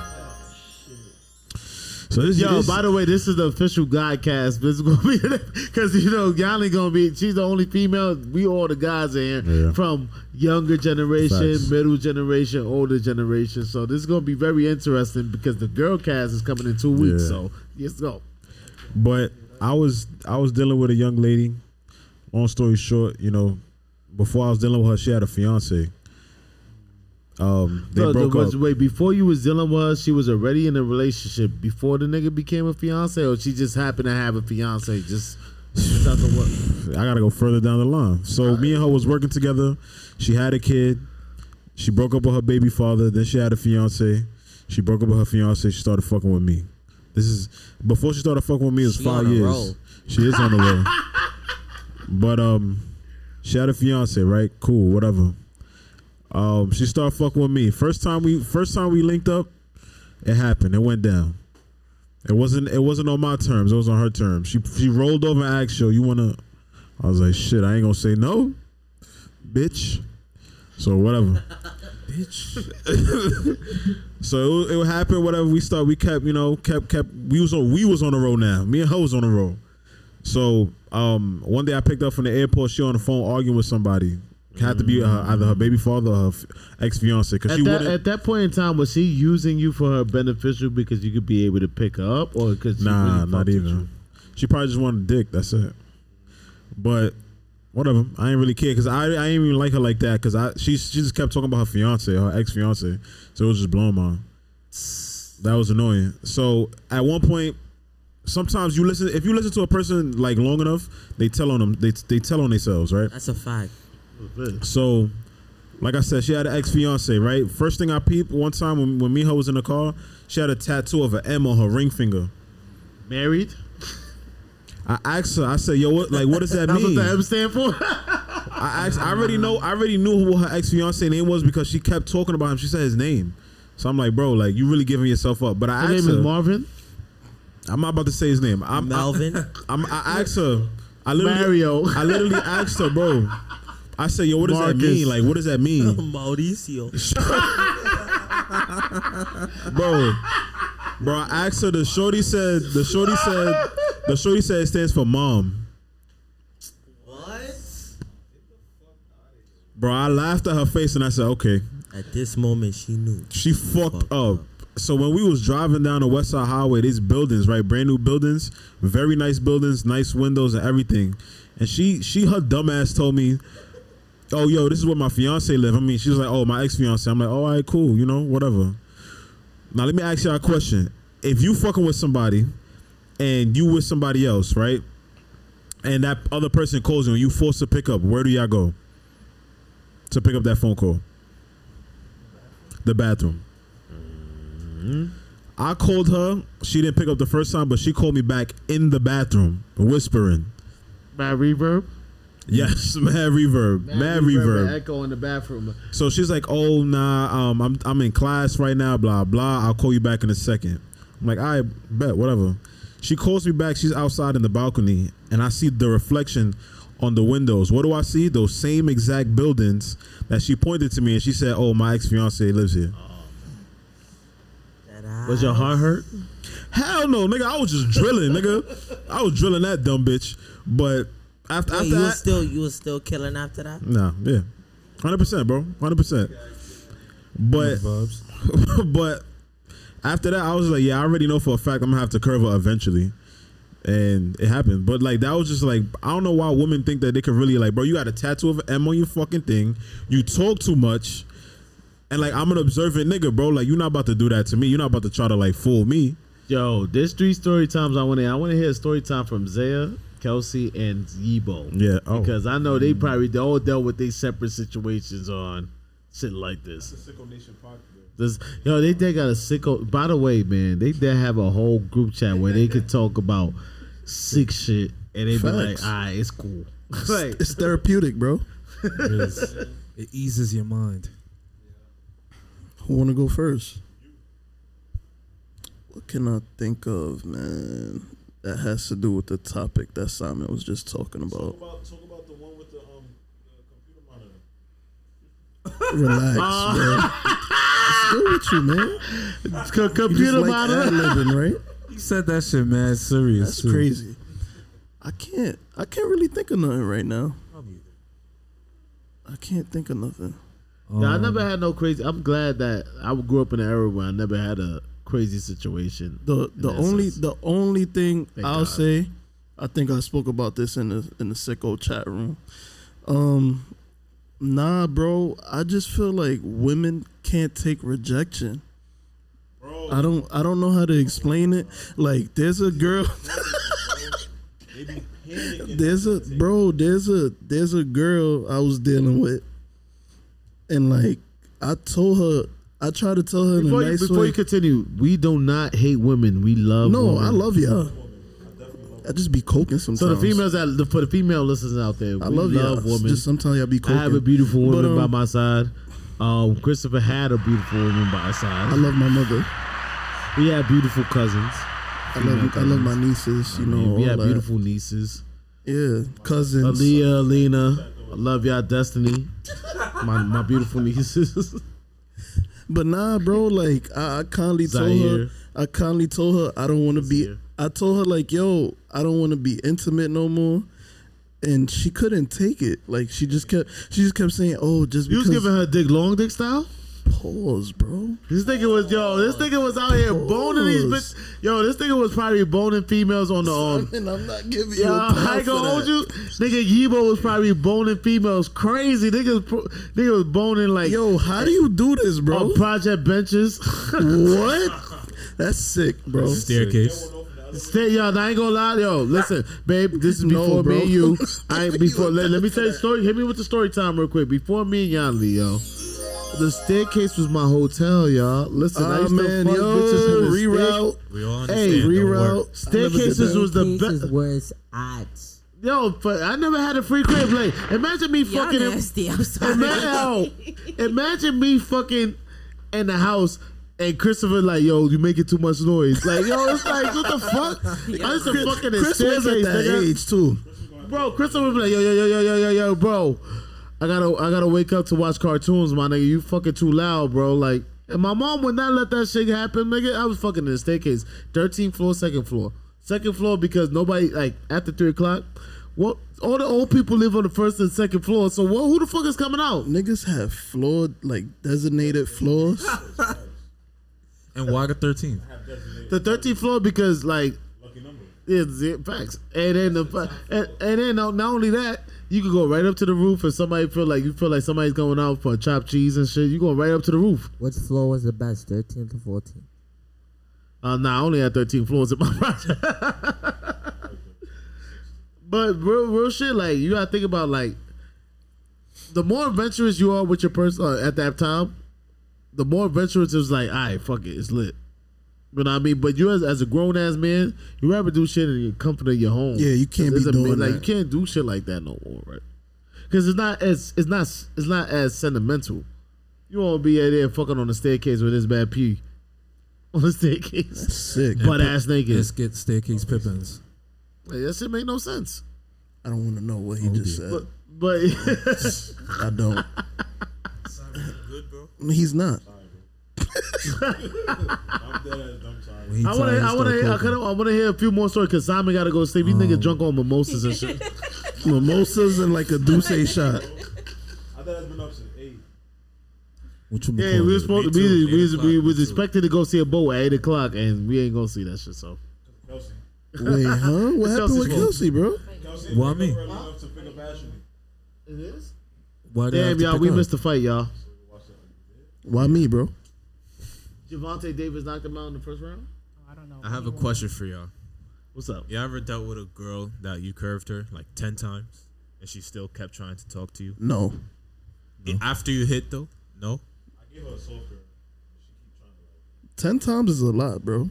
So this, Yo, this by the way, this is the official guy cast. This is gonna be because you know Yanni gonna be. She's the only female. We all the guys in here Yeah. from younger generation, Facts. middle generation, older generation. So this is gonna be very interesting because the girl cast is coming in two weeks. Yeah. So let's go. But I was I was dealing with a young lady. Long story short, you know, before I was dealing with her, she had a fiance. Um, they So, broke was, up. Wait, before you was dealing with her, she was already in a relationship before the nigga became a fiance, or she just happened to have a fiance? Just without what? I gotta go further down the line. So me and her was working together. She had a kid. She broke up with her baby father. Then she had a fiance. She broke up with her fiance. She started fucking with me. This is before she started fucking with me. It was She five on years. roll. She is on the roll. but um, she had a fiance, right? Cool, whatever. Um, she started fucking with me. First time we, first time we linked up, it happened. It went down. It wasn't. It wasn't on my terms. It was on her terms. She she rolled over and asked, "Yo, you wanna?" I was like, "Shit, I ain't gonna say no, bitch." So whatever. Bitch. so it, would- it would happen. Whatever we start, we kept you know kept kept. We was on we was on the road now. Me and her was on the road. So um, one day I picked up from the airport. She on the phone arguing with somebody. Had to be her, either her baby father or her ex fiance because At she that, wouldn't. at that point in time, was she using you for her beneficial because you could be able to pick her up, or because Nah, really not even. She probably just wanted a dick. That's it. But whatever. I ain't really care because I I ain't even like her like that because I she she just kept talking about her fiance, her ex fiance. So it was just blowing my. That was annoying. So at one point, sometimes you listen. If you listen to a person like long enough, they tell on them. They they tell on themselves, right? That's a fact. So, like I said, she had an ex fiance, right? First thing I peeped one time when, when me and her was in the car, she had a tattoo of an M on her ring finger. Married? I asked her, I said, yo, what like what does that That's what mean? the M stand for. I asked, I already know I already knew who her ex fiance name was because she kept talking about him. She said his name. So I'm like, bro, like you really giving yourself up. But I Her asked name her, is Marvin. I'm not about to say his name. I'm Melvin. I, I'm, I asked her. I literally, Mario. I literally asked her, bro. I said, yo, what does that mean? Like, what does that mean? Mauricio. bro. Bro, I asked her. The shorty said. The shorty said. The shorty said it stands for mom. What? Bro, I laughed at her face and I said, okay. At this moment, she knew. She fucked up. So when we was driving down the West Side Highway, these buildings, right, brand new buildings, very nice buildings, nice windows and everything. And she, she, her dumbass told me, "Oh, yo, this is where my fiance live." I mean, she was like, "Oh, my ex fiance." I'm like, "Oh, all right, cool, you know, whatever." Now let me ask you a question: If you fucking with somebody, and you with somebody else, right, and that other person calls you and you forced to pick up, where do y'all go to pick up that phone call? The bathroom. I called her. She didn't pick up the first time, but she called me back in the bathroom, whispering. Mad reverb. Yes, mad reverb, mad, and reverb. Echo in the bathroom. So she's like, "Oh nah, um, I'm I'm in class right now. Blah blah. I'll call you back in a second. I'm like, "I bet, whatever." She calls me back. She's outside in the balcony, and I see the reflection on the windows. What do I see? Those same exact buildings that she pointed to me, and she said, "Oh, my ex fiance lives here." Was your heart hurt? Hell no, nigga. I was just drilling, nigga. I was drilling that dumb bitch. But after Wait, after you that, was still you was still killing after that? Nah, yeah, hundred percent, bro, hundred percent. But but after that, I was like, yeah, I already know for a fact I'm gonna have to curve her eventually, and it happened. But like that was just like I don't know why women think that they could really like, bro. You got a tattoo of an M on your fucking thing. You talk too much, and like I'm an observant nigga, bro. Like you're not about to do that to me. You're not about to try to like fool me. Yo, there's three story times I want to. I want to hear a story time from Zaya, Kelsey, and Yibo. Yeah, oh. because I know they probably they all dealt with their separate situations on shit like this. sickle nation podcast This, yo, they they got a sicko. By the way, man, they they have a whole group chat where they could talk about sick shit, and they be like, Facts. "All right, it's cool." like, It's therapeutic, bro. It, is. it eases your mind. Who want to go first? What can I think of, man? That has to do with the topic that Simon was just talking about. talk about the one with the um computer monitor. Relax, bro. What's good with you, man? co- computer just like monitor. ad-libbing, right? You said that shit, man. Serious. That's too. crazy. I can't. I can't really think of nothing right now. I can't think of nothing. Yeah, I Um, never had no crazy. I'm glad that I grew up in an era where I never had a crazy situation. The the only sense. the only thing Thank I'll God. say, I think I spoke about this in the in the sicko chat room. Um, Nah, bro. I just feel like women can't take rejection. I don't I don't know how to explain it. Like there's a girl There's a bro, there's a there's a girl I was dealing with. And like I told her I tried to tell her in Before, a you, before way. you continue, we do not hate women. We love. no, women. I love y'all. I just be coking sometimes. So the females that the, for the female listeners out there, I we love love y'all. women. Just sometimes y'all be coking. I have a beautiful woman But, um, by my side. Um, Christopher had a beautiful woman by his side. I love my mother. We had beautiful cousins. I love I love my nieces, you know. we all had that. beautiful nieces. Yeah, cousins. Aaliyah, Alina, I love y'all, Destiny. my my beautiful nieces. But nah, bro, like I, I kindly told her, I kindly told her I don't want to be. I told her like, yo, I don't want to be intimate no more, and she couldn't take it. Like she just kept, she just kept saying, oh, just you because. was giving her dick long dick style. Pause, bro. This nigga was yo. This nigga was out here boning these Pause. bitch. Yo, this nigga was probably boning females on the um. And I'm not giving you. Yo, a pound I ain't for gonna hold that. you. Nigga Yibo was probably boning females crazy. Nigga, was pro- nigga was boning like Yo, how do you do this, bro? on project benches. what? That's sick, bro. Staircase. Stay, yo, I ain't gonna lie, yo. Listen, babe, this is No, before bro. me and you. I ain't before. let, let me tell you a story. Hit me with the story time real quick. Before me and Yanli, yo. The staircase was my hotel, y'all. Listen, I Ah used man, to fuck yo, bitches in the reroute. We all Hey, understand. don't worry. Reroute. Staircases was the Staircase best. where it's at. Yo, but I never had a free crib. Like, imagine me Y'all fucking. nasty. I'm sorry. Imagine, imagine me fucking in the house and Christopher like, yo, you making too much noise. Like, yo, it's like, what the fuck? I used to fucking in Chris was at staircase, that nigga. age too. Bro, Christopher be like, yo, yo, yo, yo, yo, yo, yo, bro. I gotta, I gotta wake up to watch cartoons, my nigga. You fucking too loud, bro. Like, and my mom would not let that shit happen, nigga. I was fucking in the staircase, 13th floor, second floor, second floor because nobody like after three o'clock. What? All the old people live on the first and second floor. So what? Who the fuck is coming out? Niggas have floor like designated floors. And why the 13th? The 13th floor because like it's it, facts. And then the and, and then not, not only that, you can go right up to the roof and somebody feel like you feel like somebody's going out for chopped cheese and shit. You go right up to the roof. Which floor was the best, 13th or 14th? Uh, nah, I only had 13 floors in my project. but real, real shit, like you gotta think about like the more adventurous you are with your person uh, at that time, the more adventurous it's like, all right, fuck it, it's lit. You know what I mean? But you as, as a grown ass man, you rather do shit in the comfort of your home. Yeah, you can't be It's a- doing like that. you can't do shit like that no more, right? Because it's not as it's not it's not as sentimental. You won't be out there fucking on the staircase with this bad pee on the staircase, Sick. butt ass naked. Let's get staircase Pippins. Like, that shit make no sense. I don't want to know what he just said. But but I don't. Good, bro. He's not. When he I want tired, to I want to I, kinda, I want to hear a few more stories because Simon got to go sleep. These Um, niggas drunk on mimosas and shit. Mimosas and like a Douce shot. I thought I've been up since eight. What you Yeah, we were supposed to Me be too. we, was- we was expected to go see a boat at eight o'clock and we ain't gonna see that shit. So Kelsey. Wait, huh? What happened with Kelsey, bro? Kelsey Why me? up early enough to pick up Ashley. it is. Why did I have Damn, y'all, we up? missed the fight, y'all. Why me, bro? Gervonta Davis knocked him out in the first round. I don't know. I have a question for y'all. What's up? You ever dealt with a girl that you curved her like ten times and she still kept trying to talk to you? No. After you hit though? No? I gave her a soft curve. Ten times is a lot, bro.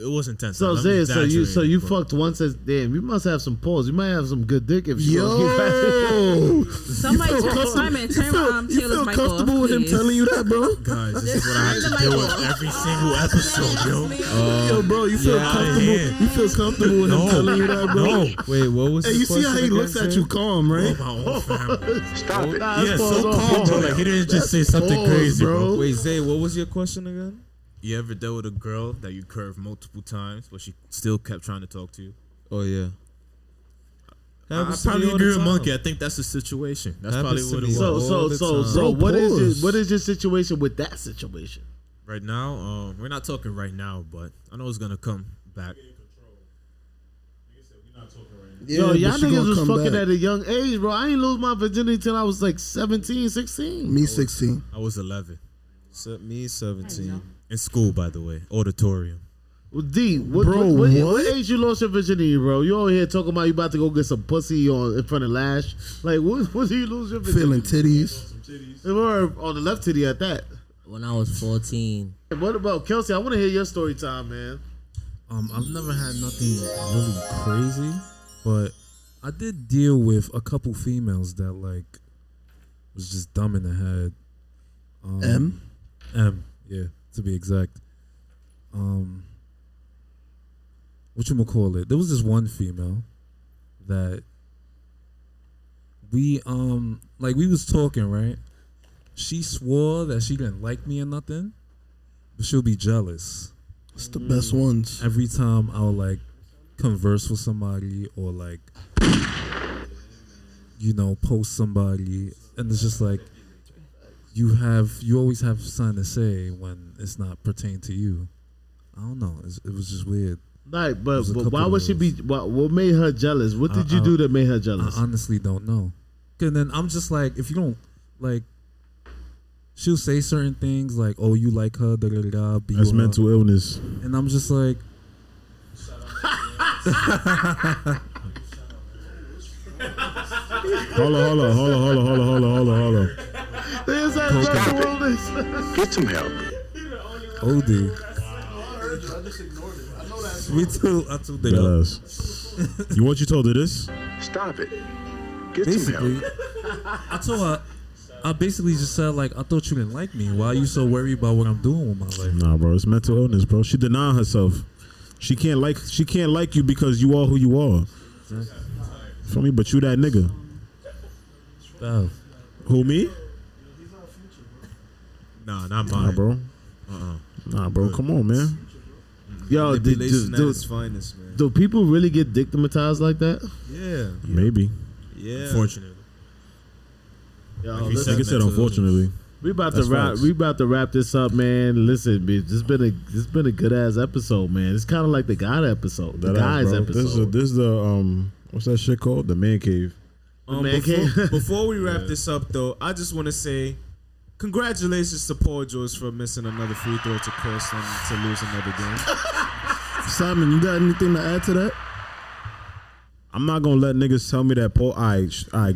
It wasn't ten So. I'm Zay, so you so you but- fucked once as damn. You must have some pause. You might have some good dick if you Yo, Somebody feel turn, comfortable- Simon, you turn feel, um, you feel mic comfortable off, with him telling you that, bro? Guys, this is what I have to deal with every single episode, yo. Yo, bro, you feel yeah, comfortable? You feel comfortable with him telling you that, bro? No. Wait, what was Hey, you see how he looks at you calm, right? My own family. Stop it. Nah, Yeah, so calm, bro. Like he didn't just say something crazy, bro. bro. Wait, Zay, what was your question again? You ever dealt with a girl that you curved multiple times, but she still kept trying to talk to you? Oh yeah. I, I Happens to probably all the agree with. Monkey. I think that's the situation. That's Happens probably what it was. So so so time. so what is your, what is your situation with that situation? Right now, um, we're not talking right now, but I know it's gonna come back. Yo, y'all niggas was fucking back. at a young age, bro. I ain't lose my virginity till I was like 17, 16. Me 16. I was 11 Se- me 17. In school, by the way, auditorium. Well, D, what, Bro, what, what, what? what age you lost your virginity, bro? You over here talking about you about to go get some pussy on in front of Lash. Like, what, what do you lose your Feeling virginity? titties. Or on the left titty at that. When I was 14, What about Kelsey? I want to hear your story time, man. Um, I've never had nothing really crazy, but I did deal with a couple females that like was just dumb in the head. Um, M? M, yeah, to be exact. Um, what you call it? There was this one female that we um like we was talking right. She swore that she didn't like me or nothing, but she'll be jealous It's the best ones. every time I'll like converse with somebody or like you know post somebody and it's just like you have you always have something to say when it's not pertain to you I don't know it's, it was just weird Like, but, but why would she be? What, what made her jealous? What did I- you I- do that made her jealous? I honestly don't know and then I'm just like if you don't like she'll say certain things like oh you like her da da da da be That's with her. mental illness. and I'm just like Hold on, hold on, hold on, hold on, hold on, hold on, hold on, hold on. There's that mental illness. Get some help. OD me too I told her Yes. you what you told her this? Stop it. Get some help. basically, I told her, I basically just said like, I thought you didn't like me. Why are you so worried about what I'm doing with my life? Nah, bro, it's mental illness, bro. She denying herself. She can't like she can't like you because you are who you are. For me, but you that nigga. Oh, Who me? Nah, not Nah, mine. bro. Uh-uh. Nah, bro. Come on, man. Yo, did, Manipulation do, at do, finest, man. do people really get victimized like that? Yeah. Maybe. Yeah. Unfortunately. Yo, Like listen, Like I said, unfortunately. we about That's to wrap. facts. We about to wrap this up, man. Listen, bitch, this been a this been a good ass episode, man. It's kind of like the God episode, the That guys ass, episode. This is this is the um what's that shit called? The man cave. Um, Man before, cave. before we wrap this up, though, I just want to say congratulations to Paul George for missing another free throw to cost them to lose another game. Simon, you got anything to add to that? I'm not gonna let niggas tell me that Paul. I, I,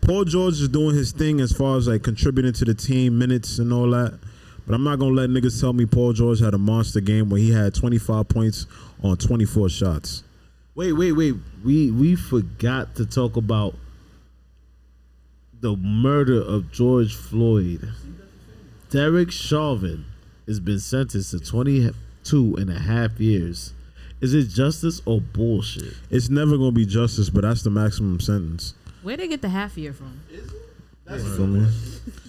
Paul George is doing his thing as far as like contributing to the team minutes and all that. But I'm not gonna let niggas tell me Paul George had a monster game where he had 25 points on 24 shots. Wait, wait, wait. We we forgot to talk about the murder of George Floyd. Derek Chauvin has been sentenced to 22 and a half years. Is it justice or bullshit? It's never gonna be justice, but that's the maximum sentence. Where they get the half year from? Is it? That's You feel me?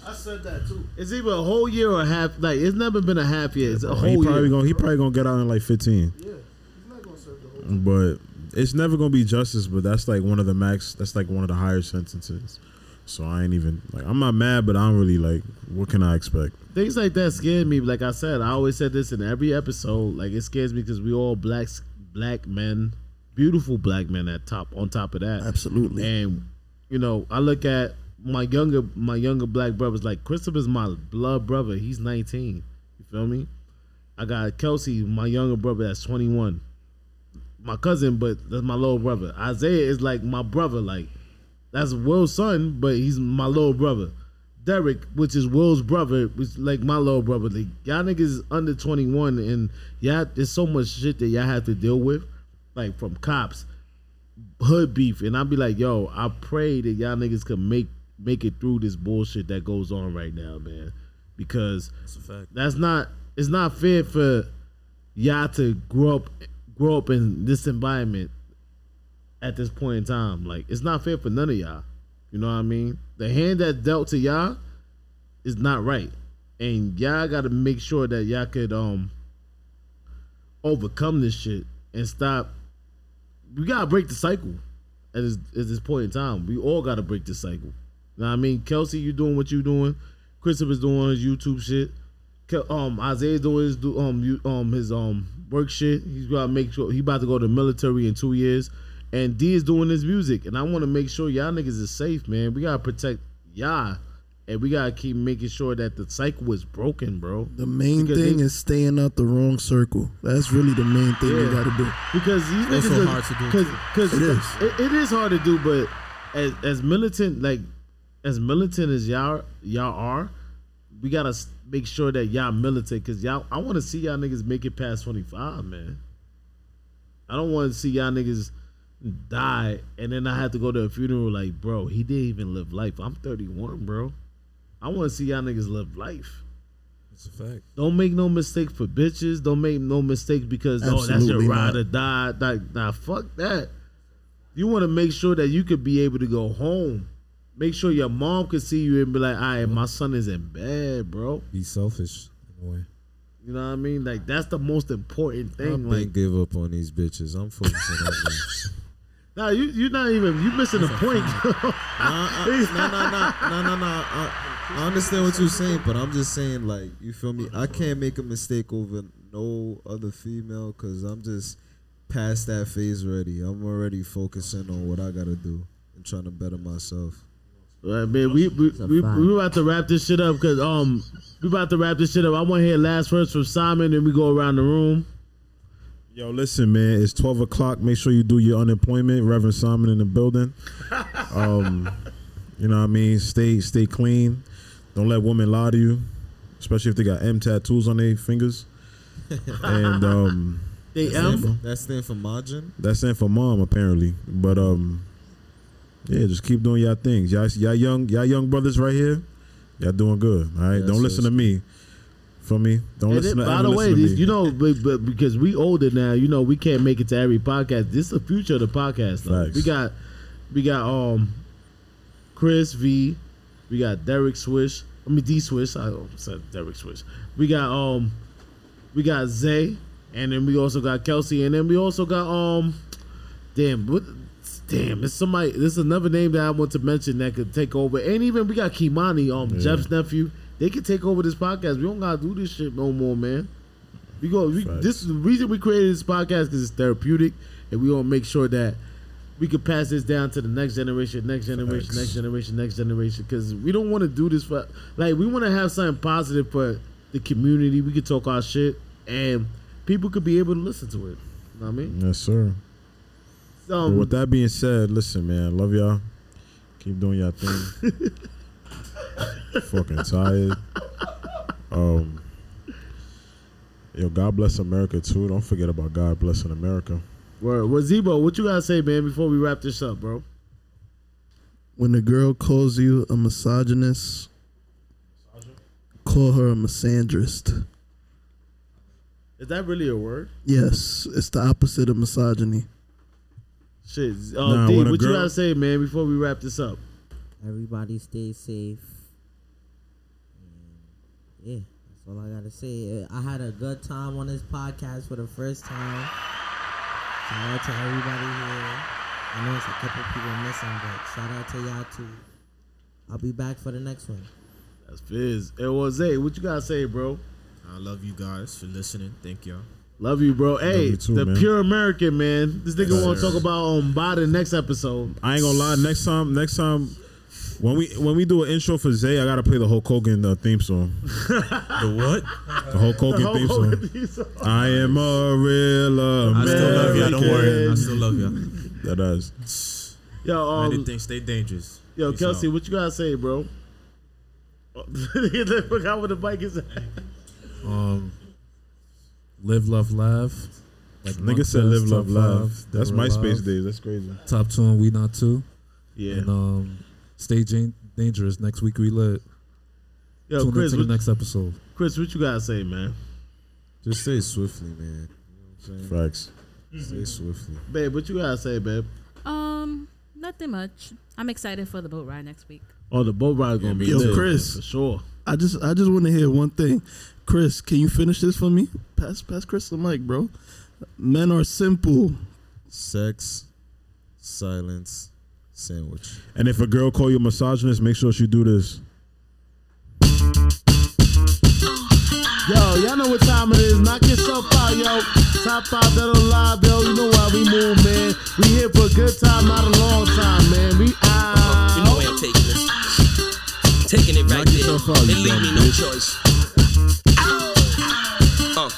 I said that too. It's either a whole year or a half. Like it's never been a half year. It's a whole He probably year. gonna he probably gonna get out in like 15. Yeah, he's not gonna serve the whole. But it's never gonna be justice. But that's like one of the max. That's like one of the higher sentences. So I ain't even like I'm not mad, but I don't really like. What can I expect? Things like that scare me. Like I said, I always said this in every episode. Like it scares me because we all black black men, beautiful black men at top. On top of that, Absolutely. And you know, I look at my younger my younger black brothers. Like Christopher's my blood brother. He's 19. You feel me? I got Kelsey, my younger brother. That's 21. My cousin, but that's my little brother. Isaiah is like my brother. Like that's Will's son, but he's my little brother. Derek, which is Will's brother, was like my little brother. Like y'all niggas is under 21 and y'all there's so much shit that y'all have to deal with. Like from cops, hood beef. And I'll be like, yo, I pray that y'all niggas can make make it through this bullshit that goes on right now, man. Because that's a fact. that's not it's not fair for y'all to grow up grow up in this environment at this point in time. Like it's not fair for none of y'all. You know what I mean? The hand that dealt to y'all is not right. And y'all gotta make sure that y'all could um overcome this shit and stop we gotta break the cycle at this at this point in time. We all gotta break the cycle. You know what I mean? Kelsey, you doing what you doing. Christopher's doing his YouTube shit. Um Isaiah doing his um um his um work shit. He's gotta make sure he about to go to the military in two years, and D is doing his music. And I want to make sure y'all niggas is safe, man. We gotta protect y'all, and we gotta keep making sure that the cycle is broken, bro. The main Because thing they- is staying out the wrong circle. That's really the main thing you got to do. because these Also niggas hard to do, Cause, cause It is. It, it is hard to do, but as as militant like as militant as y'all y'all are, we gotta make sure that y'all militant because y'all. I want to see y'all niggas make it past twenty five, man. I don't want to see y'all niggas die and then I have to go to a funeral like, bro, he didn't even live life. I'm 31, bro. I want to see y'all niggas live life. It's a fact. Don't make no mistake for bitches. Don't make no mistakes because oh that's your Absolutely ride not. or die. Nah, nah, fuck that. You want to make sure that you could be able to go home. Make sure your mom could see you and be like, "All right, my son is in bed, bro." Be selfish in a way. You know what I mean? Like that's the most important I thing. been Like, give up on these bitches. I'm focusing on me. Nah, you you're not even you missing the point. Nah, I- no, no, no, no, no, no. I, I understand what you're saying, but I'm just saying, like, you feel me? I can't make a mistake over no other female because I'm just past that phase already. I'm already focusing on what I gotta do and trying to better myself. Right, man. We we, we, we about to wrap this shit up because um we about to wrap this shit up. I want to hear last words from Simon, and we go around the room. Yo, listen, man. It's twelve o'clock. Make sure you do your unemployment. Reverend Simon in the building. Um, you know what I mean. Stay stay clean. Don't let women lie to you, especially if they got M tattoos on their fingers. and um, They That M. for, that stand for margin. that's in for mom apparently. But um, yeah, just keep doing your things. Y'all, y'all young, y'all young brothers right here. Y'all doing good. All right. Yes, Don't listen to me. For me, don't And listen it- to. by the way, these, you know, but, but because we older now, you know, we can't make it to every podcast. This is the future of the podcast. Though. We got, we got um, Chris V, we got Derek Swish. I mean D Swish. I said Derek Swish. We got um, we got Zay, and then we also got Kelsey, and then we also got um, damn, what, damn, it's somebody. This is another name that I want to mention that could take over, and even we got Kimani, um, Yeah. Jeff's nephew. They can take over this podcast. We don't gotta do this shit no more, man. We go. We, this is the reason we created this podcast because it's therapeutic, and we want to make sure that we can pass this down to the next generation, next generation, Facts. next generation, next generation. Because we don't want to do this for like we want to have something positive for the community. We could talk our shit, and people could be able to listen to it. You know what I mean? yes, sir. So, Um, with that being said, listen, man, love y'all. Keep doing y'all thing. Fucking tired. Um, yo, God bless America too. Don't forget about God blessing America. word. Well, Zebo, what you gotta say, man, before we wrap this up, bro? When a girl calls you a misogynist, call her a misandrist. Is that really a word? Yes, it's the opposite of misogyny. Shit. Uh, Nah, D, when a what you gotta say, man, before we wrap this up? Everybody stay safe. And yeah, that's all I gotta say. Uh, I had a good time on this podcast for the first time. Shout out to everybody here. I know it's a couple people missing, but shout out to y'all too. I'll be back for the next one. That's Fizz. It was Zay. What you gotta say, bro? I love you guys for listening. Thank y'all. Love you, bro. Hey, you too, the man. pure American man. This nigga Yes, want to sir. talk about on um the next episode. I ain't gonna lie. Next time, next time, when we when we do an intro for Zay, I gotta play the Hulk Hogan uh, theme song. The what? The Hulk Hogan Hulk theme Hogan song. theme song. I am a real American. I still love y'all. Don't worry. I still love y'all. That does. Yo, um, Anything, stay dangerous. yo, Peace Kelsey, out. what you gotta say, bro? I forgot what the mic is. at. Um, live, love, laugh. Like Nigga Monk said live, top love, laugh. That's Dead or MySpace days. That's crazy. Top two and we not two. Yeah. And um, stay jan- dangerous. Next week we lit. Yo, Tune Chris, into the next episode. Chris, what you gotta say, man? Just say swiftly, man. You know what I'm Facts. saying? Say swiftly. Babe, what you gotta say, babe? Um, nothing much. I'm excited for the boat ride next week. Oh, the boat ride gonna be Yo, lit, Chris. for sure. I just I just want to hear one thing. Chris, can you finish this for me? Pass pass Chris the mic, bro. Men are simple. Sex, silence, sandwich. And if a girl call you a misogynist, make sure she do this. Yo, y'all know what time it is. Knock yourself out, yo. Top five that on live, yo. You know why we move, man. We here for a good time, not a long time, man. We out. You know where I'm taking this. Taking it right Knock there. yourself out, It you leave me no bitch. choice. Uh,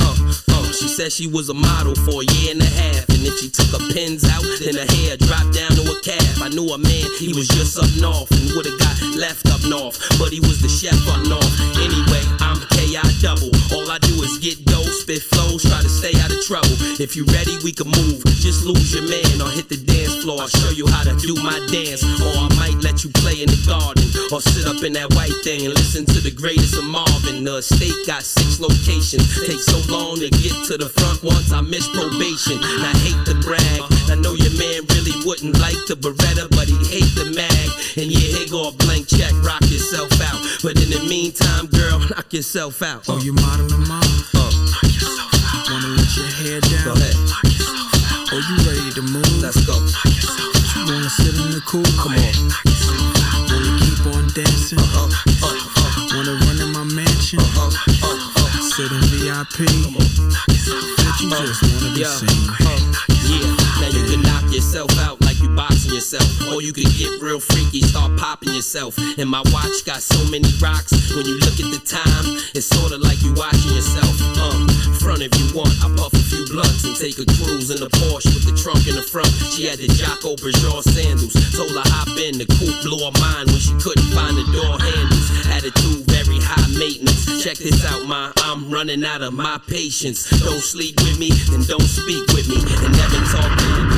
uh, uh. She said she was a model for a year and a half. She took her pins out, then her hair dropped down to a calf. I knew a man, he was just up north and would've got left up north. But he was the chef up north. Anyway, I'm KI double. All I do is get dough, spit flows, try to stay out of trouble. If you ready, we can move. Just lose your man or hit the dance floor. I'll show you how to do my dance. Or I might let you play in the garden. Or sit up in that white thing and listen to the greatest of Marvin. The state got six locations. Takes so long to get to the front once I miss probation. I hate to brag. I know your man really wouldn't like the Beretta, but he hate the mag. And yeah, here go a blank check. Rock yourself out. But in the meantime, girl, knock yourself out. Oh, you modeling, mom? Uh, Wanna let your hair down? Go ahead. Oh, you ready to move? Let's go. You wanna sit in the cool? Come on. Wanna keep on dancing? Uh-huh. Wanna run in my mansion? Sit in VIP? Bet you just wanna be Yeah. seen. Yeah, now you can knock yourself out like you boxing yourself. Or you can get real freaky, start popping yourself. And my watch got so many rocks. When you look at the time, it's sorta like you watching yourself. Uh, front if you want, I puff a few blunts and take a cruise in the Porsche with the trunk in the front. She had the Jocko Bergeron sandals. Told her hop in, the coupe blew her mind when she couldn't find the door handles. Attitude very high maintenance. Check this out, ma. I'm running out of my patience. Don't sleep with me, and don't speak with me, and never talk to me.